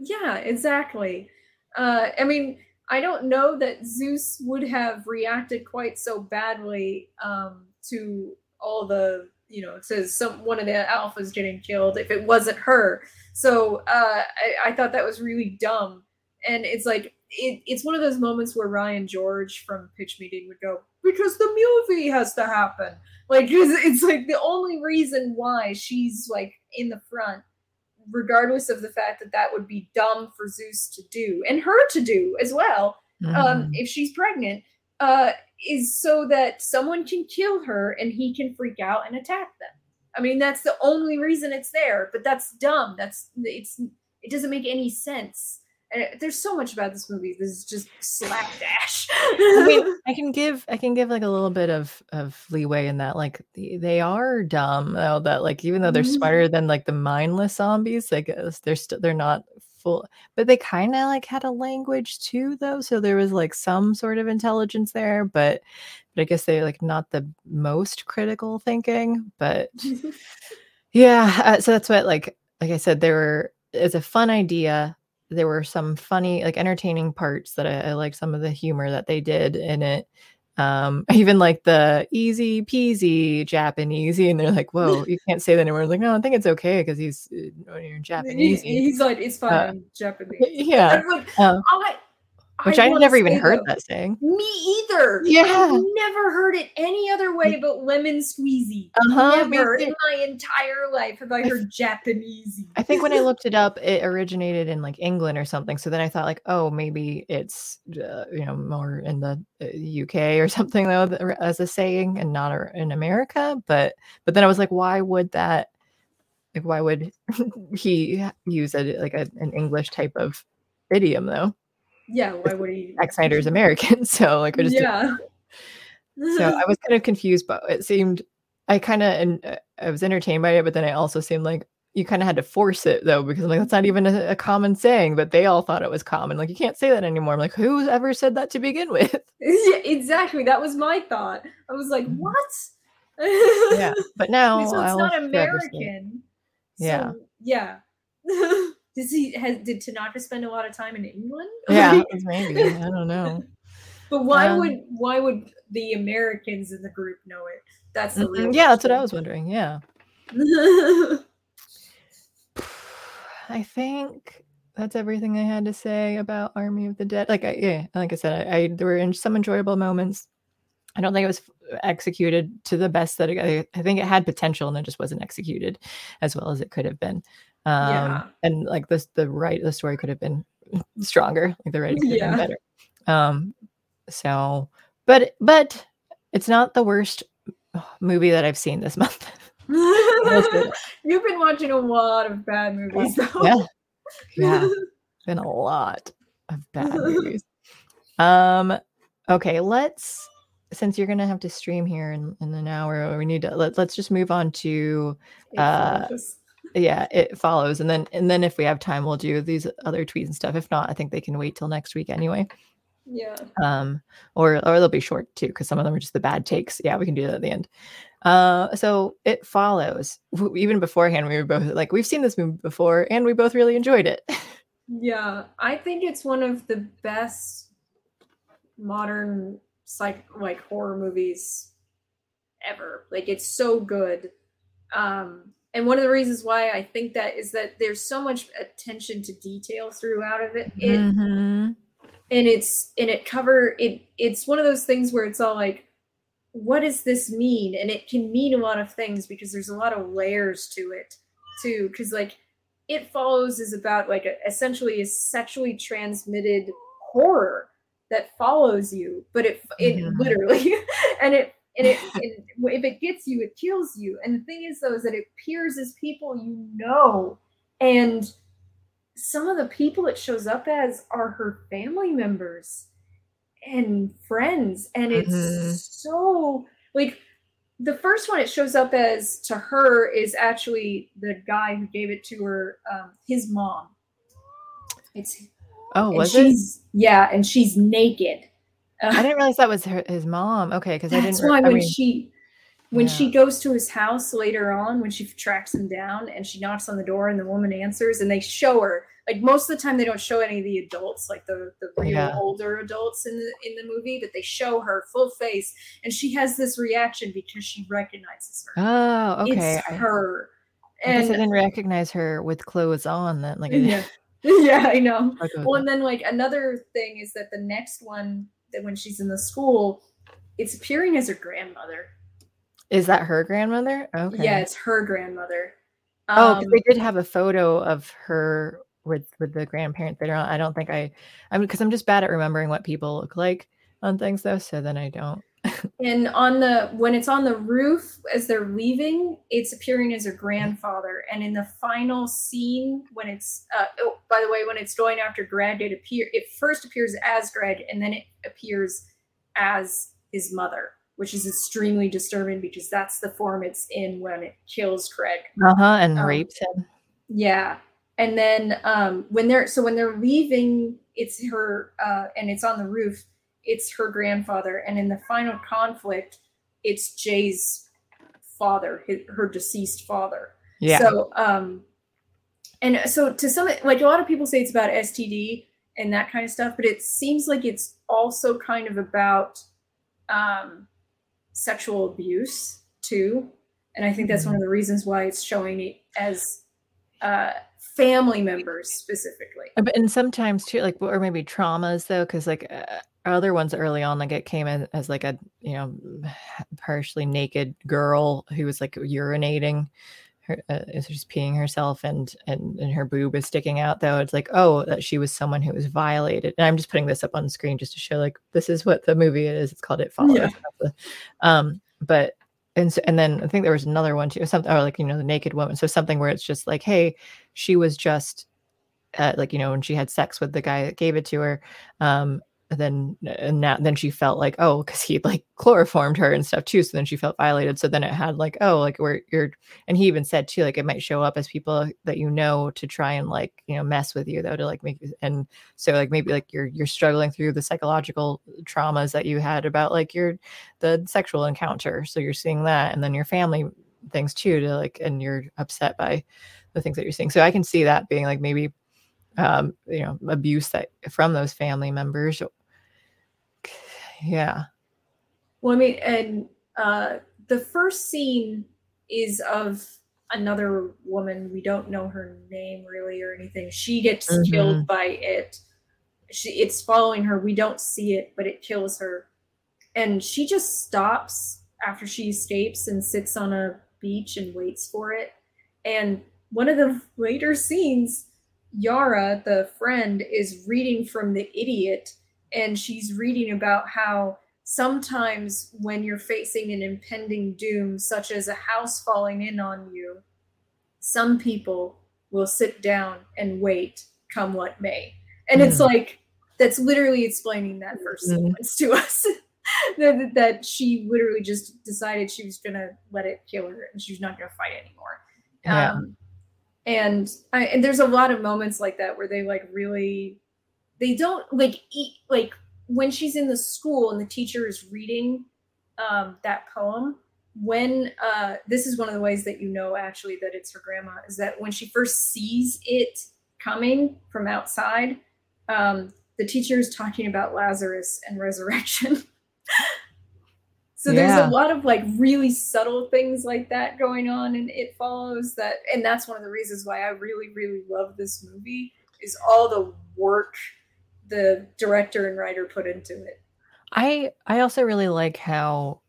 B: Yeah, exactly. Uh, I mean, I don't know that Zeus would have reacted quite so badly um, to all the, you know, to some one of the alphas getting killed if it wasn't her. So uh, I, I thought that was really dumb. And it's like it, it's one of those moments where Ryan George from Pitch Meeting would go because the movie has to happen. Like, it's like the only reason why she's like in the front regardless of the fact that that would be dumb for Zeus to do and her to do as well, um,
A: Mhm.
B: if she's pregnant, uh, is so that someone can kill her and he can freak out and attack them. I mean, that's the only reason it's there, but that's dumb. That's it's it doesn't make any sense. There's so much about this movie. This is just slapdash.
A: I mean, I can give I can give like a little bit of of leeway in that like the, they are dumb though that like even though they're
B: Mhm.
A: smarter than like the mindless zombies like they're still they're not full but they kind of like had a language too though so there was like some sort of intelligence there but but I guess they're like not the most critical thinking but yeah uh, so that's what like like I said there were it's a fun idea there were some funny like entertaining parts that I, I liked some of the humor that they did in it um even like the easy peasy japanese and they're like whoa you can't say that anymore like no i think it's okay because he's uh, you're japanese
B: he's like, it's fine
A: Uh,
B: Japanese.
A: yeah
B: like,
A: uh,
B: I
A: Which I,
B: wanna
A: never even heard
B: though,
A: that saying.
B: Me either.
A: Yeah.
B: I've never heard it any other way but lemon squeezy.
A: Uh-huh,
B: Never in my entire life have I heard Japanese.
A: I think when I looked it up, it originated in like England or something. So then I thought like, oh, maybe it's uh, you know more in the uh, UK or something though as a saying and not in America. But but then I was like, why would that? Like, why would he use a like a, an English type of idiom though?
B: Yeah, why would he?
A: Zack Snyder's American, so like I just
B: yeah.
A: so I was kind of confused, but it seemed I kind of and I was entertained by it, but then I also seemed like you kind of had to force it though because I'm like that's not even a, a common saying, but they all thought it was common. Like you can't say that anymore. I'm like, who's ever said that to begin with?
B: yeah, exactly. That was my thought. I was like,
A: Mhm.
B: what?
A: yeah, but now
B: so it's
A: I'll
B: not American.
A: Yeah.
B: So, yeah. Does he has did Tanaka spend a lot of time in England?
A: Yeah, maybe I don't know.
B: but why
A: Um,
B: would why would the Americans in the group know it? That's the real
A: Yeah, that's what I was wondering. Yeah, I think that's everything I had to say about Army of the Dead. Like, I, yeah, like I said, I, I there were some enjoyable moments. I don't think it was executed to the best that it, I, I think it had potential and it just wasn't executed as well as it could have been. Um,
B: Yeah.
A: and like this, the right, the story could have been stronger. Like the writing could have been better. Um, so, but but it's not the worst movie that I've seen this month.
B: You've been watching a lot of bad movies though.
A: yeah, yeah, been a lot of bad movies. Um, okay, let's since you're gonna have to stream here in, in an hour, we need to let, let's just move on to Uh. Yeah, it follows, and then and then if we have time, we'll do these other tweets and stuff. If not, I think they can wait till next week anyway.
B: yeah.
A: um or or they'll be short too because some of them are just the bad takes yeah we can do that at the end uh so it follows even beforehand we were both like we've seen this movie before and we both really enjoyed it
B: Yeah, I think it's one of the best modern psych like horror movies ever. Like it's so good. Um and one of the reasons why I think that is that there's so much attention to detail throughout of it. It
A: Mhm.
B: and it's and it cover it it's one of those things where it's all like what does this mean and it can mean a lot of things because there's a lot of layers to it too because like it follows is about like a, essentially a sexually transmitted horror that follows you but it it
A: Mhm.
B: literally and it and it and if it gets you it kills you. And the thing is though is that it appears as people you know. And some of the people it shows up as are her family members and friends. And it's
A: Mhm.
B: so like the first one it shows up as to her is actually the guy who gave it to her um, his mom. It's
A: oh was it?
B: yeah and she's naked
A: i didn't realize that was her, his mom. Okay because i
B: that's
A: didn't
B: why
A: I
B: when
A: mean,
B: she when
A: yeah.
B: she goes to his house later on when she tracks him down and she knocks on the door and the woman answers and they show her like most of the time they don't show any of the adults like the the real
A: Yeah.
B: older adults in the in the movie but they show her full face and she has this reaction because she recognizes her.
A: Oh okay.
B: It's
A: I,
B: her.
A: I guess I
B: and
A: didn't recognize her with clothes on that like
B: yeah. yeah i know.
A: Oh,
B: well and then like another thing is that the next one that when she's in the school it's appearing as her grandmother
A: is that her grandmother okay
B: Yeah, it's her grandmother.
A: Oh,
B: Um,
A: they did have a photo of her with with the grandparent on. I don't think I, I mean, because I'm just bad at remembering what people look like on things though. So then I don't.
B: And on the when it's on the roof as they're leaving, it's appearing as her grandfather. And in the final scene, when it's uh, oh, by the way, when it's going after Greg, it appear it first appears as Greg, and then it appears as his mother, which is extremely disturbing because that's the form it's in when it kills Greg.
A: Uh huh. And
B: Um,
A: rapes him.
B: Yeah. And then um when they're so when they're leaving, it's her uh and it's on the roof, it's her grandfather. And in the final conflict, it's Jay's father, his, her deceased father.
A: Yeah.
B: So um and so to some like a lot of people say it's about STD and that kind of stuff, but it seems like it's also kind of about um sexual abuse too. And I think that's one of the reasons why it's showing it as uh, family members specifically.
A: Uh, and sometimes too, like or maybe traumas though, because like uh, other ones early on, like it came in as like a you know partially naked girl who was like urinating. Her, uh, she's peeing herself and, and and her boob is sticking out though it's like oh that she was someone who was violated and i'm just putting this up on screen just to show like this is what the movie is it's called it follows yeah. um but and so, and then I think there was another one too, something or like you know the naked woman. So something where it's just like, hey, she was just uh, like you know when she had sex with the guy that gave it to her, um, then and now then she felt like oh because he like chloroformed her and stuff too so then she felt violated. So then it had like oh like where you're and he even said too like it might show up as people that you know to try and like you know mess with you though to like make and so like maybe like you're you're struggling through the psychological traumas that you had about like your the sexual encounter. So you're seeing that and then your family things too to like and you're upset by the things that you're seeing. So i can see that being like maybe um you know abuse that from those family members yeah.
B: Well, I mean, and uh, the first scene is of another woman. We don't know her name really or anything. She gets mm-hmm. killed by it. She, it's following her. We don't see it, but it kills her. And she just stops after she escapes and sits on a beach and waits for it. And one of the later scenes, Yara, the friend, is reading from the idiot and she's reading about how sometimes when you're facing an impending doom, such as a house falling in on you, some people will sit down and wait, come what may. And mm. it's like, that's literally explaining that first mm. sequence to us. that, that she literally just decided she was going to let it kill her and she's not going to fight anymore. Yeah. Um, and I, and there's a lot of moments like that where they like really they don't like eat like when she's in the school and the teacher is reading um, that poem when uh, this is one of the ways that you know actually that it's her grandma is that when she first sees it coming from outside um, the teacher is talking about lazarus and resurrection so yeah. there's a lot of like really subtle things like that going on and it follows that and that's one of the reasons why i really really love this movie is all the work the director and writer put into it.
A: I I also really like how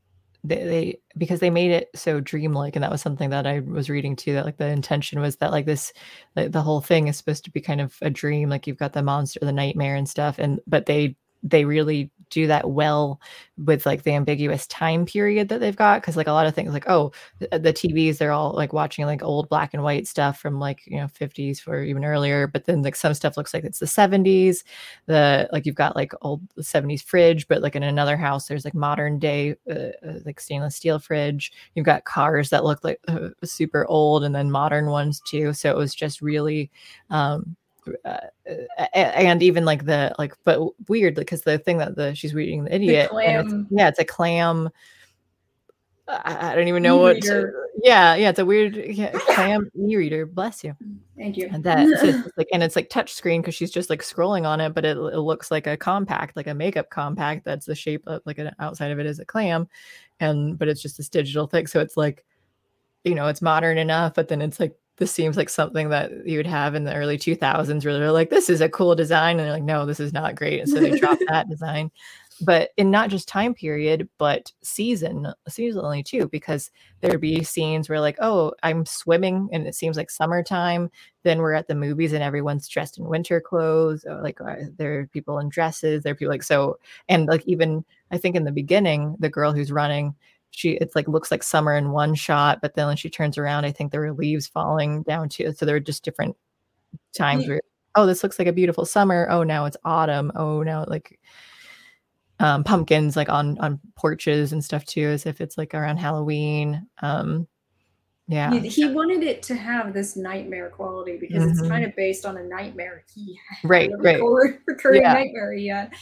A: they, they because they made it so dreamlike and that was something that I was reading too that like the intention was that like this like, the whole thing is supposed to be kind of a dream like you've got the monster the nightmare and stuff and but they they really do that well with like the ambiguous time period that they've got because like a lot of things like oh the, the, tvs they're all like watching like old black and white stuff from like you know 50s or even earlier but then like some stuff looks like it's the 70s the like you've got like old 70s fridge but like in another house there's like modern day uh, uh, like stainless steel fridge. You've got cars that look like uh, super old and then modern ones too. So it was just really um uh, and even like the like but weird because the thing that the she's reading the idiot the it's, yeah it's a clam. I, I don't even know what to, yeah yeah it's a weird yeah, clam e-reader bless you.
B: Thank you.
A: And that so like and it's like touch screen because she's just like scrolling on it but it, it looks like a compact like a makeup compact that's the shape of like an outside of it is a clam and but it's just this digital thing so it's like you know it's modern enough but then it's like this seems like something that you would have in the early 2000s where they're like this is a cool design and they're like no this is not great and so they drop that design. But in not just time period but season seasonally too because there'd be scenes where like oh i'm swimming and it seems like summertime. Then we're at the movies and everyone's dressed in winter clothes or like uh, there are people in dresses there are people like so and like even i think in the beginning the girl who's running she it's like looks like summer in one shot but then when she turns around i think there were leaves falling down too so there are just different times where oh this looks like a beautiful summer. Oh now it's autumn. Oh now like um, pumpkins like on on porches and stuff too as if it's like around halloween. Um yeah.
B: He, he wanted it to have this nightmare quality because mm-hmm. it's kind of based on a nightmare he
A: had. Right right.
B: recurring yeah. nightmare he had.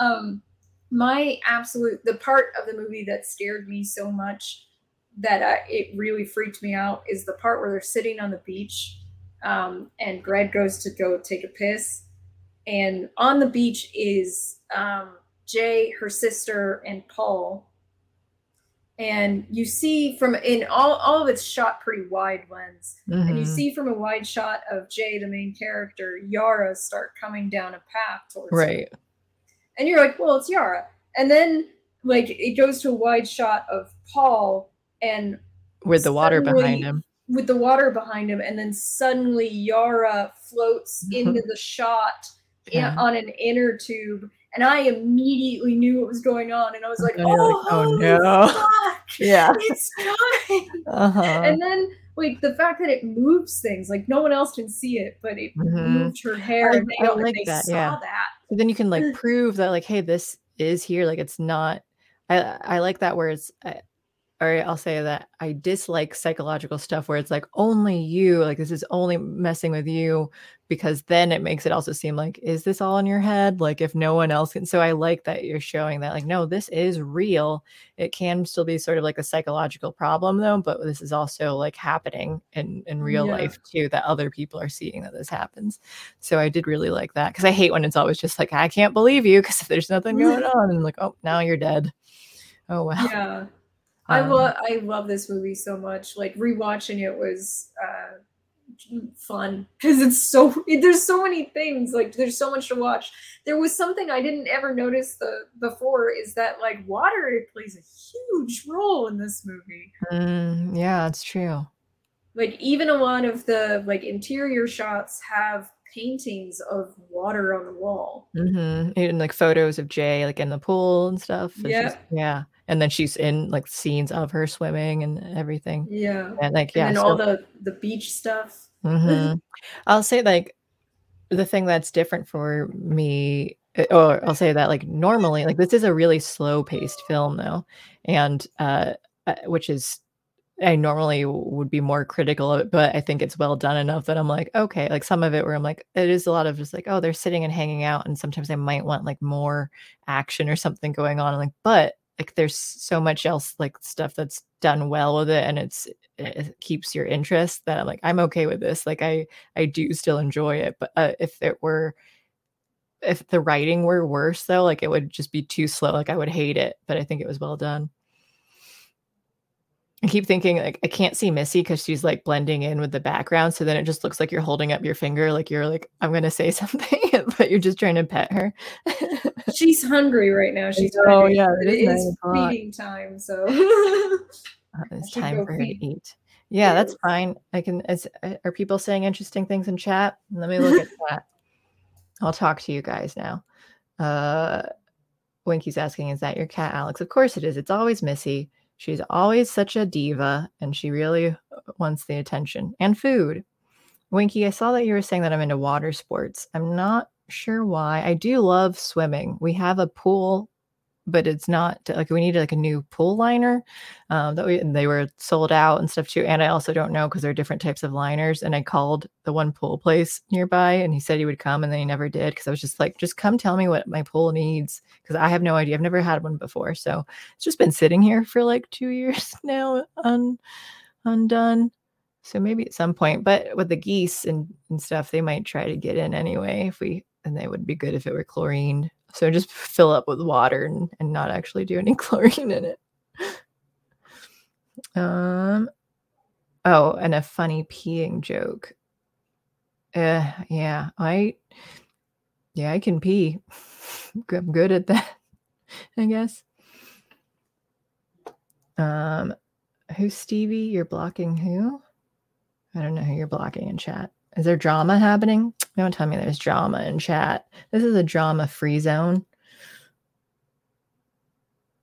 B: Um my absolute the part of the movie that scared me so much that I, it really freaked me out is the part where they're sitting on the beach um, and Greg goes to go take a piss and on the beach is um, Jay, her sister, and Paul. and you see from in all all of it's shot pretty wide lens, and you
A: Mhm.
B: see from a wide shot of Jay, the main character, Yara start coming down a path towards.
A: Right.
B: And you're like, well, it's Yara, and then like it goes to a wide shot of Paul and
A: With the water behind him.
B: with the water behind him, and then suddenly Yara floats into the shot in- on an inner tube, and I immediately knew what was going on, and I was like, "Oh,
A: like, "Oh, no."
B: fuck,
A: Yeah.
B: it's coming!"
A: Uh-huh.
B: And then like the fact that it moves things, like no one else can see it, but it
A: Mhm.
B: moved her hair,
A: I-
B: and they,
A: I
B: don't-
A: like
B: they
A: that,
B: saw
A: yeah.
B: that.
A: But then you can like mm. prove that like hey this is here like it's not i i like that where it's I, or i'll say that i dislike psychological stuff where it's like only you like this is only messing with you because then it makes it also seem like is this all in your head like if no one else can so i like that you're showing that like no this is real it can still be sort of like a psychological problem though but this is also like happening in in real
B: Yeah.
A: life too that other people are seeing that this happens so I did really like that because I hate when it's always just like, I can't believe you because there's nothing going on. And like, oh, now you're dead. Oh, well.
B: Yeah. I
A: Um,
B: love I love this movie so much. Like rewatching it was uh fun because it's so it, there's so many things like there's so much to watch. There was something I didn't ever notice the before is that like water plays a huge role in this movie.
A: mm, yeah, it's true.
B: Like even a lot of the like interior shots have paintings of water on the wall.
A: Mm-hmm. And like photos of Jay, like in the pool and stuff.
B: Yeah.
A: Yeah. And then she's in like scenes of her swimming and everything.
B: Yeah.
A: And like, yeah.
B: and
A: so-
B: all the the beach stuff.
A: Mhm. I'll say like the thing that's different for me, uh, or I'll say that like normally, like this is a really slow paced film though, and uh, uh, which is I normally would be more critical of it, but I think it's well done enough that I'm like, okay, like some of it where I'm like, it is a lot of just like, oh, they're sitting and hanging out, and sometimes I might want like more action or something going on, and like, but like there's so much else like stuff that's done well with it, and it's it keeps your interest that I'm like, I'm okay with this. Like I I do still enjoy it, but uh, if it were if the writing were worse though, like it would just be too slow. Like I would hate it, but I think it was well done. I keep thinking like I can't see Missy because she's like blending in with the background. So then it just looks like you're holding up your finger, like you're like, I'm gonna say something, but you're just trying to pet her.
B: She's hungry right now. She's
A: Oh,
B: hungry.
A: yeah,
B: it
A: it is
B: feeding time. So
A: Uh, it's time for her
B: feed
A: to eat. Yeah, that's fine. I can. Is, uh, are people saying interesting things in chat? Let me look at that. I'll talk to you guys now. Uh, Winky's asking, "Is that your cat, Alex?" Of course it is. It's always Missy. She's always such a diva, and she really uh, wants the attention and food. Winky, I saw that you were saying that I'm into water sports. I'm not sure why. I do love swimming. We have a pool, but it's not like we needed like a new pool liner um, that we and they were sold out and stuff too. And I also don't know because there are different types of liners. And I called the one pool place nearby, and he said he would come, and then he never did because I was just like, just come tell me what my pool needs because I have no idea. I've never had one before, so it's just been sitting here for like two years now, un, undone. So maybe at some point, but with the geese and, and stuff, they might try to get in anyway. If we and they would be good if it were chlorined. So just fill up with water and, and not actually do any chlorine in it. Um oh, and a funny peeing joke. Uh yeah, I yeah, I can pee. I'm good at that, I guess. Um who's Stevie? You're blocking who? I don't know who you're blocking in chat. Is there drama happening? Don't tell me there's drama in chat. This is a drama free zone.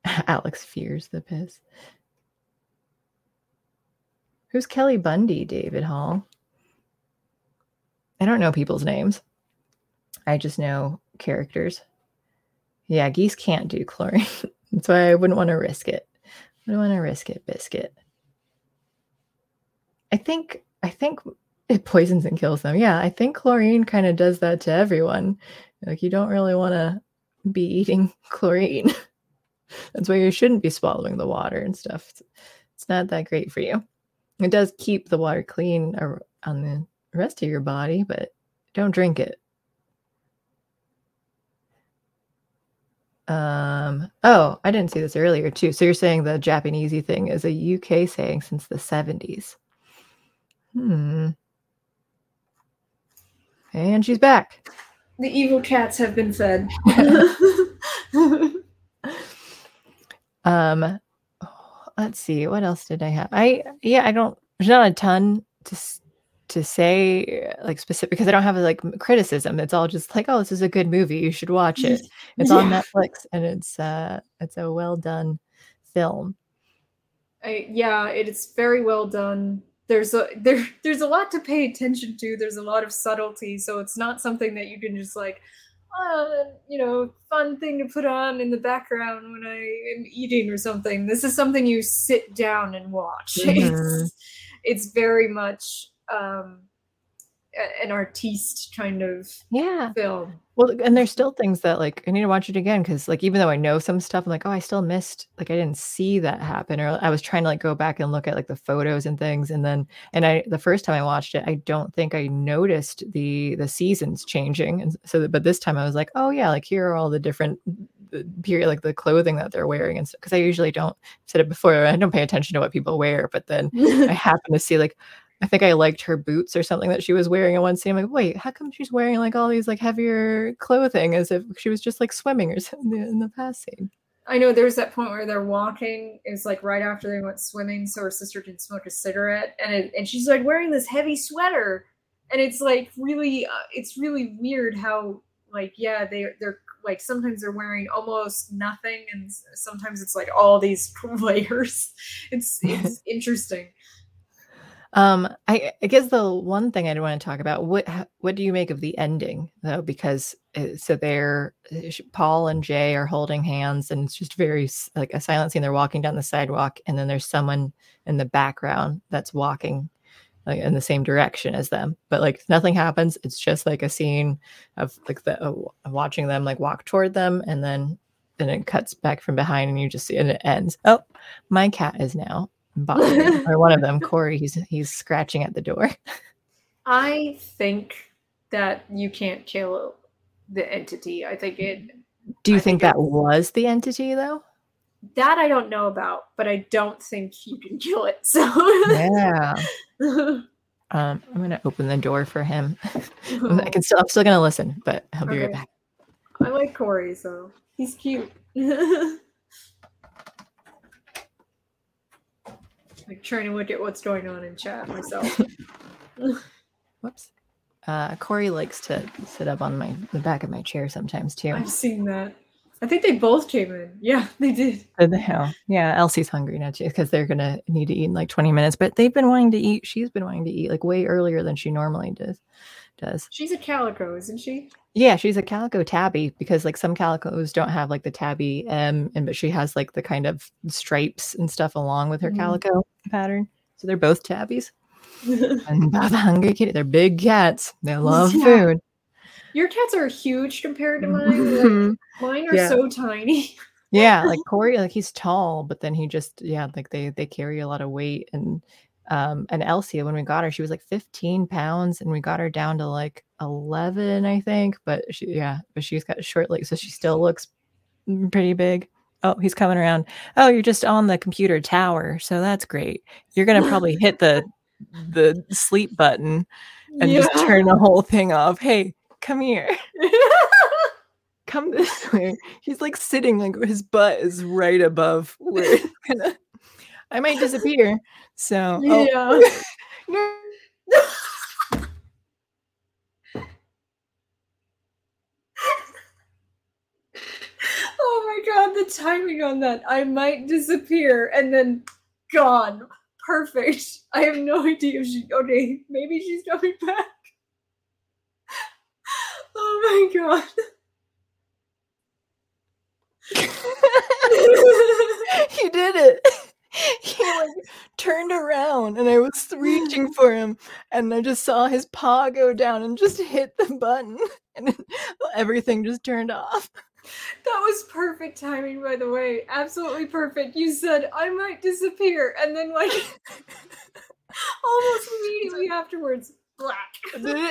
A: Alex fears the piss. Who's Kelly Bundy, David Hall? I don't know people's names. I just know characters. Yeah, geese can't do chlorine. That's why I wouldn't want to risk it. I don't want to risk it, biscuit. I think I think it poisons and kills them. Yeah, I think chlorine kind of does that to everyone. Like you don't really want to be eating chlorine. That's why you shouldn't be swallowing the water and stuff. It's, not that great for you. It does keep the water clean on the rest of your body, but don't drink it. Um. Oh, I didn't see this earlier too. So you're saying the Japanesey thing is a UK saying since the 70s. Hmm. And she's back.
B: The evil cats have been fed.
A: Um. Let's see. What else did I have? I yeah. I don't. There's not a ton to to say like specific because I don't have like criticism. It's all just like, oh, this is a good movie. You should watch it. It's on Netflix and it's uh it's a well done film.
B: I, yeah, it is very well done. There's a there there's a lot to pay attention to. There's a lot of subtlety, so it's not something that you can just like, uh, you know, fun thing to put on in the background when I am eating or something. This is something you sit down and watch.
A: Mhm.
B: It's it's very much um, an artiste kind of
A: Yeah.
B: film.
A: Well, and there's still things that like I need to watch it again because like even though I know some stuff, I'm like, oh, I still missed like I didn't see that happen, or I was trying to like go back and look at like the photos and things, and then and I the first time I watched it, I don't think I noticed the the seasons changing, and so but this time I was like, oh yeah, like here are all the different period like the clothing that they're wearing and stuff because I usually don't I've said it before I don't pay attention to what people wear, but then I happen to see like I think I liked her boots or something that she was wearing in one scene. I'm like, wait, how come she's wearing like all these like heavier clothing as if she was just like swimming or something in the past scene?
B: I know there's that point where they're walking. It's like right after they went swimming, so her sister can smoke a cigarette, and it, and she's like wearing this heavy sweater, and it's like really, uh, it's really weird how like yeah they they're like sometimes they're wearing almost nothing, and sometimes it's like all these layers. It's it's interesting.
A: Um, I, I guess the one thing I want to talk about what what do you make of the ending though? Because uh, so they're uh, Paul and Jay are holding hands, and it's just very like a silent scene. They're walking down the sidewalk, and then there's someone in the background that's walking like in the same direction as them, but like nothing happens. It's just like a scene of like the uh, watching them like walk toward them, and then then it cuts back from behind, and you just see and it ends. Oh, my cat is now bothering, or one of them, Cory. He's he's scratching at the door.
B: I think that you can't kill the entity. I think it
A: Do you think
B: think
A: that
B: it's-
A: was the entity though?
B: that I don't know about, but I don't think you can kill it. So
A: Yeah. Um, I'm gonna open the door for him. I can still I'm still gonna listen, but I'll be right back.
B: I like Cory, so he's cute. Like trying to look at what's going on in chat myself.
A: Whoops. Uh, Cory likes to sit up on my the back of my chair sometimes too.
B: I've seen that. I think they both came in. Yeah, they did.
A: The hell? Yeah, Elsie's hungry now too because they're gonna need to eat in like 20 minutes. But they've been wanting to eat. She's been wanting to eat like way earlier than she normally does. Does
B: She's a calico, isn't she?
A: Yeah? She's a calico tabby because like some calicos don't have like the tabby M, and but she has like the kind of stripes and stuff along with her
B: Mhm.
A: calico pattern. So they're both tabbies and both hungry kitty. They're big cats. They love
B: Yeah.
A: food.
B: Your cats are huge compared to mine. Like,
A: Mhm.
B: mine are
A: Yeah.
B: so tiny.
A: yeah like cory like he's tall but then he just yeah like they they carry a lot of weight and um and elsie when we got her she was like 15 pounds and we got her down to like 11 i think but she yeah but she's got short legs so she still looks pretty big oh he's coming around oh you're just on the computer tower so that's great you're gonna probably hit the the sleep button and just turn the whole thing off hey come here come this way. He's like sitting, like his butt is right above where it's gonna. I might disappear. So, oh,
B: yeah. Oh my god, the timing on that. I might disappear and then gone. Perfect. I have no idea if she okay, maybe she's coming back. Oh my god.
A: he did it. He like turned around and I was reaching for him and I just saw his paw go down and just hit the button and everything just turned off.
B: That was perfect timing, by the way. Absolutely perfect. You said I might disappear, and then like almost immediately afterwards, black.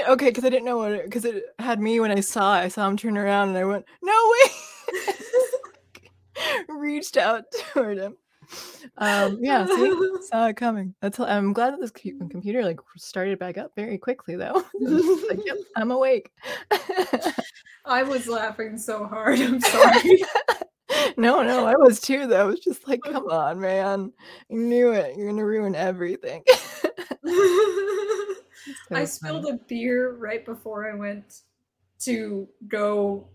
A: Okay, because I didn't know what it because it had me when I saw it. I saw him turn around and I went, no way. reached out toward him. Um, yeah, see, saw it coming. That's I'm glad that this computer like started back up very quickly though. like, yep, I'm awake.
B: I was laughing so hard. I'm sorry.
A: no, no, I was too though. I was just like, come on, man. I knew it. You're gonna ruin everything.
B: I spilled a beer right before I went to go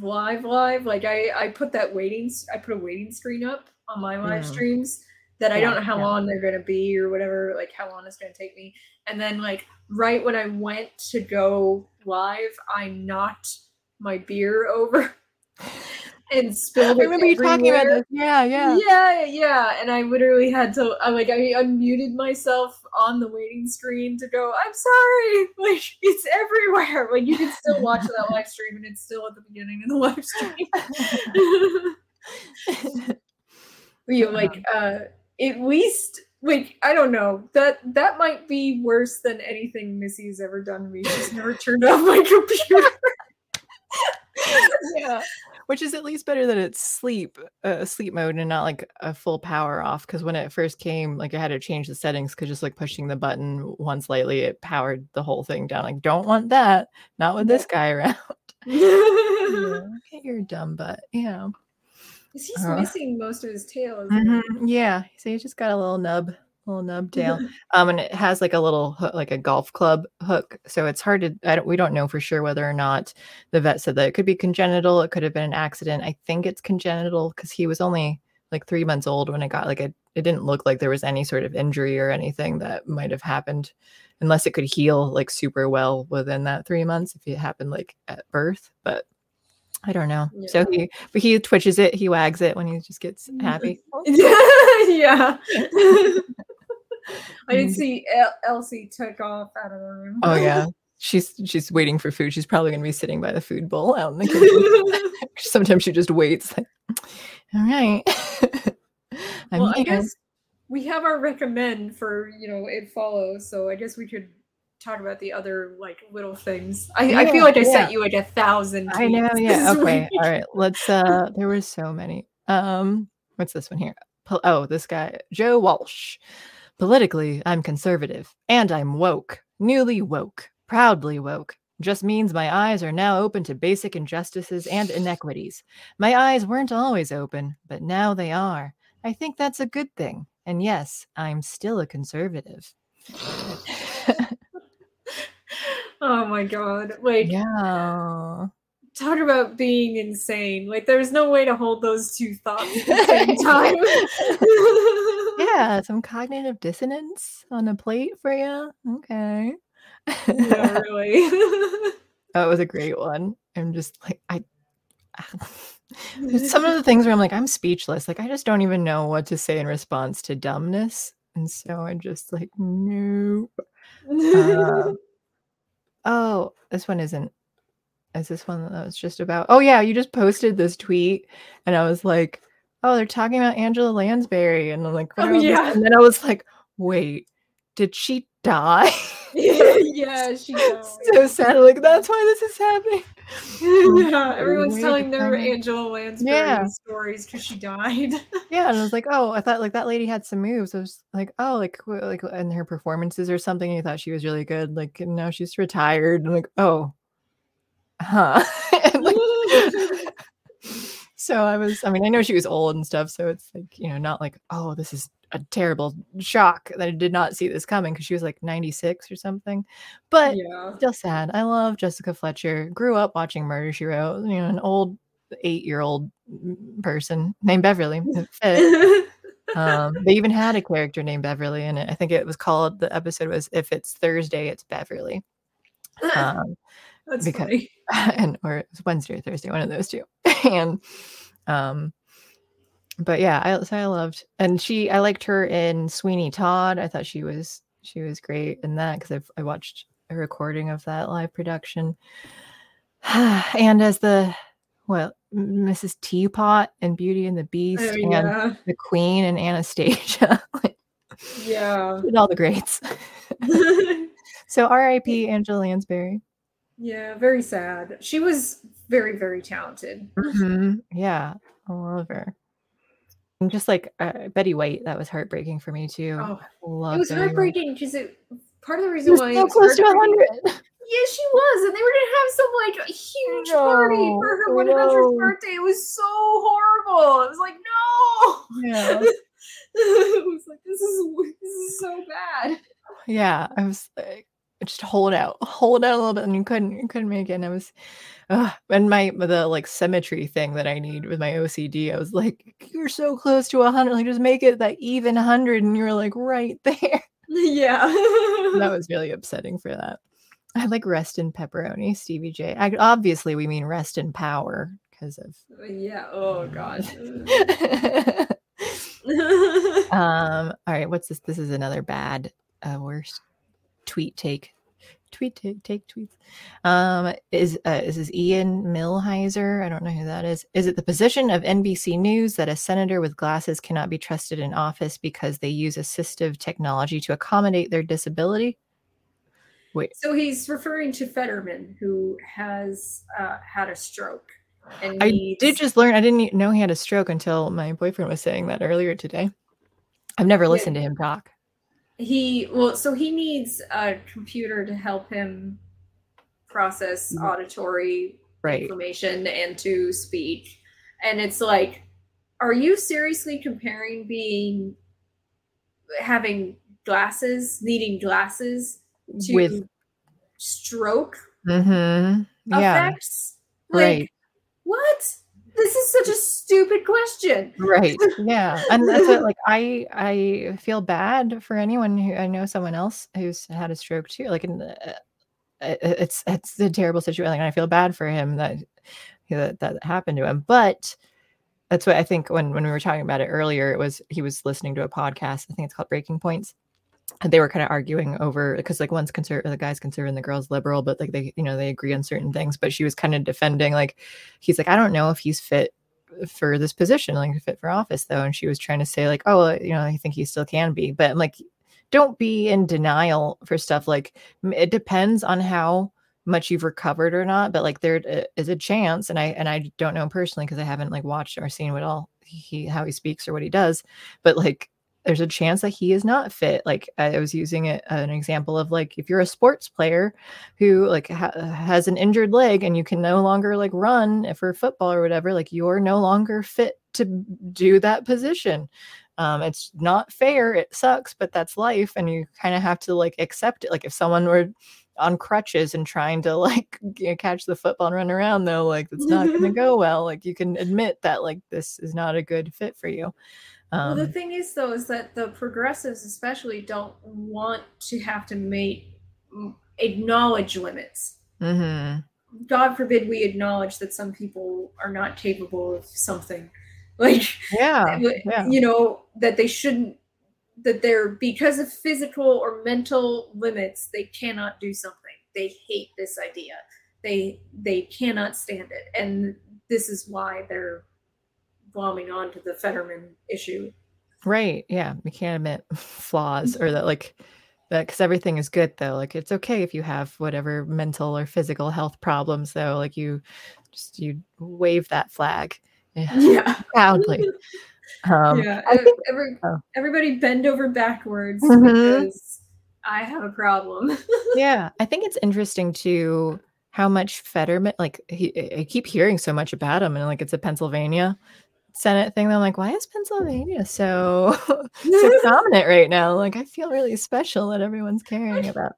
B: live live. Like I, I put that waiting i put a waiting screen up on my live
A: Mm.
B: streams that I don't know how
A: yeah.
B: long they're gonna be or whatever, like how long it's gonna take me. And then like right when I went to go live, I knocked my beer over and spilled
A: I remember you talking about this. Yeah, yeah.
B: Yeah, yeah, and I literally had to. I like I unmuted myself on the waiting screen to go. I'm sorry, like it's everywhere. Like you can still watch that live stream, and it's still at the beginning of the live stream. you like uh at least like I don't know that that might be worse than anything Missy's ever done to me. She's never turned off my computer.
A: Yeah. Which is at least better that it's sleep, uh, sleep mode, and not like a full power off. Because when it first came, like I had to change the settings because just like pushing the button once lightly, it powered the whole thing down. Like, don't want that. Not with this guy around. yeah, look at your dumb butt. Yeah.
B: He's
A: Uh.
B: missing most of his tail.
A: Mhm, Yeah. So you just got a little nub, little nub tail. Um, and it has like a little hook, like a golf club hook. So it's hard to. I don't. We don't know for sure whether or not the vet said that it could be congenital. It could have been an accident. I think it's congenital because he was only like three months old when it got like it. It didn't look like there was any sort of injury or anything that might have happened, unless it could heal like super well within that three months if it happened like at birth. But I don't know. So he, but he twitches it. He wags it when he just gets happy.
B: yeah. I did
A: Mm.
B: see El- Elsie took off out of the room.
A: Oh yeah. She's she's waiting for food. She's probably gonna be sitting by the food bowl out in the kitchen. Sometimes she just waits. Like, all right.
B: Well, I guess we have our recommend for you know it follows, so I guess we could talk about the other like little things. I, I feel like I
A: yeah.
B: sent you like a thousand.
A: I know. Yeah. Okay.
B: week.
A: All right. Let's. uh There were so many. Um. What's this one here? Oh, this guy, Joe Walsh. Politically, I'm conservative and I'm woke, newly woke, proudly woke. Just means my eyes are now open to basic injustices and inequities. My eyes weren't always open, but now they are. I think that's a good thing. And yes, I'm still a conservative.
B: Oh my god! Like
A: yeah.
B: talk about being insane. Like there's no way to hold those two thoughts at the same time.
A: Yeah, some cognitive dissonance on a plate for you. Okay.
B: yeah, really.
A: That was a great one. I'm just like I some of the things where I'm like I'm speechless. Like I just don't even know what to say in response to dumbness. And so I'm just like nope. Uh, oh, this one isn't is this one that was just about oh yeah, you just posted this tweet and I was like, oh, they're talking about Angela Lansbury. And I'm like,
B: Oh,
A: this?
B: yeah.
A: And then I was like, wait, did she die?
B: yeah, she died.
A: so sad. Like that's why this is happening.
B: yeah, everyone's
A: Wait
B: telling their
A: second.
B: Angela Lansbury
A: Yeah.
B: stories because she died.
A: Yeah, and I was like, oh, I thought like that lady had some moves. I was like, oh, like like in her performances or something. You thought she was really good. Like no, she's retired. I'm like, oh, huh. And, so I was. I mean, I know she was old and stuff. So it's like you know, not like oh, this is a terrible shock that I did not see this coming because she was like 96 or something. But
B: yeah.
A: still sad. I love Jessica Fletcher. Grew up watching Murder She Wrote. You know, an old eight-year-old person named Beverly. Um, they even had a character named Beverly in it. I think it was called. The episode was "If It's Thursday, It's Beverly," um,
B: That's
A: because-
B: funny.
A: and or it was Wednesday or Thursday, one of those two. and um, but yeah, I so I loved, and she I liked her in Sweeney Todd. I thought she was she was great in that because I I watched a recording of that live production. and as the well, Mrs. Teapot and Beauty and the Beast,
B: Oh,
A: and the Queen and Anastasia, like,
B: Yeah.
A: did all the greats. so R.I.P. Angela Lansbury.
B: Yeah, very sad. She was very, very talented.
A: Mhm. Yeah, I love her. And just like uh, Betty White, that was heartbreaking for me too.
B: Oh,
A: Love
B: it was
A: Betty
B: heartbreaking because it part of the
A: She
B: reason
A: was
B: why
A: so close to 100.
B: Yeah, she was, and they were gonna have some like a huge party for her 100th
A: know.
B: birthday. It was so horrible. It was like, no.
A: Yeah.
B: it was like this is this is so bad.
A: yeah i was like just hold out hold out a little bit and you couldn't you couldn't make it and i was uh, and my the like symmetry thing that i need with my ocd i was like you're so close to a 100 like just make it that even 100 and you're like right there
B: Yeah.
A: that was really upsetting for that i like rest in pepperoni stevie j I, obviously we mean rest in power because of
B: yeah. Oh god.
A: um all right what's this this is another bad uh worst tweet take tweet take take tweets. Um is uh is this ian millhiser i don't know who that is. Is it the position of nbc news that a senator with glasses cannot be trusted in office because they use assistive technology to accommodate their disability? Wait.
B: So he's referring to Fetterman, who has uh, had a stroke. And
A: i did just learn i didn't know he had a stroke until my boyfriend was saying that earlier today. I've never
B: Yeah.
A: listened to him talk
B: he well so he needs a computer to help him process
A: Mhm.
B: auditory
A: right.
B: information and to speak and it's like are you seriously comparing being having glasses needing glasses to
A: with
B: stroke
A: mm-hmm. Yeah.
B: effects? Like
A: right.
B: what this is such a stupid question.
A: Right. Yeah. And that's what like i i feel bad for anyone who i know someone else who's had a stroke too. Like in the, uh, it's it's a terrible situation. And i feel bad for him that that, that happened to him. But that's what i think when when we were talking about it earlier it was he was listening to a podcast. I think it's called breaking points they were kind of arguing over because like one's conservative the guy's conservative and the girl's liberal but like they you know they agree on certain things but she was kind of defending like he's like i don't know if he's fit for this position like fit for office though and she was trying to say like oh you know i think he still can be but i'm like don't be in denial for stuff like it depends on how much you've recovered or not but like there uh, a chance and i and i don't know personally because i haven't like watched or seen what all he how he speaks or what he does but like there's a chance that he is not fit like i was using it an example of like if you're a sports player who like ha- has an injured leg and you can no longer like run for football or whatever like you're no longer fit to do that position. Um it's not fair it sucks but that's life and you kind of have to like accept it. Like if someone were on crutches and trying to like you know, catch the football and run around though like it's not going to go well like you can admit that like this is not a good fit for you um
B: well, the thing is, though, is that the progressives, especially, don't want to have to make acknowledge limits.
A: mhm.
B: God forbid we acknowledge that some people are not capable of something, like
A: yeah yeah
B: you know that they shouldn't. That they're because of physical or mental limits, they cannot do something. They hate this idea. They they cannot stand it, and this is why they're glomming on to the Fetterman issue.
A: Right. Yeah. We can't admit flaws or that, like, that because everything is good, though. Like, it's okay if you have whatever mental or physical health problems, though. Like, you just, you wave that flag yeah,
B: Yeah.
A: proudly. Um,
B: yeah,
A: I think-
B: every,
A: oh.
B: everybody bend over backwards
A: Mhm.
B: because I have a problem.
A: yeah. I think it's interesting too how much Fetterman, like, he, I keep hearing so much about him, and like, it's a Pennsylvania Senate thing. I'm like, why is Pennsylvania so so prominent right now? Like, I feel really special that everyone's caring about.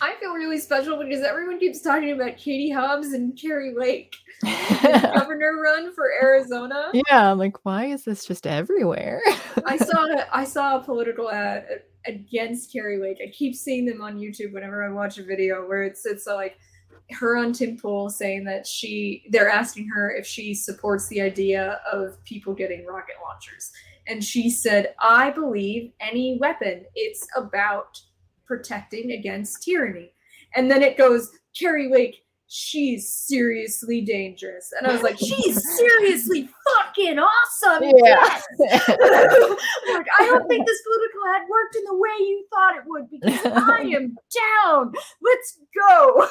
B: I feel really special because everyone keeps talking about Katie Hobbs and Kari Lake, governor run for Arizona.
A: yeah, I'm like, why is this just everywhere?
B: I saw a, I saw a political ad against Kari Lake. I keep seeing them on YouTube whenever I watch a video where it's it's uh, like her on Tim Pool saying that she they're asking her if she supports the idea of people getting rocket launchers. And she said, I believe any weapon, it's about protecting against tyranny. And then it goes, Kari Lake, she's seriously dangerous. And I was like, she's seriously fucking awesome.
A: Yeah.
B: yes." like, I don't think this political ad worked in the way you thought it would because I am down. Let's go.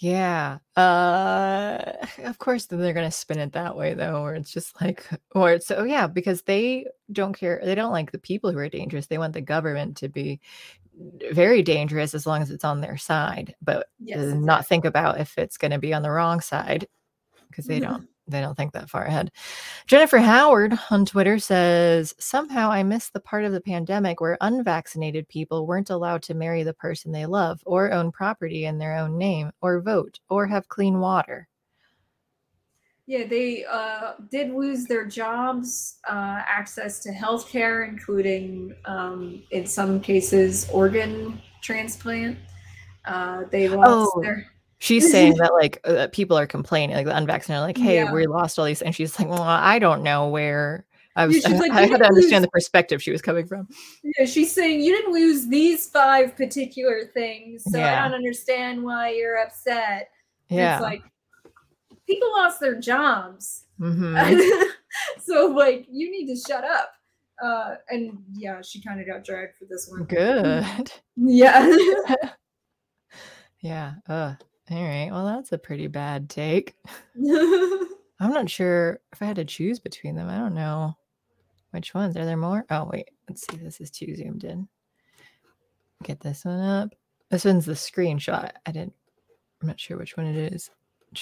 A: Yeah. Uh of course then they're gonna spin it that way though, where it's just like or it's oh yeah, because they don't care they don't like the people who are dangerous. They want the government to be very dangerous as long as it's on their side, but
B: Yes, exactly.
A: not think about if it's gonna be on the wrong side because they don't they don't think that far ahead. Jennifer Howard on Twitter says, Somehow I missed the part of the pandemic where unvaccinated people weren't allowed to marry the person they love, or own property in their own name, or vote, or have clean water.
B: Yeah, they uh, did lose their jobs, uh, access to healthcare, including um, in some cases organ transplant. Uh, they lost
A: Oh.
B: their
A: She's saying that like uh, people are complaining, like the unvaccinated, are like, hey,
B: Yeah.
A: we lost all these, and she's like, well, I don't know where. I was.
B: she's like,
A: I
B: "You
A: had to understand
B: lose-
A: the perspective she was coming from.
B: Yeah, she's saying you didn't lose these five particular things, so
A: Yeah.
B: I don't understand why you're upset.
A: Yeah.
B: It's like people lost their jobs.
A: Mhm.
B: so like you need to shut up. Uh and yeah, she kind of got dragged for this one.
A: Good.
B: Yeah.
A: Yeah. Uh. All right. Well, that's a pretty bad take. I'm not sure if I had to choose between them. I don't know which ones. Are there more? Oh, wait. Let's see. This is too zoomed in. Get this one up. This one's the screenshot. I didn't, I'm not sure which one it is.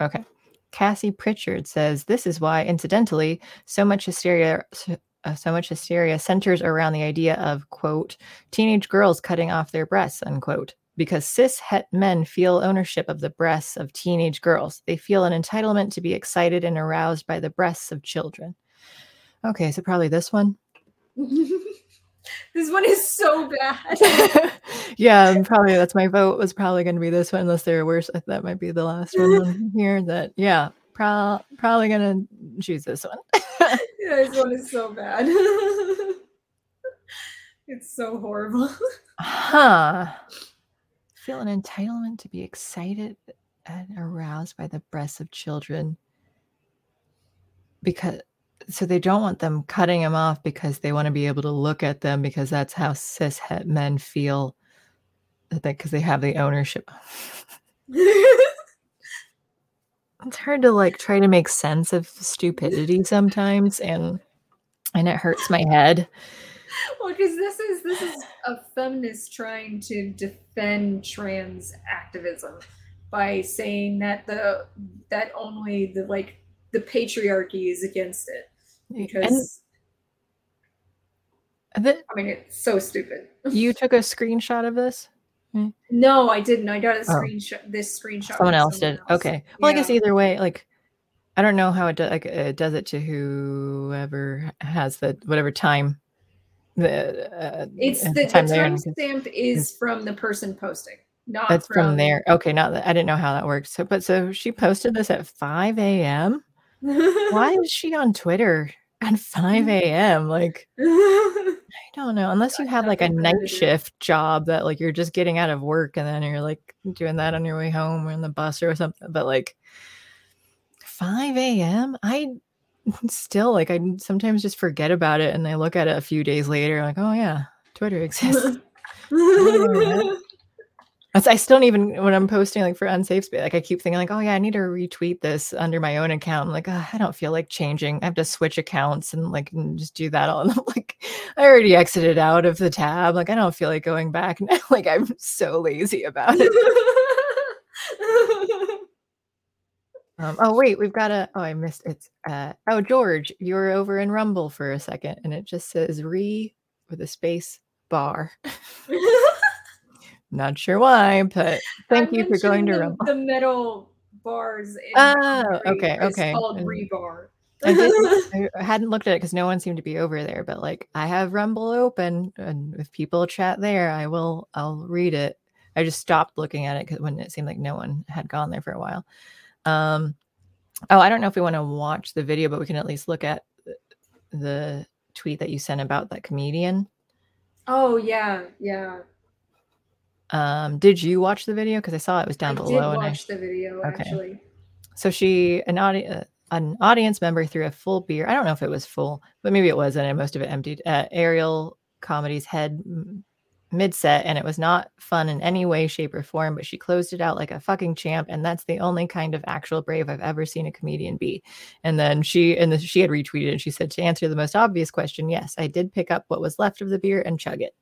A: Okay. Cassie Pritchard says, This is why, incidentally, so much hysteria. So, uh, so much hysteria centers around the idea of quote teenage girls cutting off their breasts unquote because cis het men feel ownership of the breasts of teenage girls. They feel an entitlement to be excited and aroused by the breasts of children. Okay, so probably this one.
B: this one is so bad.
A: yeah, probably that's my vote was probably going to be this one unless they're worse. That might be the last one here. That yeah, pro- probably going to choose this one.
B: Yeah, this one is so bad. it's so horrible.
A: Huh. Feel an entitlement to be excited and aroused by the breasts of children. Because so they don't want them cutting them off because they want to be able to look at them because that's how cis het men feel that because they have the ownership. It's hard to like try to make sense of stupidity sometimes and and it hurts my head.
B: well, because this is this is a feminist trying to defend trans activism by saying that the that only the like the patriarchy is against it because
A: And the,
B: I mean it's so stupid.
A: you took a screenshot of this? Hmm.
B: No, I didn't. I got a
A: Oh.
B: screenshot. This screenshot.
A: someone else did okay well i guess either way like i don't know how it, like, it does it to whoever has the whatever time the uh,
B: It's the, the
A: time they're in, 'cause
B: timestamp is from the person posting, not
A: that's from there. Okay not that i didn't know how that works. So but so she posted this at 5 a.m why is she on twitter at 5 a.m like i don't know. Unless you have like a night shift job that like you're just getting out of work and then you're like doing that on your way home or in the bus or something but like 5 a.m i still like i sometimes just forget about it and i look at it a few days later like oh yeah twitter exists I still don't even when I'm posting like for unsafe space, like I keep thinking like, oh yeah, I need to retweet this under my own account. I'm like, "Ugh, I don't feel like changing. I have to switch accounts and like and just do that all. And I'm like, I already exited out of the tab. Like I don't feel like going back now. like I'm so lazy about it. Um, oh wait, we've got a. Oh, I missed it's. Uh, oh George, you were over in Rumble for a second, and it just says re with a space bar. Not sure why, but thank
B: I
A: you for going to
B: mentioned
A: Rumble.
B: the, the metal bars.
A: Oh, okay,
B: is
A: okay.
B: Called
A: And-
B: rebar.
A: I, did, I hadn't looked at it because no one seemed to be over there. But like, I have Rumble open, and if people chat there, I will. I'll read it. I just stopped looking at it because when it seemed like no one had gone there for a while. Um, oh, I don't know if we want to watch the video, but we can at least look at the- tweet that you sent about that comedian.
B: oh yeah, yeah.
A: Um, did you watch the video? Because I saw it was down
B: I did
A: below, and I
B: watch the video
A: Okay.
B: actually.
A: So she, an audience, an audience member threw a full beer. I don't know if it was full, but maybe it wasn't. And most of it emptied. Uh, Ariel Comedy's head mid set and it was not fun in any way, shape, or form, but she closed it out like a fucking champ. And that's the only kind of actual brave I've ever seen a comedian be. And then she and the, she had retweeted and she said to answer the most obvious question, yes, I did pick up what was left of the beer and chug it.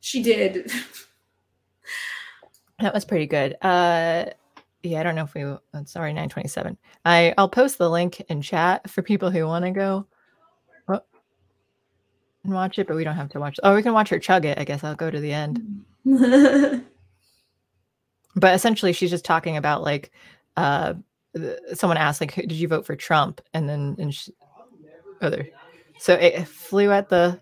B: She did.
A: That was pretty good. Uh yeah, I don't know if we. Sorry, 927. I I'll post the link in chat for people who want to go oh, watch it, but we don't have to watch. Oh, we can watch her chug it. I guess I'll go to the end. But essentially, she's just talking about like, uh, someone asked like, "Did you vote for Trump?" And then and she, oh, there. So it flew at the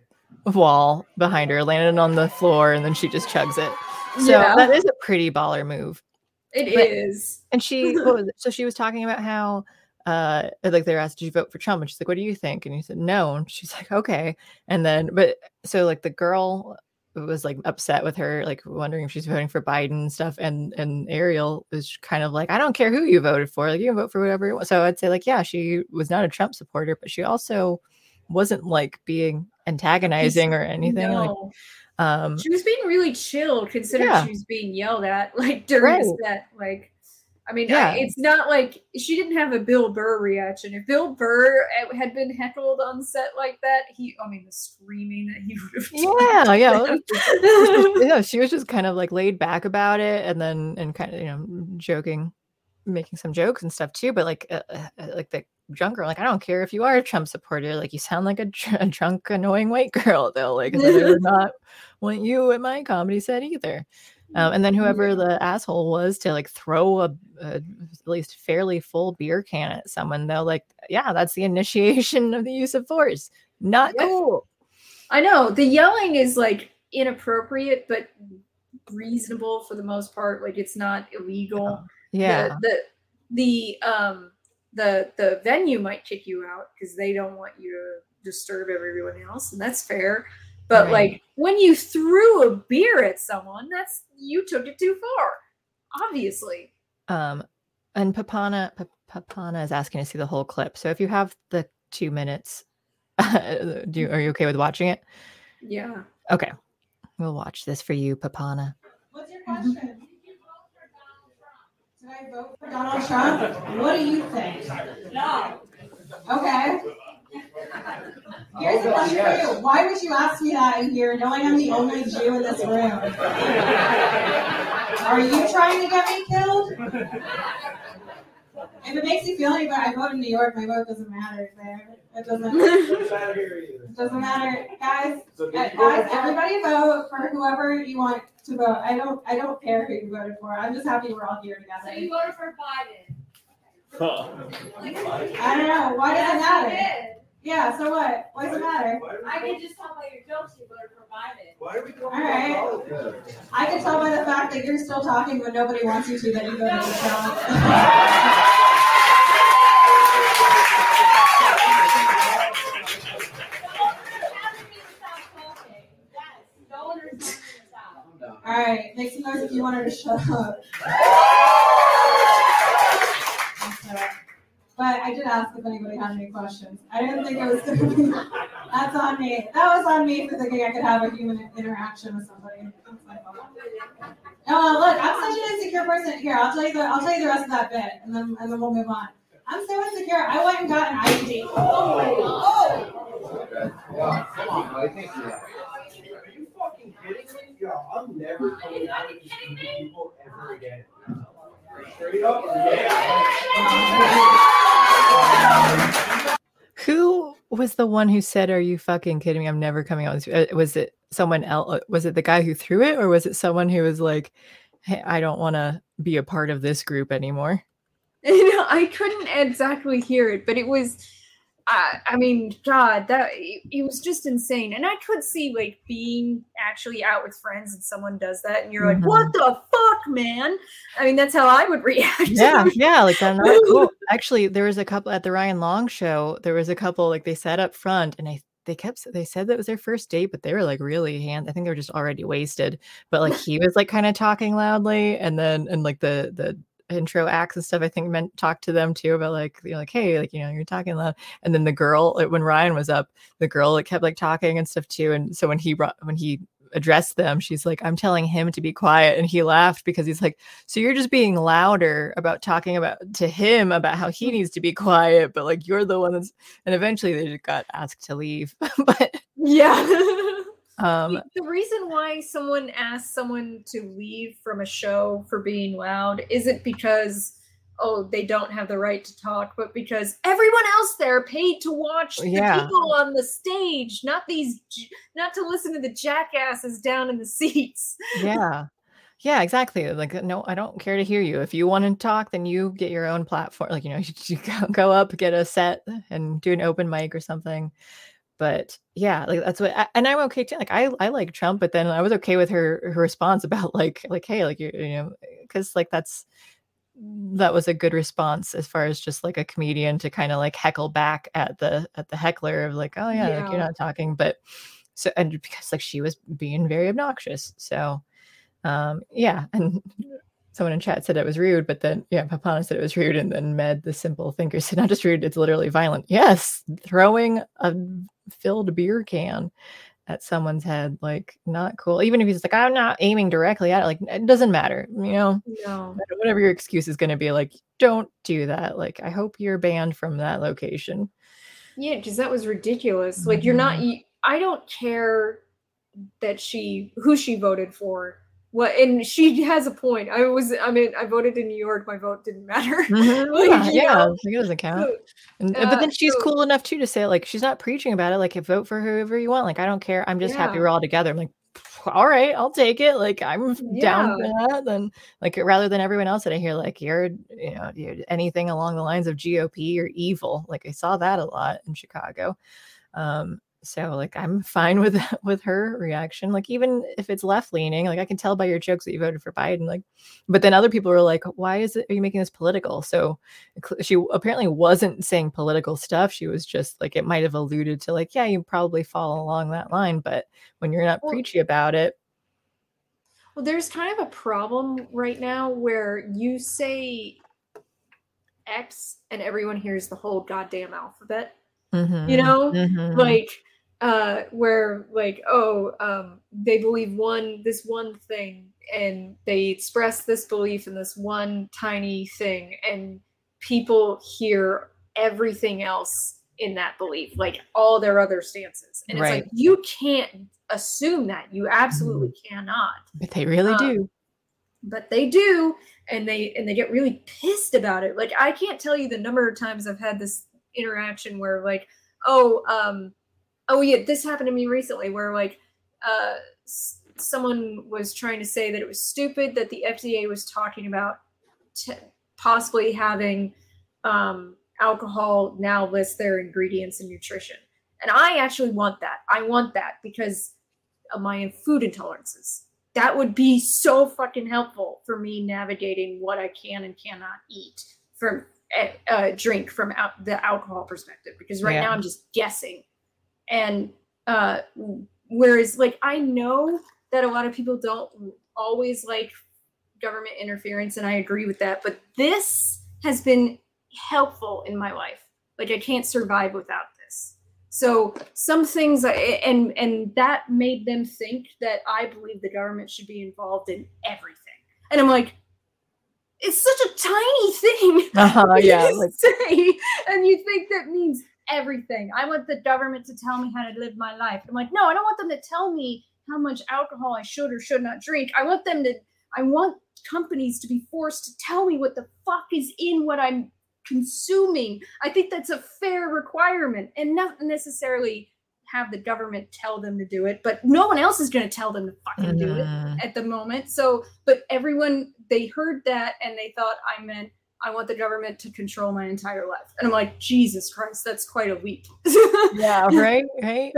A: wall behind her, landed on the floor, and then she just chugs it. So
B: Yeah.
A: that is a pretty baller move.
B: It
A: But-
B: is.
A: And she, what was it? so she was talking about how, uh, like they were asked, "Did you vote for Trump?" And she's like, "What do you think?" And he said, "No." And she's like, "Okay." And then, but so like the girl was like upset with her, like wondering if she's voting for Biden and stuff. And and Ariel was kind of like, "I don't care who you voted for. Like you can vote for whatever you want." So I'd say like, yeah, she was not a Trump supporter, but she also wasn't like being antagonizing or anything. Like,
B: No.
A: um,
B: she was being really chill considering
A: Yeah.
B: she was being yelled at like during the
A: Right.
B: set. Like, I mean,
A: Yeah.
B: I, it's not like she didn't have a Bill Burr reaction. If Bill Burr uh, had been heckled on set like that, he, I mean, the screaming that he would have.
A: yeah, yeah. yeah, she was just kind of like laid back about it, and then and kind of you know joking, making some jokes and stuff too. But like uh, uh, like the drunk girl, like I don't care if you are a Trump supporter, like you sound like a, dr- a drunk, annoying white girl. Though, like I would not want you at my comedy set either. Um, and then whoever the asshole was to like throw a, a at least fairly full beer can at someone, though, like yeah, that's the initiation of the use of force. Not
B: Yep.
A: cool.
B: I know the yelling is like inappropriate, but reasonable for the most part. Like it's not illegal.
A: Yeah.
B: The the, the um the the venue might kick you out because they don't want you to disturb everyone else, and that's fair. But
A: Right.
B: like when you threw a beer at someone, that's you took it too far. Obviously.
A: Um, and Papana Pa- Papana is asking to see the whole clip. So if you have the two minutes, do you, are you okay with watching it?
B: Yeah.
A: Okay, we'll watch this for you, Papana.
E: What's your question? Did I vote for Donald Trump? What do you think? No. Okay. Here's the question for you. Why would you ask me that in here knowing I'm the only Jew in this room? Are you trying to get me killed? If it makes you feel any better, I vote in New York. My vote doesn't matter there. It doesn't. Matter. It doesn't matter, guys. Uh, guys, everybody vote for whoever you want to vote. I don't. I don't care who you voted for. I'm just happy we're all here
F: So
E: together.
F: you voted for Biden. Huh.
E: I don't know. Why does it matter? Yeah. So what? What does it matter?
F: I can just tell by your jokes you voted for Biden.
D: Why are we talking
E: All right.
D: about politics?
E: I can tell by the fact that you're still talking when nobody wants you to that you voted for Trump. All right. Make some noise if you want her to shut up. But I did ask if anybody had any questions. I didn't think it was going to be. That's on me. That was on me for thinking I could have a human interaction with somebody. That's my fault. Oh, look, I'm such an insecure person. Here, I'll tell you the I'll tell you the rest of that bit, and then and then we'll move on. I'm so insecure. I went and got an IUD. Oh, oh, oh, come on!
D: Are you fucking kidding me? Yeah, I'm never coming out with these people ever again.
A: Who was the one who said, "Are you fucking kidding me? I'm never coming out." with this." Uh, Was it someone else? Was it the guy who threw it, or was it someone who was like, "Hey, I don't want to be a part of this group anymore"?
B: You know, I couldn't exactly hear it, but it was. Uh, I mean, God, that it, it was just insane, and I could see like being actually out with friends and someone does that, and you're like,
A: Mhm.
B: "What the fuck, man?" I mean, that's how I would react.
A: yeah yeah like not cool actually there was a couple at the ryan long show there was a couple like they sat up front and i they kept they said that was their first date but they were like really hand i think they were just already wasted but like he was like kind of talking loudly and then and like the the intro acts and stuff i think meant talk to them too about like you know like hey like you know you're talking loud and then the girl like, when ryan was up the girl like kept like talking and stuff too and so when he brought when he addressed them, she's like, I'm telling him to be quiet. And he laughed because he's like, So you're just being louder about talking about to him about how he mm. needs to be quiet, but like you're the one that's and eventually they just got asked to leave. but
B: Yeah.
A: um
B: the reason why someone asks someone to leave from a show for being loud isn't because oh they don't have the right to talk but because everyone else there paid to watch the
A: Yeah.
B: people on the stage not these not to listen to the jackasses down in the seats
A: yeah. Yeah, exactly. Like, no, I don't care to hear you. If you want to talk, then you get your own platform. Like, you know, you, you go, go up, get a set, and do an open mic or something. But yeah, like that's what, I- and I'm okay too. Like, I I like Trump, but then I was okay with her her response about like like hey, like you you know, because like that's that was a good response as far as just like a comedian to kind of like heckle back at the at the heckler of like oh yeah, like you're not talking, but so and because like she was being very obnoxious, so um yeah and someone in chat said it was rude but then yeah papana said it was rude and then med the simple thinker said not just rude it's literally violent yes throwing a filled beer can at someone's head like not cool. Even if he's like i'm not aiming directly at it like it doesn't matter you know?
B: No.
A: Whatever your excuse is going to be like don't do that like i hope you're banned from that location.
B: Yeah because that was ridiculous like you're not mm-hmm. you, i don't care that she who she voted for what and she has a point i was i mean i voted in new york my vote didn't matter Like,
A: yeah, yeah it doesn't count
B: so-
A: And,
B: Uh,
A: but then she's
B: so-
A: cool enough too to say like she's not preaching about it. Like vote for whoever you want. Like I don't care. I'm just happy we're all together. I'm like, all right, I'll take it. Like I'm down for that. Then like rather than everyone else that I hear like you're you know you're anything along the lines of GOP or evil. Like I saw that a lot in Chicago. Um, so like I'm fine with with her reaction. Like even if it's left leaning, like I can tell by your jokes that you voted for Biden. Like, but then other people are like, why is it? Are you making this political? So she apparently wasn't saying political stuff. She was just like it might have alluded to like, yeah, you probably fall along that line, but when you're not
B: Well-
A: preachy about it,
B: Well, there's kind of a problem right now where you say X and everyone hears the whole goddamn alphabet.
A: mhm,
B: You know,
A: mhm,
B: Like, uh, where like, oh, um, they believe one this one thing and they express this belief in this one tiny thing, and people hear everything else in that belief, like all their other stances. And it's
A: Right.
B: like you can't assume that. You absolutely cannot
A: but they really
B: uh,
A: do.
B: but they do and they and they get really pissed about it like i can't tell you the number of times i've had this interaction where like oh um oh yeah this happened to me recently where like uh s- someone was trying to say that it was stupid that the fda was talking about t- possibly having um alcohol now list their ingredients and nutrition. And i actually want that. I want that because of my food intolerances. That would be so fucking helpful for me navigating what I can and cannot eat from uh, uh, drink from out the alcohol perspective because right
A: Yeah.
B: now I'm just guessing and uh whereas like I know that a lot of people don't always like government interference and I agree with that but this has been helpful in my life like I can't survive without this so some things I- and and that made them think that I believe the government should be involved in everything. And I'm like, it's such a tiny thing.
A: Uh-huh, yeah, like-
B: say, and you think that means everything. I want the government to tell me how to live my life. I'm like, no, I don't want them to tell me how much alcohol I should or should not drink. I want them to I want companies to be forced to tell me what the fuck is in what I'm consuming. I think that's a fair requirement and not necessarily have the government tell them to do it, but no one else is going to tell them to fucking do it
A: Mhm.
B: at the moment. So, but everyone they heard that and they thought I meant I want the government to control my entire life. And I'm like, Jesus Christ, that's quite a leap.
A: yeah, right, right.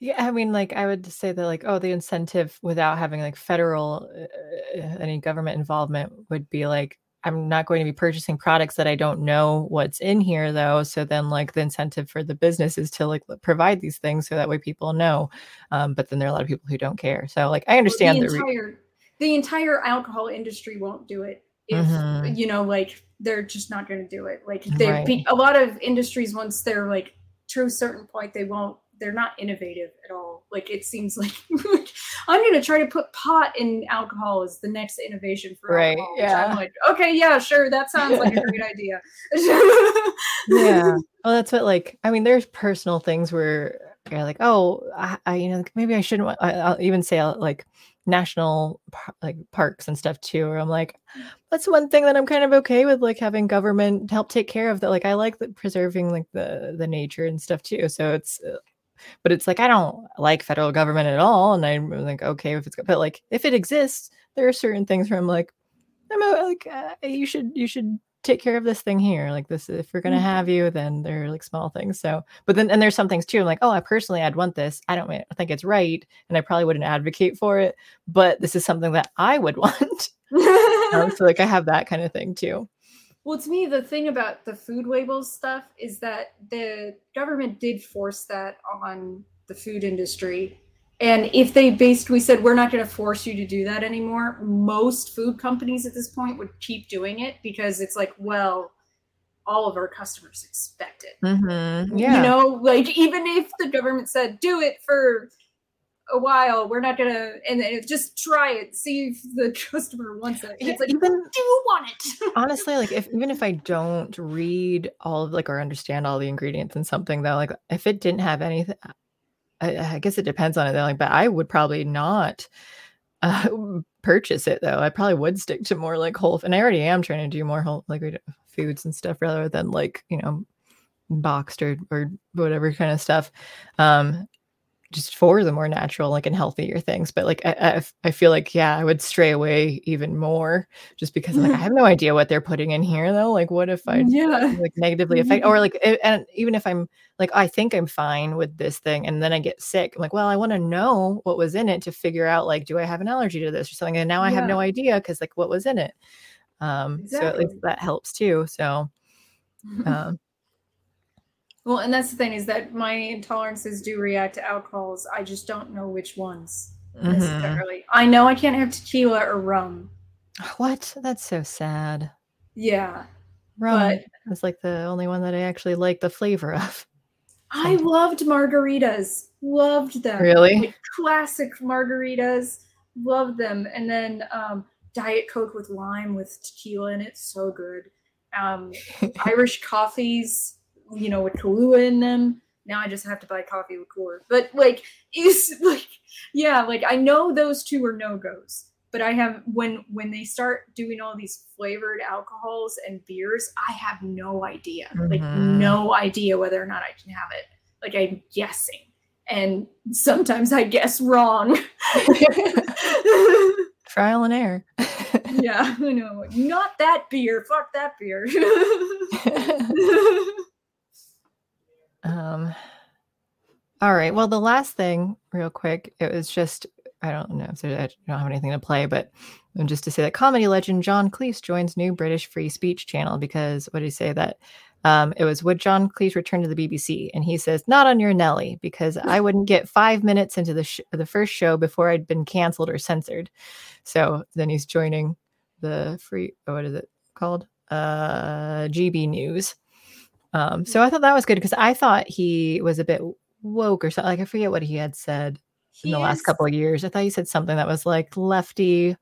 A: Yeah, I mean, like I would say that, like, oh, the incentive without having like federal uh, any government involvement would be like, I'm not going to be purchasing products that I don't know what's in here, though. So then, like, the incentive for the business is to like provide these things so that way people know. Um, but then there are a lot of people who don't care. So, like, I understand
B: the
A: the, re-
B: entire the entire alcohol industry won't do it if
A: Mhm.
B: you know like they're just not going to do it like they
A: Right.
B: a lot of industries once they're like to a certain point they won't they're not innovative at all. Like it seems like I'm gonna try to put pot in alcohol as the next innovation for
A: Right,
B: alcohol.
A: yeah.
B: I'm like, okay, yeah, sure, that sounds like a great idea.
A: yeah well that's what like i mean there's personal things where you're like oh i, I you know maybe i shouldn't I, i'll even say like national like parks and stuff too where i'm like that's one thing that i'm kind of okay with like having government help take care of that like i like the preserving like the the nature and stuff too so it's uh, but it's like i don't like federal government at all and i'm like okay if it's but like if it exists there are certain things where i'm like i'm like uh, you should you should take care of this thing here like this if we're going to
B: Mhm.
A: have you then they're like small things so but then and there's some things too i'm like oh i personally i'd want this i don't think it's right and i probably wouldn't advocate for it but this is something that i would want um, so like i have that kind of thing too
B: Well, to me, the thing about the food labels stuff is that the government did force that on the food industry. And if they basically said, we're not going to force you to do that anymore, most food companies at this point would keep doing it because it's like, well, all of our customers expect it.
A: mm-hmm. yeah
B: You know, like even if the government said, do it for a while, we're not going to, and then just try it, see if the customer wants it. It's like,
A: even
B: do you want it?
A: honestly like if even if i don't read all of like or understand all the ingredients in something though like if it didn't have anything i, I guess it depends on it like but i would probably not uh, purchase it though. I probably would stick to more like whole and i already am trying to do more whole like foods and stuff rather than like you know boxed or or whatever kind of stuff. Um just for the more natural like and healthier things but like i i, I feel like yeah i would stray away even more just because I'm like i have no idea what they're putting in here though like what if i
B: yeah.
A: like negatively affect or like and even if i'm like i think i'm fine with this thing and then i get sick i'm like well i want to know what was in it to figure out like do i have an allergy to this or something? And now i have no idea because like what was in it um so at least that helps too so um
B: Well, and that's the thing is that my intolerances do react to alcohols. I just don't know which ones
A: mhm.
B: necessarily. I know I can't have tequila or rum.
A: what that's so sad
B: Yeah.
A: rum
B: But-
A: is like the only one that i actually like the flavor of
B: I loved margaritas. Loved them.
A: Really?
B: Like classic margaritas. Loved them. And then um, Diet Coke with lime with tequila in it. So good. Um, Irish coffees, you know, with Kahlua in them. Now I just have to buy coffee liqueur. But like, is like, yeah, like I know those two are no goes. But I have when when they start doing all these flavored alcohols and beers, I have no idea. Like
A: Mhm.
B: no idea whether or not I can have it. Like I'm guessing. And sometimes I guess wrong.
A: trial and error
B: yeah, I know. Not that beer. Fuck that beer.
A: Um, all right. Well, the last thing, real quick, it was just I don't know if I don't have anything to play, but just to say that comedy legend John Cleese joins new British free speech channel because what did he say that? Um, it was would John Cleese return to the BBC, and he says not on your Nelly because I wouldn't get five minutes into the sh- the first show before I'd been canceled or censored. So then he's joining the free. What is it called? Uh, GB News. Um, so I thought that was good because I thought he was a bit woke or something. Like I forget what he had said in the last couple of years. I thought he said something that was like lefty.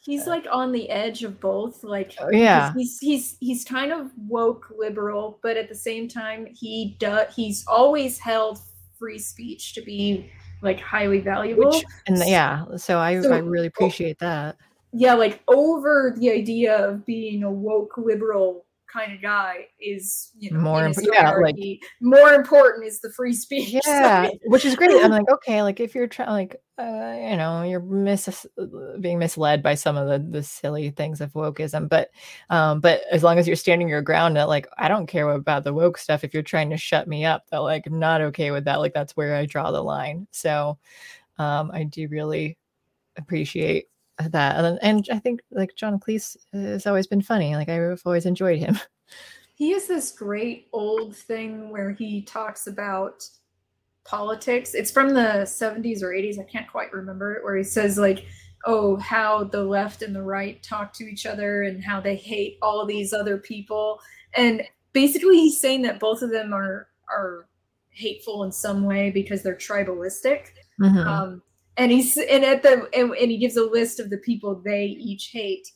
B: He's like on the edge of both. Like
A: Oh, yeah.
B: he's he's he's kind of woke liberal, but at the same time he does he's always held free speech to be like highly valuable.
A: Which and the- yeah, so I
B: So-
A: I really appreciate that.
B: yeah, like over the idea of being a woke liberal kind of guy is you know
A: More
B: in his
A: imp- yeah, like-
B: more important is the free speech.
A: Yeah,
B: side.
A: which is great. I'm like, okay, like if you're trying, like, uh, you know, you're mis- being misled by some of the the silly things of wokeism, but, um, but as long as you're standing your ground, that like, I don't care about the woke stuff. If you're trying to shut me up, that like, I'm not okay with that. Like, that's where I draw the line. So, um, I do really appreciate that, and, and I think like John Cleese has always been funny. Like, I've always enjoyed him.
B: He has this great old thing where he talks about politics. It's from the 70s or 80s, I can't quite remember it, where he says like, "Oh, how the left and the right talk to each other and how they hate all these other people." And basically he's saying that both of them are are hateful in some way because they're tribalistic.
A: Mhm.
B: Um, and he's and at the and, and he gives a list of the people they each hate.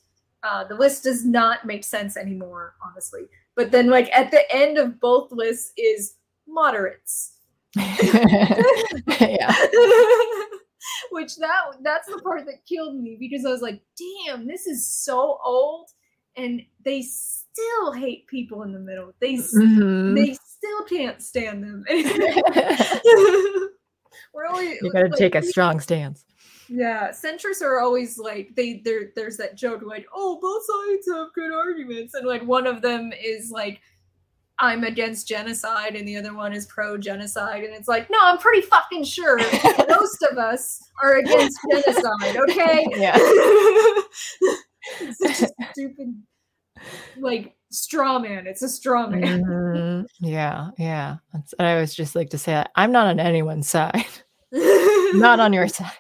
B: Uh, the list does not make sense anymore, honestly. But then, like at the end of both lists is moderates.
A: yeah.
B: Which that that's the part that killed me because I was like, damn, this is so old, and they still hate people in the middle. They
A: Mhm.
B: they still can't stand them. We're always
A: you gotta
B: like,
A: take a strong stance.
B: Yeah, centrists are always like they there. There's that joke like, oh, both sides have good arguments, and like one of them is like, I'm against genocide, and the other one is pro genocide, and it's like, no, I'm pretty fucking sure most of us are against genocide. Okay.
A: Yeah.
B: it's such a stupid, like straw man. It's a straw man.
A: Mhm. Yeah, yeah. That's, I always just like to say that I'm not on anyone's side. Not on your side.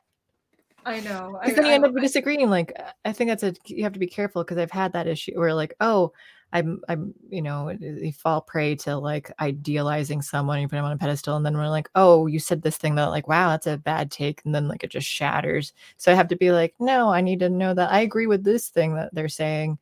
B: I know. I,
A: Because then you
B: I-
A: end up disagreeing. Like I think that's a you have to be careful because I've had that issue where like, oh, I'm I'm you know, you fall prey to like idealizing someone, you put them on a pedestal, and then we're like, oh, you said this thing that like, wow, that's a bad take, and then like it just shatters. So I have to be like, no, I need to know that I agree with this thing that they're saying,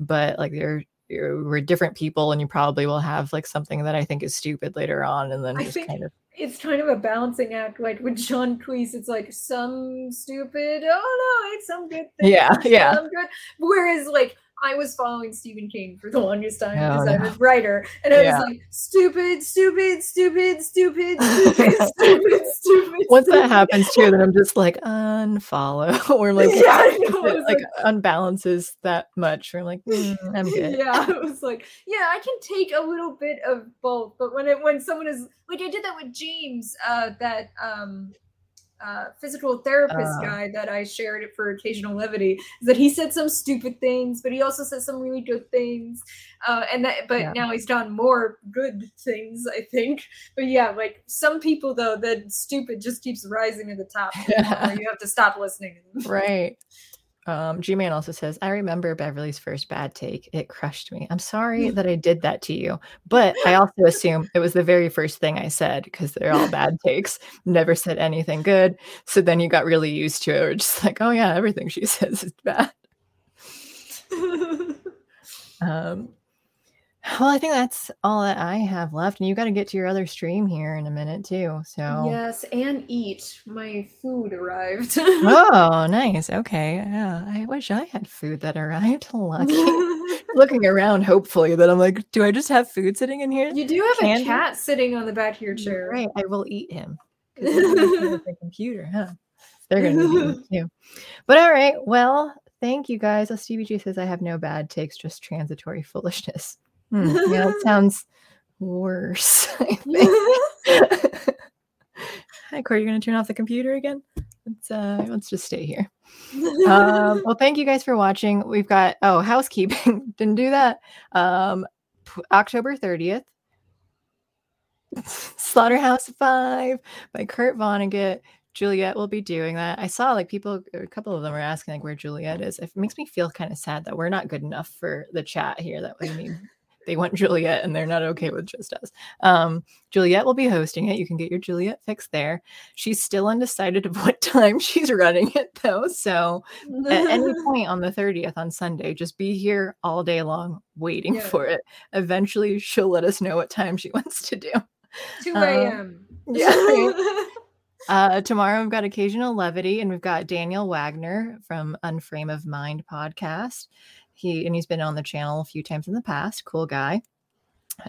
A: but like they're Uh, we're different people and you probably will have like something that I think is stupid later on and then
B: I
A: just kind of
B: it's kind of a balancing act. Like with John Cleese, it's like some stupid, oh no, it's some good thing.
A: Yeah, yeah.
B: Some good. Whereas like I was following Stephen King for the longest time
A: Oh,
B: because I'm a writer, and I
A: Yeah.
B: was like, stupid, stupid, stupid, stupid, stupid, stupid, stupid.
A: once that
B: stupid.
A: happens too, then I'm just like unfollow or like
B: Yeah, know,
A: it, like
B: like-
A: unbalances that much. Or I'm like, "Mm, I'm good.
B: Yeah, it was like, yeah, I can take a little bit of both, but when it when someone is like, I did that with James, uh, that um, uh, physical therapist
A: Oh.
B: guy that I shared it for occasional levity, is that he said some stupid things, but he also said some really good things, uh, and that, but
A: Yeah.
B: now he's done more good things, I think. But yeah, like some people though, that stupid just keeps rising to the top. to the point where you have to stop listening. to them.
A: Right. Um, G Man also says, I remember Beverly's first bad take. It crushed me. I'm sorry that I did that to you. But I also assume it was the very first thing I said because they're all bad takes. Never said anything good. So then you got really used to it. Or just like, oh yeah, everything she says is bad. Um, well, I think that's all that I have left. And you got to get to your other stream here in a minute too. So
B: Yes, and eat. My food arrived.
A: Oh, nice. Okay. Yeah. I wish I had food that arrived. Lucky. Looking around, hopefully, that I'm like, do I just have food sitting in here?
B: you do have
A: Candy?
B: a cat sitting on the back of your chair.
A: Right. I will eat him. 'Cause I'm looking at the computer, huh? They're gonna be eating too. But all right. Well, thank you guys. Oh, Stevie G says I have no bad takes, just transitory foolishness. Hmm, yeah, that sounds worse. I think. Hi, Cory. You're gonna turn off the computer again? Let's uh let's just stay here. um, well, thank you guys for watching. We've got oh housekeeping didn't do that. Um, p- October thirtieth, Slaughterhouse Five by Kurt Vonnegut. Juliet will be doing that. I saw like people, a couple of them were asking like where Juliet is. It makes me feel kind of sad that we're not good enough for the chat here. That we mean they want Juliet and they're not okay with just us. Um, Juliet will be hosting it. You can get your Juliet fix there. She's still undecided of what time she's running it though. So at any point on the 30th on Sunday, just be here all day long waiting
B: Yeah.
A: for it. Eventually, she'll let us know what time she wants to do.
B: 2
A: Um,
B: a.m.
A: yeah. Uh, tomorrow we've got occasional levity, and we've got Daniel Wagner from Unframe of Mind podcast. He and he's been on the channel a few times in the past. Cool guy.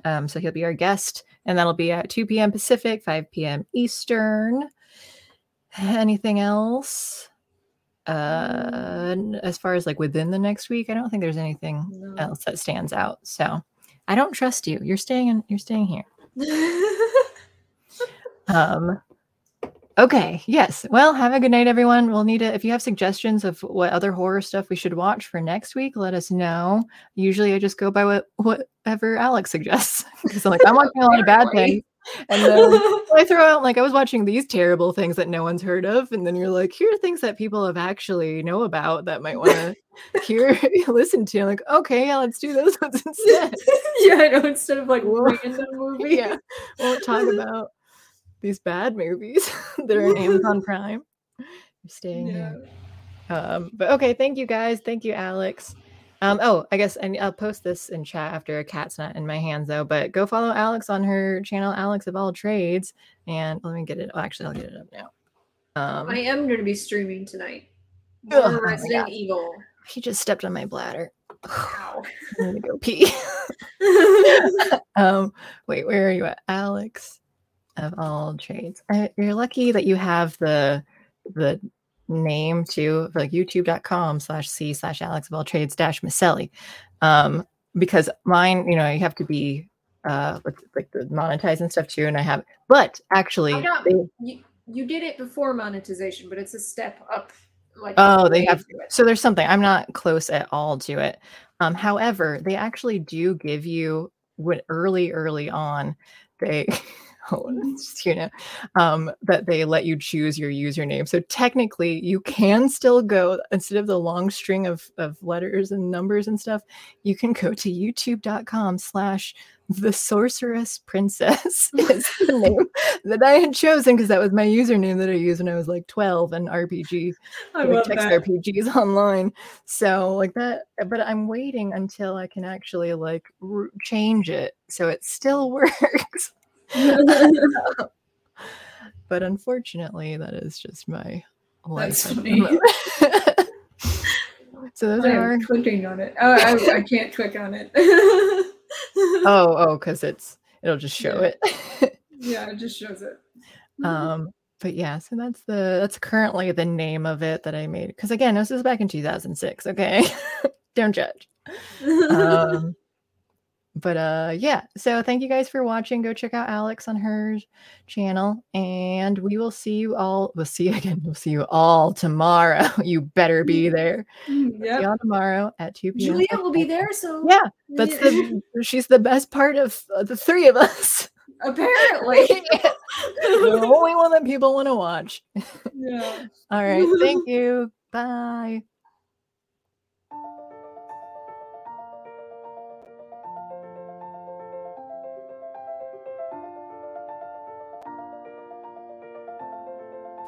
A: Um, so he'll be our guest, and that'll be at 2 p.m. Pacific, 5 p.m. Eastern. Anything else? Uh, as far as like within the next week, I don't think there's anything
B: No.
A: else that stands out. So I don't trust you. You're staying in. You're staying here. Um, okay. Yes. Well, have a good night, everyone. We'll need to, if you have suggestions of what other horror stuff we should watch for next week, let us know. Usually I just go by what whatever Alex suggests because I'm like, I'm watching a lot of bad things. And then I throw out, like, I was watching these terrible things that no one's heard of. And then you're like, here are things that people have actually know about that might want to hear, listen to. I'm like, okay, yeah, let's do those ones instead.
B: yeah, I know. Instead of like random movie.
A: yeah. We won't talk about these bad movies that are on Amazon Prime. You're staying
B: Yeah.
A: here. Um, but okay, thank you guys. Thank you, Alex. Um, oh, I guess I, I'll post this in chat after a cat's not in my hands though. But go follow Alex on her channel, Alex of All Trades, and let me get it. Oh, actually, I'll get it up now. Um,
B: I am going to be streaming tonight.
A: Oh
B: Resident Evil.
A: he just stepped on my bladder. I'm gonna go pee. um, wait, where are you at, Alex? Of all trades, uh, you're lucky that you have the the name too, like YouTube.com slash C slash Alex of all trades dash Maselli, um, because mine, you know, you have to be uh with like the monetize and stuff too, and I have, but actually, they,
B: you, you did it before monetization, but it's a step up. Like
A: Oh, they have- so there's something i'm not close at all to it. Um however they actually do give you what early early on they you know um that they let you choose your username so technically you can still go instead of the long string of of letters and numbers and stuff you can go to youtube.com slash the sorceress princess is the name that i had chosen because that was my username that i used when i was like 12 and rpg
B: I love
A: text
B: that.
A: RPGs online. So like that, but I'm waiting until I can actually like r- change it so it still works. but unfortunately, that is just my life. So those
B: I
A: are.
B: clicking on it. Oh, I, I can't click on it.
A: Oh, oh, because it's it'll just show
B: Yeah.
A: it.
B: yeah, it just shows it.
A: um but yeah so that's the that's currently the name of it that i made because again this is back in 2006 okay don't judge um but uh yeah so thank you guys for watching. Go check out alex on her channel and we will see you all we'll see you again we'll see you all tomorrow. You better be there. See
B: yep.
A: y'all tomorrow at 2 p.m
B: Julia will be there, so
A: yeah that's the she's the best part of uh, the three of us.
B: Apparently.
A: the only one that people want to watch.
B: Yeah.
A: all right thank you. Bye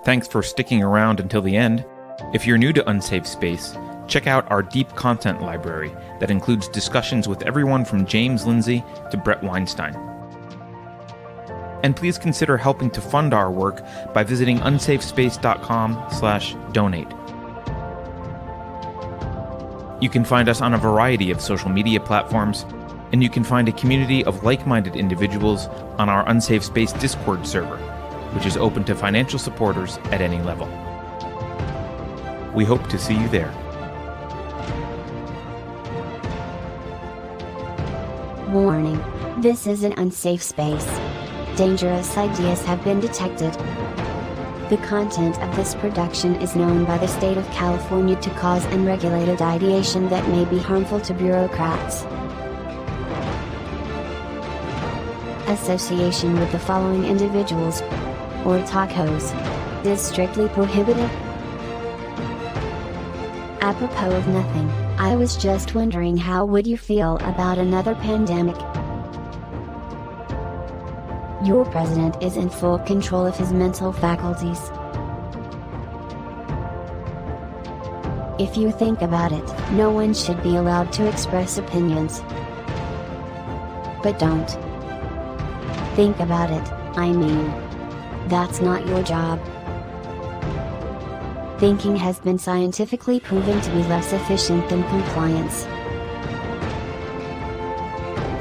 G: Thanks for sticking around until the end. If you're new to Unsafe Space, check out our deep content library that includes discussions with everyone from James Lindsay to Bret Weinstein. And please consider helping to fund our work by visiting unsafespace.com/donate. You can find us on a variety of social media platforms, and you can find a community of like-minded individuals on our Unsafe Space Discord server which is open to financial supporters at any level. We hope to see you there.
H: Warning. This is an unsafe space. Dangerous ideas have been detected. The content of this production is known by the state of California to cause unregulated ideation that may be harmful to bureaucrats. Association with the following individuals or tacos is strictly prohibited. Apropos of nothing, I was just wondering how would you feel about another pandemic? Your president is in full control of his mental faculties. If you think about it, no one should be allowed to express opinions. But don't. Think about it, I mean. That's not your job. Thinking has been scientifically proven to be less efficient than compliance.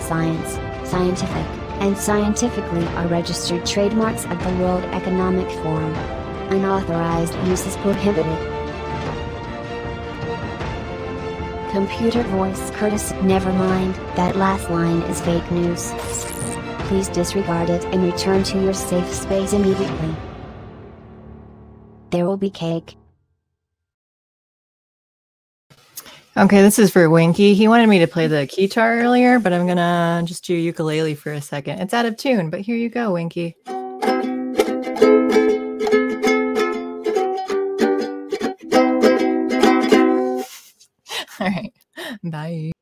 H: Science, scientific, and scientifically are registered trademarks of the World Economic Forum. Unauthorized use is prohibited. Computer voice courtesy. Never mind, that last line is fake news. Please disregard it and return to your safe space immediately. There will be cake.
A: Okay, this is for Winky. He wanted me to play the guitar earlier, but I'm gonna just do ukulele for a second. It's out of tune, but here you go, Winky. All right, bye.